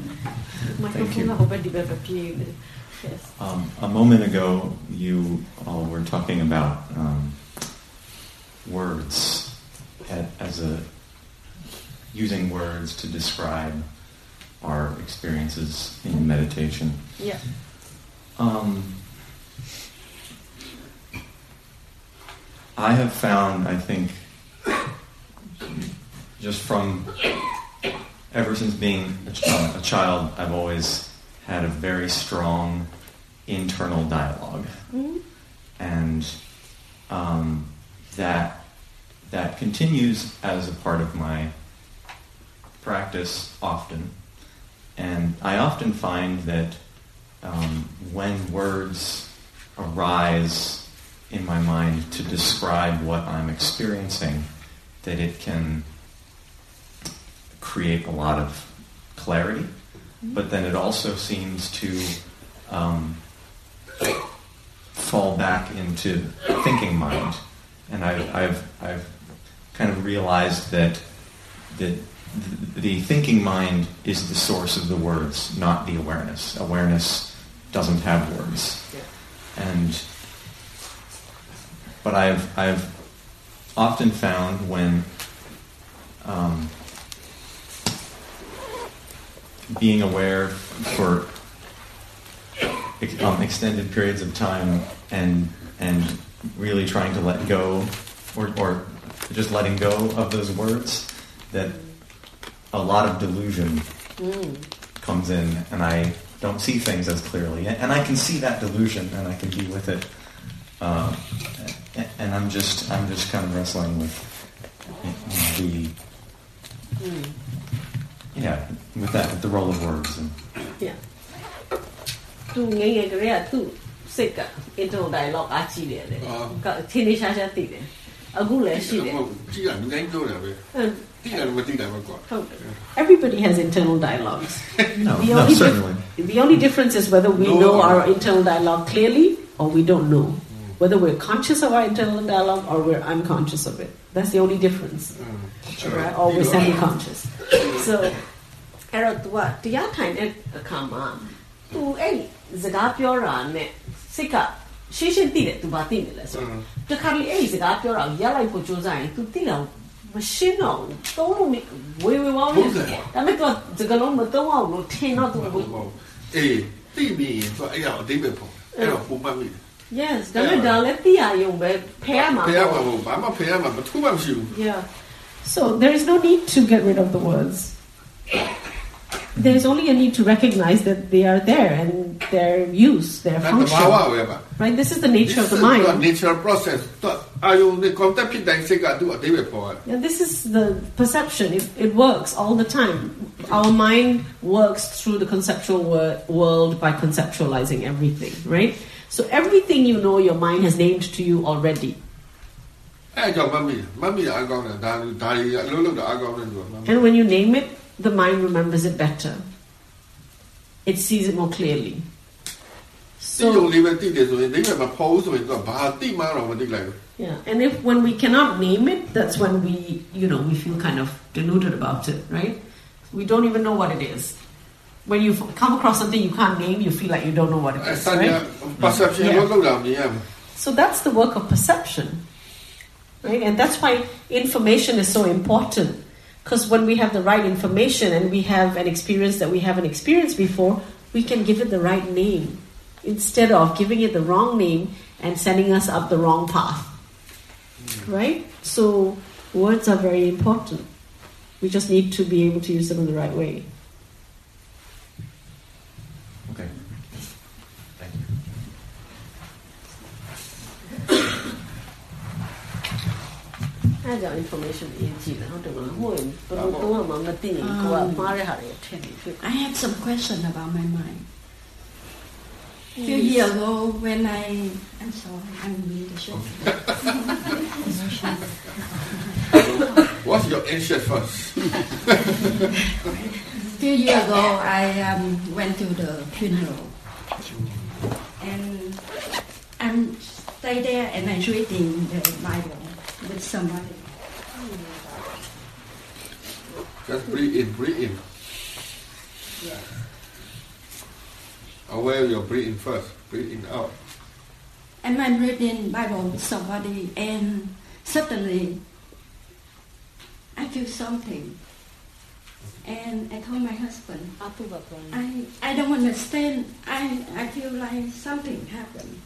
Speaker 3: Microphone I hope I develop Yes.
Speaker 13: Um, a moment ago, you all were talking about um, words a- as a using words to describe our experiences in meditation.
Speaker 3: Yeah.
Speaker 13: Um, I have found, I think, just from ever since being a, ch- a child, I've always had a very strong internal dialogue, and um, that that continues as a part of my practice often. And I often find that um, when words arise in my mind to describe what I'm experiencing, that it can create a lot of clarity, but then it also seems to um, fall back into thinking mind. And I've, I've, I've kind of realized that, that the, the thinking mind is the source of the words, not the awareness. Awareness doesn't have words. And but I've I've often found when um, being aware for um, extended periods of time and and really trying to let go or, or just letting go of those words that a lot of delusion
Speaker 3: Mm.
Speaker 13: comes in and I don't see things as clearly. And I can see that delusion and I can be with it. Uh, and I'm just I'm just kind of wrestling with the
Speaker 3: Mm.
Speaker 13: yeah with that with the role of words and
Speaker 3: Yeah. သူငယ်ငယ်ကလေးကသူ့စိတ်က internal dialogue အားကြီးတယ်လေ။ကထင်းနေရှားရှားသိတယ်။အခုလည်းရှိတယ်
Speaker 4: ကြည့်ရလူတိုင်းပြောတယ်ပဲ
Speaker 3: ။ဟုတ်
Speaker 4: တိတယ်မတိတယ်ပဲကွာ
Speaker 3: ဟုတ်တယ် Everybody has internal dialogues.
Speaker 13: no
Speaker 3: The
Speaker 13: no
Speaker 3: only, dif-
Speaker 13: certainly
Speaker 3: the only difference is whether we
Speaker 4: No.
Speaker 3: know our internal dialogue clearly or we don't know. Whether we're conscious of our internal dialogue or we're unconscious of it. That's the only difference. Right? Or we're semi-conscious. So အဲ့တော့ तू ကတရားထိုင်တဲ့အခါမှာ तू အဲ့စကားပြောတာနဲ့စိတ်ကရှင်းရှင်းသိတယ် तू ဘာသိနေလဲဆိုတော့တခါလေအဲ့စကားပြောတာကိုရလိုက်ဖို့ကြိုးစားရင် तू သိတာမရှင်းတော့ဘူးသုံးလို့မဝေဝေဝောင်းနေတယ်ဒါပေမဲ့ तू စကားလုံးမသုံးအောင်လို့ထင်တော့ तू ဘူး
Speaker 4: အေးသိပြီဆိုအဲ့ရအတိတ်ပဲပေါ့အဲ့တော့ပုံမှန်ပြီ
Speaker 3: Yes ဒါပေမဲ့ဒါလည်းသိရရုံပဲဖယ်ရမှာ
Speaker 4: ဖယ်ရ
Speaker 3: ပေါ့
Speaker 4: မှာပေါ့ဘာမှဖယ်ရမှာမထူးမှမရှိဘူး
Speaker 3: Yeah. So there is no need to get rid of the words. There is only a need to recognize that they are there and their use, their
Speaker 4: ဒါတ
Speaker 3: function.
Speaker 4: ဘာဝပဲပါ
Speaker 3: Right? This is the nature of the
Speaker 4: This is
Speaker 3: mind.
Speaker 4: natural process တော့အာယုန်နဲ့ contact ဖြစ်တိုင်းစိတ်ကသူ့အတိတ်ပဲပေါ်ရတယ်
Speaker 3: Yeah, this is the perception. It, it works all the time. Our mind works through the conceptual wor- world by conceptualizing everything, right? So everything you know, your mind has named to you already. And when you name it, the mind remembers it better. It sees it more clearly.
Speaker 4: So,
Speaker 3: yeah, and if when we cannot name it, that's when we, you know, we feel kind of deluded about it, right? We don't even know what it is when you come across something you can't name, you feel like you don't know what it is. Right?
Speaker 4: Perception
Speaker 3: yeah. So that's the work of perception. Right? And that's why information is so important. Because when we have the right information and we have an experience that we haven't experienced before, we can give it the right name instead of giving it the wrong name and sending us up the wrong path. Mm. Right? So words are very important. We just need to be able to use them in the right way. I information
Speaker 14: have some question about my mind. Few years ago, when I I'm sorry, I'm being the show.
Speaker 4: What's your answer first?
Speaker 14: Few years ago, I um, went to the funeral, and I'm stay there and I'm reading the Bible with somebody.
Speaker 4: just breathe in breathe in Yeah. aware your breathe in first breathing out
Speaker 14: And I'm reading Bible with somebody, and suddenly I feel something. And I told my husband, I, I don't understand. I, I feel like something happened.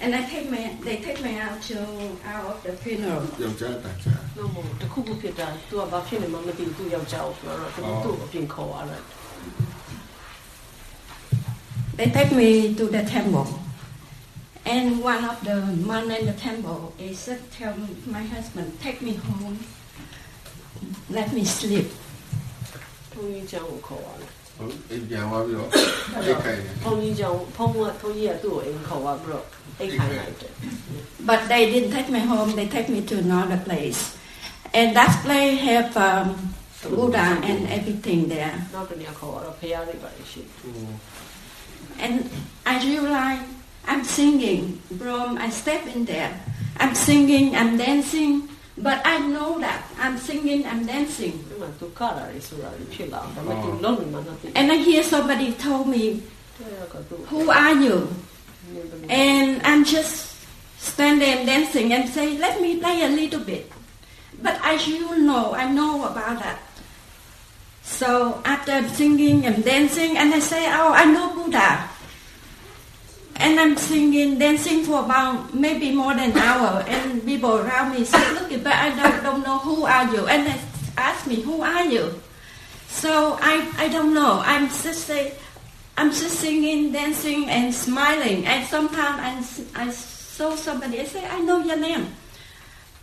Speaker 14: And they take me, they take me out to out of the funeral. No more. The couplet done.
Speaker 4: To a ယောက်ျားတာချာ
Speaker 3: လို့မို့တစ်ခုခုဖြစ်တာသူကဘာဖြစ်နေမှမသိဘူးသူယောက်ျားကိုပြောတော့သူကသူ့ကိုအပြင်ခေါ်သွားတယ်
Speaker 14: They take me to the temple. And one of the man in the temple he said, tell my husband, take me home, let me sleep.
Speaker 3: ဘုန်းကြီးကျောင်းကိုခေါ်သွားတယ်
Speaker 4: အိမ်ပြန်သွားပြီးတော့အိတ်ခိုင်တယ်
Speaker 3: ဘုန်းကြီးကျောင်းဘုန်းကဘုန်းကြီးကသူ့ကိုအိမ်ခေါ်သွားပြီးတော့အိတ်ခိုင်းလိုက်တယ်
Speaker 14: But they didn't take me home, they take me to another place. And that place have um, Buddha and everything there.
Speaker 3: နောက်တစ်နေရာခေါ်သွားတော့ဖရားလေးပါရှိတယ်
Speaker 14: And I realized I'm singing. From I step in there. I'm singing, I'm dancing, But I know that. I'm singing, I'm dancing.
Speaker 3: Oh.
Speaker 14: And I hear somebody told me, who are you? And I'm just standing and dancing and say, let me play a little bit. But as you know, I know about that. So after singing and dancing, and I say, oh, I know Buddha. And I'm singing, dancing for about maybe more than an hour. And people around me say, Look, but I don't, don't know who are you. And they ask me, Who are you? So I, I don't know. I'm just say, I'm just singing, dancing, and smiling. And sometimes I, I saw somebody, I say, I know your name.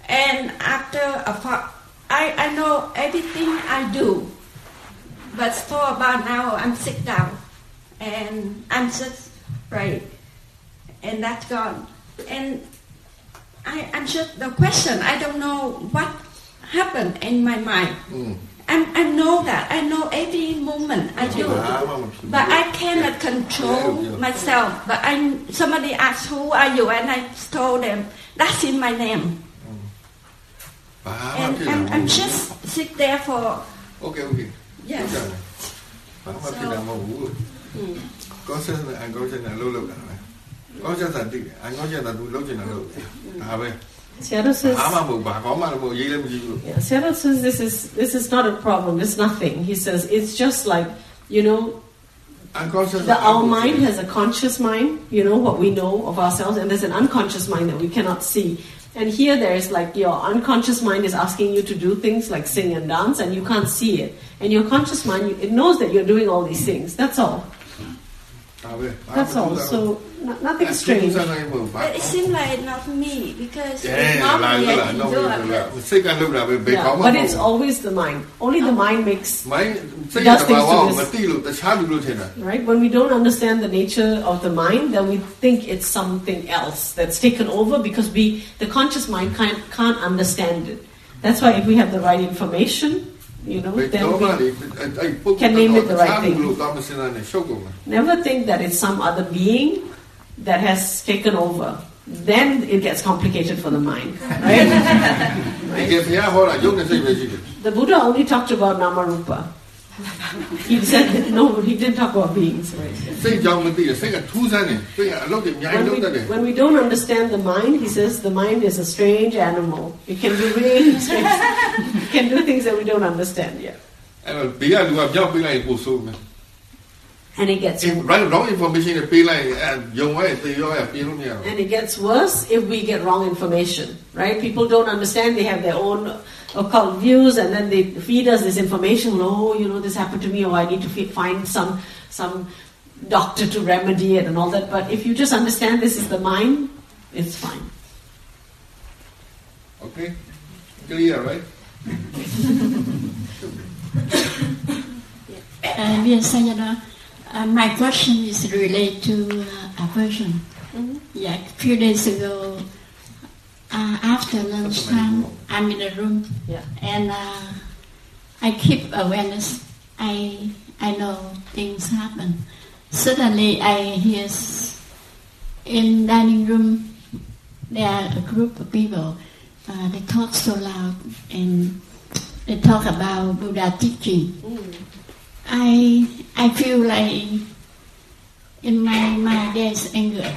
Speaker 14: And after a fa- I, I know everything I do. But for about an hour, I'm sit down. And I'm just right and that's gone. And I, am just the question. I don't know what happened in my mind.
Speaker 10: Mm. i know that. I know every moment I do, but I cannot control myself. But I, somebody asked, "Who are you?" and I told them, "That's in my name." And I'm, I'm just sit there for.
Speaker 4: Okay, okay.
Speaker 10: Yes.
Speaker 4: So, mm. ကောင်းကြတာသိတယ်အကောင်းကြတာသူလောက်ကျင်တာလို့ဒါပဲ
Speaker 3: Sayadaw says, yeah, Sayadaw says this is this is not a problem. It's nothing. He says it's just like you know, the our mind has a conscious mind. You know what we know of ourselves, and there's an unconscious mind that we cannot see. And here there is like your unconscious mind is asking you to do things like sing and dance, and you can't see it. And your conscious mind it knows that you're doing all these things. That's all. That's all. So nothing strange.
Speaker 10: It seems like not me because yeah,
Speaker 4: normally
Speaker 10: la,
Speaker 4: la,
Speaker 10: I
Speaker 4: didn't
Speaker 10: do it.
Speaker 3: Yeah, but it's always the mind. Only the oh. mind makes does things to this. Right? When we don't understand the nature of the mind, then we think it's something else that's taken over because we the conscious mind can't can't understand it. That's why if we have the right information, you know, then we can name it the right thing. Never think that it's some other being that has taken over. Then it gets complicated for the mind, right?
Speaker 4: right?
Speaker 3: The Buddha only talked about Namarupa He said no, he didn't talk about beings. Right?
Speaker 4: စိတ်ကြောင့်မသိတယ်စိတ်ကထူးဆန်းတယ်စိတ်ကအလုပ်တွေအများကြီး
Speaker 3: When
Speaker 4: လုပ်
Speaker 3: we,
Speaker 4: တတ်တယ်
Speaker 3: when we don't understand the mind, he says the mind is a strange animal. It can do really strange. it can do things that we don't understand yet.
Speaker 4: အဲ့တော့ဘေးကလူကပြောက်ပေးလိုက်ရင်ပို့ဆိုးမယ်
Speaker 3: And it gets
Speaker 4: right wrong information တွေပေးလိုက်ရင်အဲယုံရဲ့သေရောရပြင်လို့မရဘူး
Speaker 3: and it gets worse if we get wrong information. Right? People don't understand. They have their own occult views, and then they feed us this information. Oh, you know, this happened to me, or I need to find some some doctor to remedy it, and all that. But if you just understand this is the mind, it's fine.
Speaker 4: okay clear right
Speaker 15: Uh, yes, Sayadaw. Uh, my question is related to uh, aversion. Yeah, a few days ago, uh, after lunchtime, I'm in a room,
Speaker 3: Yeah.
Speaker 15: and uh, I keep awareness. I I know things happen. Suddenly, I hear in dining room there are a group of people. Uh, they talk so loud and they talk about Buddha teaching. I I feel like in my mind there's anger.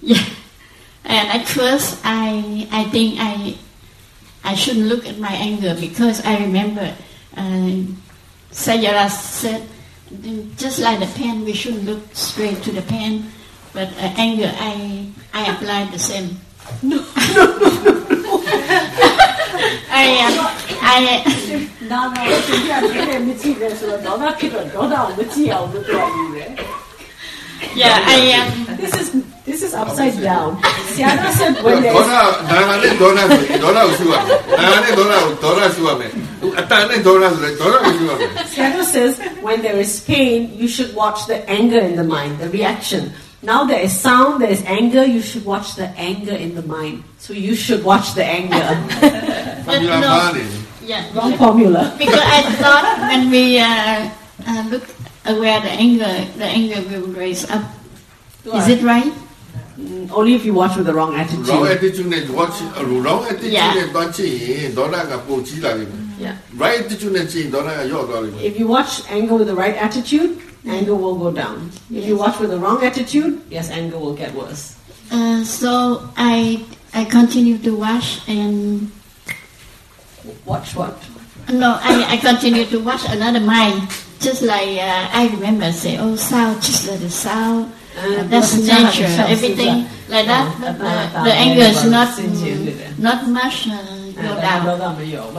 Speaker 15: Yeah. And at first, I I think I I shouldn't look at my anger because I remember uh, Sayadaw said, just like the pen, we shouldn't look straight to the pen. But uh, anger, I I applied the same. No, no, no, no. no. I.
Speaker 3: Uh, I,
Speaker 15: yeah, I um,
Speaker 3: This is this is upside down. Siana said when
Speaker 4: there is... Dollar, dollar, dona, dona dollar, me.
Speaker 3: Sayadaw says when there is pain, you should watch the anger in the mind, the reaction. Now there is sound, there is anger, you should watch the anger in the mind. So you should watch the anger.
Speaker 4: formula
Speaker 15: no, yeah.
Speaker 3: Wrong formula.
Speaker 15: Because I thought when we uh, uh, look aware the anger, the anger will raise up. Is it right?
Speaker 3: Mm, only if you watch with the wrong attitude.
Speaker 4: Wrong attitude and watch. Wrong attitude and watch.
Speaker 3: Yeah.
Speaker 4: Right attitude and
Speaker 3: If you watch anger with the right attitude, anger will go down. If you watch with the wrong attitude, yes, anger will get worse.
Speaker 15: Uh, so I I continue to watch and
Speaker 3: watch what?
Speaker 15: No, I, I continue to watch another mind. Just like uh, I remember say, oh, sound, just let it sound
Speaker 3: uh,
Speaker 15: that's
Speaker 3: but
Speaker 15: nature, everything like that.
Speaker 3: Uh,
Speaker 15: But,
Speaker 3: uh,
Speaker 15: the anger is not
Speaker 3: uh,
Speaker 15: not much uh, go
Speaker 3: uh,
Speaker 15: down.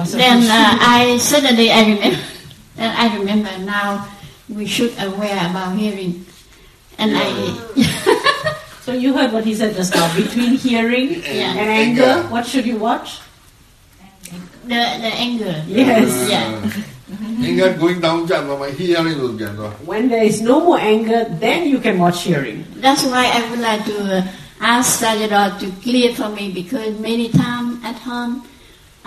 Speaker 15: Then uh, I suddenly I remember, and I remember now we should aware about hearing, and I
Speaker 3: So you heard what he said just now. Between hearing
Speaker 15: Yeah.
Speaker 3: and anger, what should you watch?
Speaker 15: the the anger.
Speaker 3: Yes.
Speaker 15: Yeah.
Speaker 4: Mm-hmm. anger going down Janmama, hearing will Janmama.
Speaker 3: When there is no more anger, then you can watch hearing.
Speaker 15: That's why I would like to uh, ask Sayadaw to clear for me because many times at home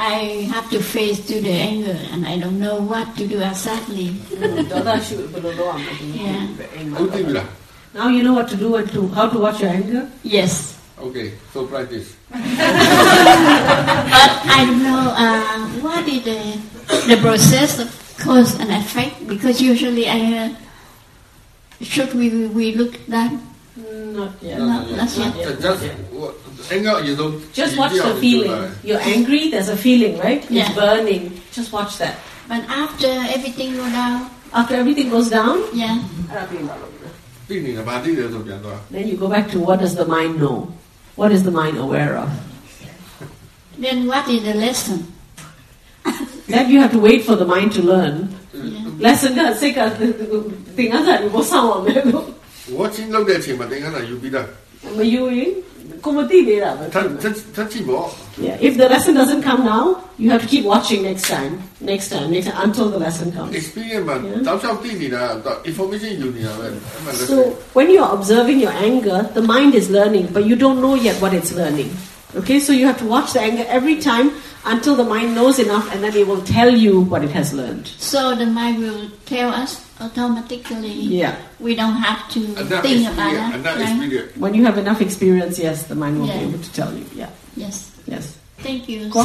Speaker 15: I have to face to the anger and I don't know what to do exactly. yeah.
Speaker 3: Now you know what to do and to how to watch your anger?
Speaker 15: Yes.
Speaker 4: Okay, so practice.
Speaker 15: but I don't know uh, what is the the process of cause and effect? Because usually I hear, should we, we look that?
Speaker 3: Not yet.
Speaker 4: Just, hang out, you don't.
Speaker 3: Just watch the feeling. You're angry. There's a feeling, right?
Speaker 15: Yeah.
Speaker 3: It's burning. Just watch that.
Speaker 15: But after everything goes down.
Speaker 3: After everything goes down.
Speaker 15: Yeah.
Speaker 3: Then you go back to what does the mind know? What is the mind aware of?
Speaker 15: Then what is the lesson?
Speaker 3: that you have to wait for the mind to learn. Lesson
Speaker 4: dah seka tinggal dah ibu sama melu.
Speaker 3: Yeah. if the lesson doesn't come now, you have to keep watching next time, next time, next time until the lesson comes.
Speaker 4: Experience 嘛，早上对你的 information 有你的。
Speaker 3: So when you are observing your anger, the mind is learning, but you don't know yet what it's learning. Okay, so you have to watch the anger every time until the mind knows enough and then it will tell you what it has learned.
Speaker 15: So the mind will tell us automatically.
Speaker 3: Yeah.
Speaker 15: We don't have to think about that. Right?
Speaker 3: When you have enough experience, yes, the mind will
Speaker 15: yeah.
Speaker 3: be able to tell you. Yeah.
Speaker 15: Yes.
Speaker 3: Yes.
Speaker 15: Thank you.
Speaker 3: no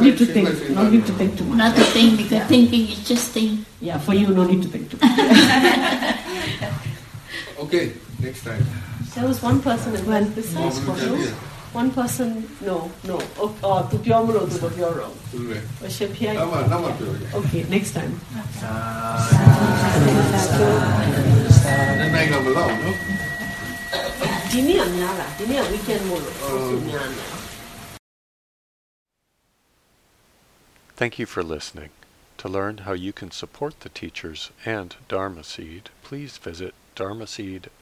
Speaker 3: need to think. No need to think too much.
Speaker 15: Not to think because thinking is just thinking.
Speaker 3: Yeah, for you, no need to think too much.
Speaker 4: okay next time.
Speaker 3: There was one person that went besides
Speaker 4: Kono.
Speaker 3: One person, no, no. Oh, oh
Speaker 4: tu piomolo tu botioro. O she
Speaker 3: Okay, next time. Go below, no?
Speaker 16: Thank you for listening. To learn how you can support the teachers and Dharma Seed, please visit dharmaseed.com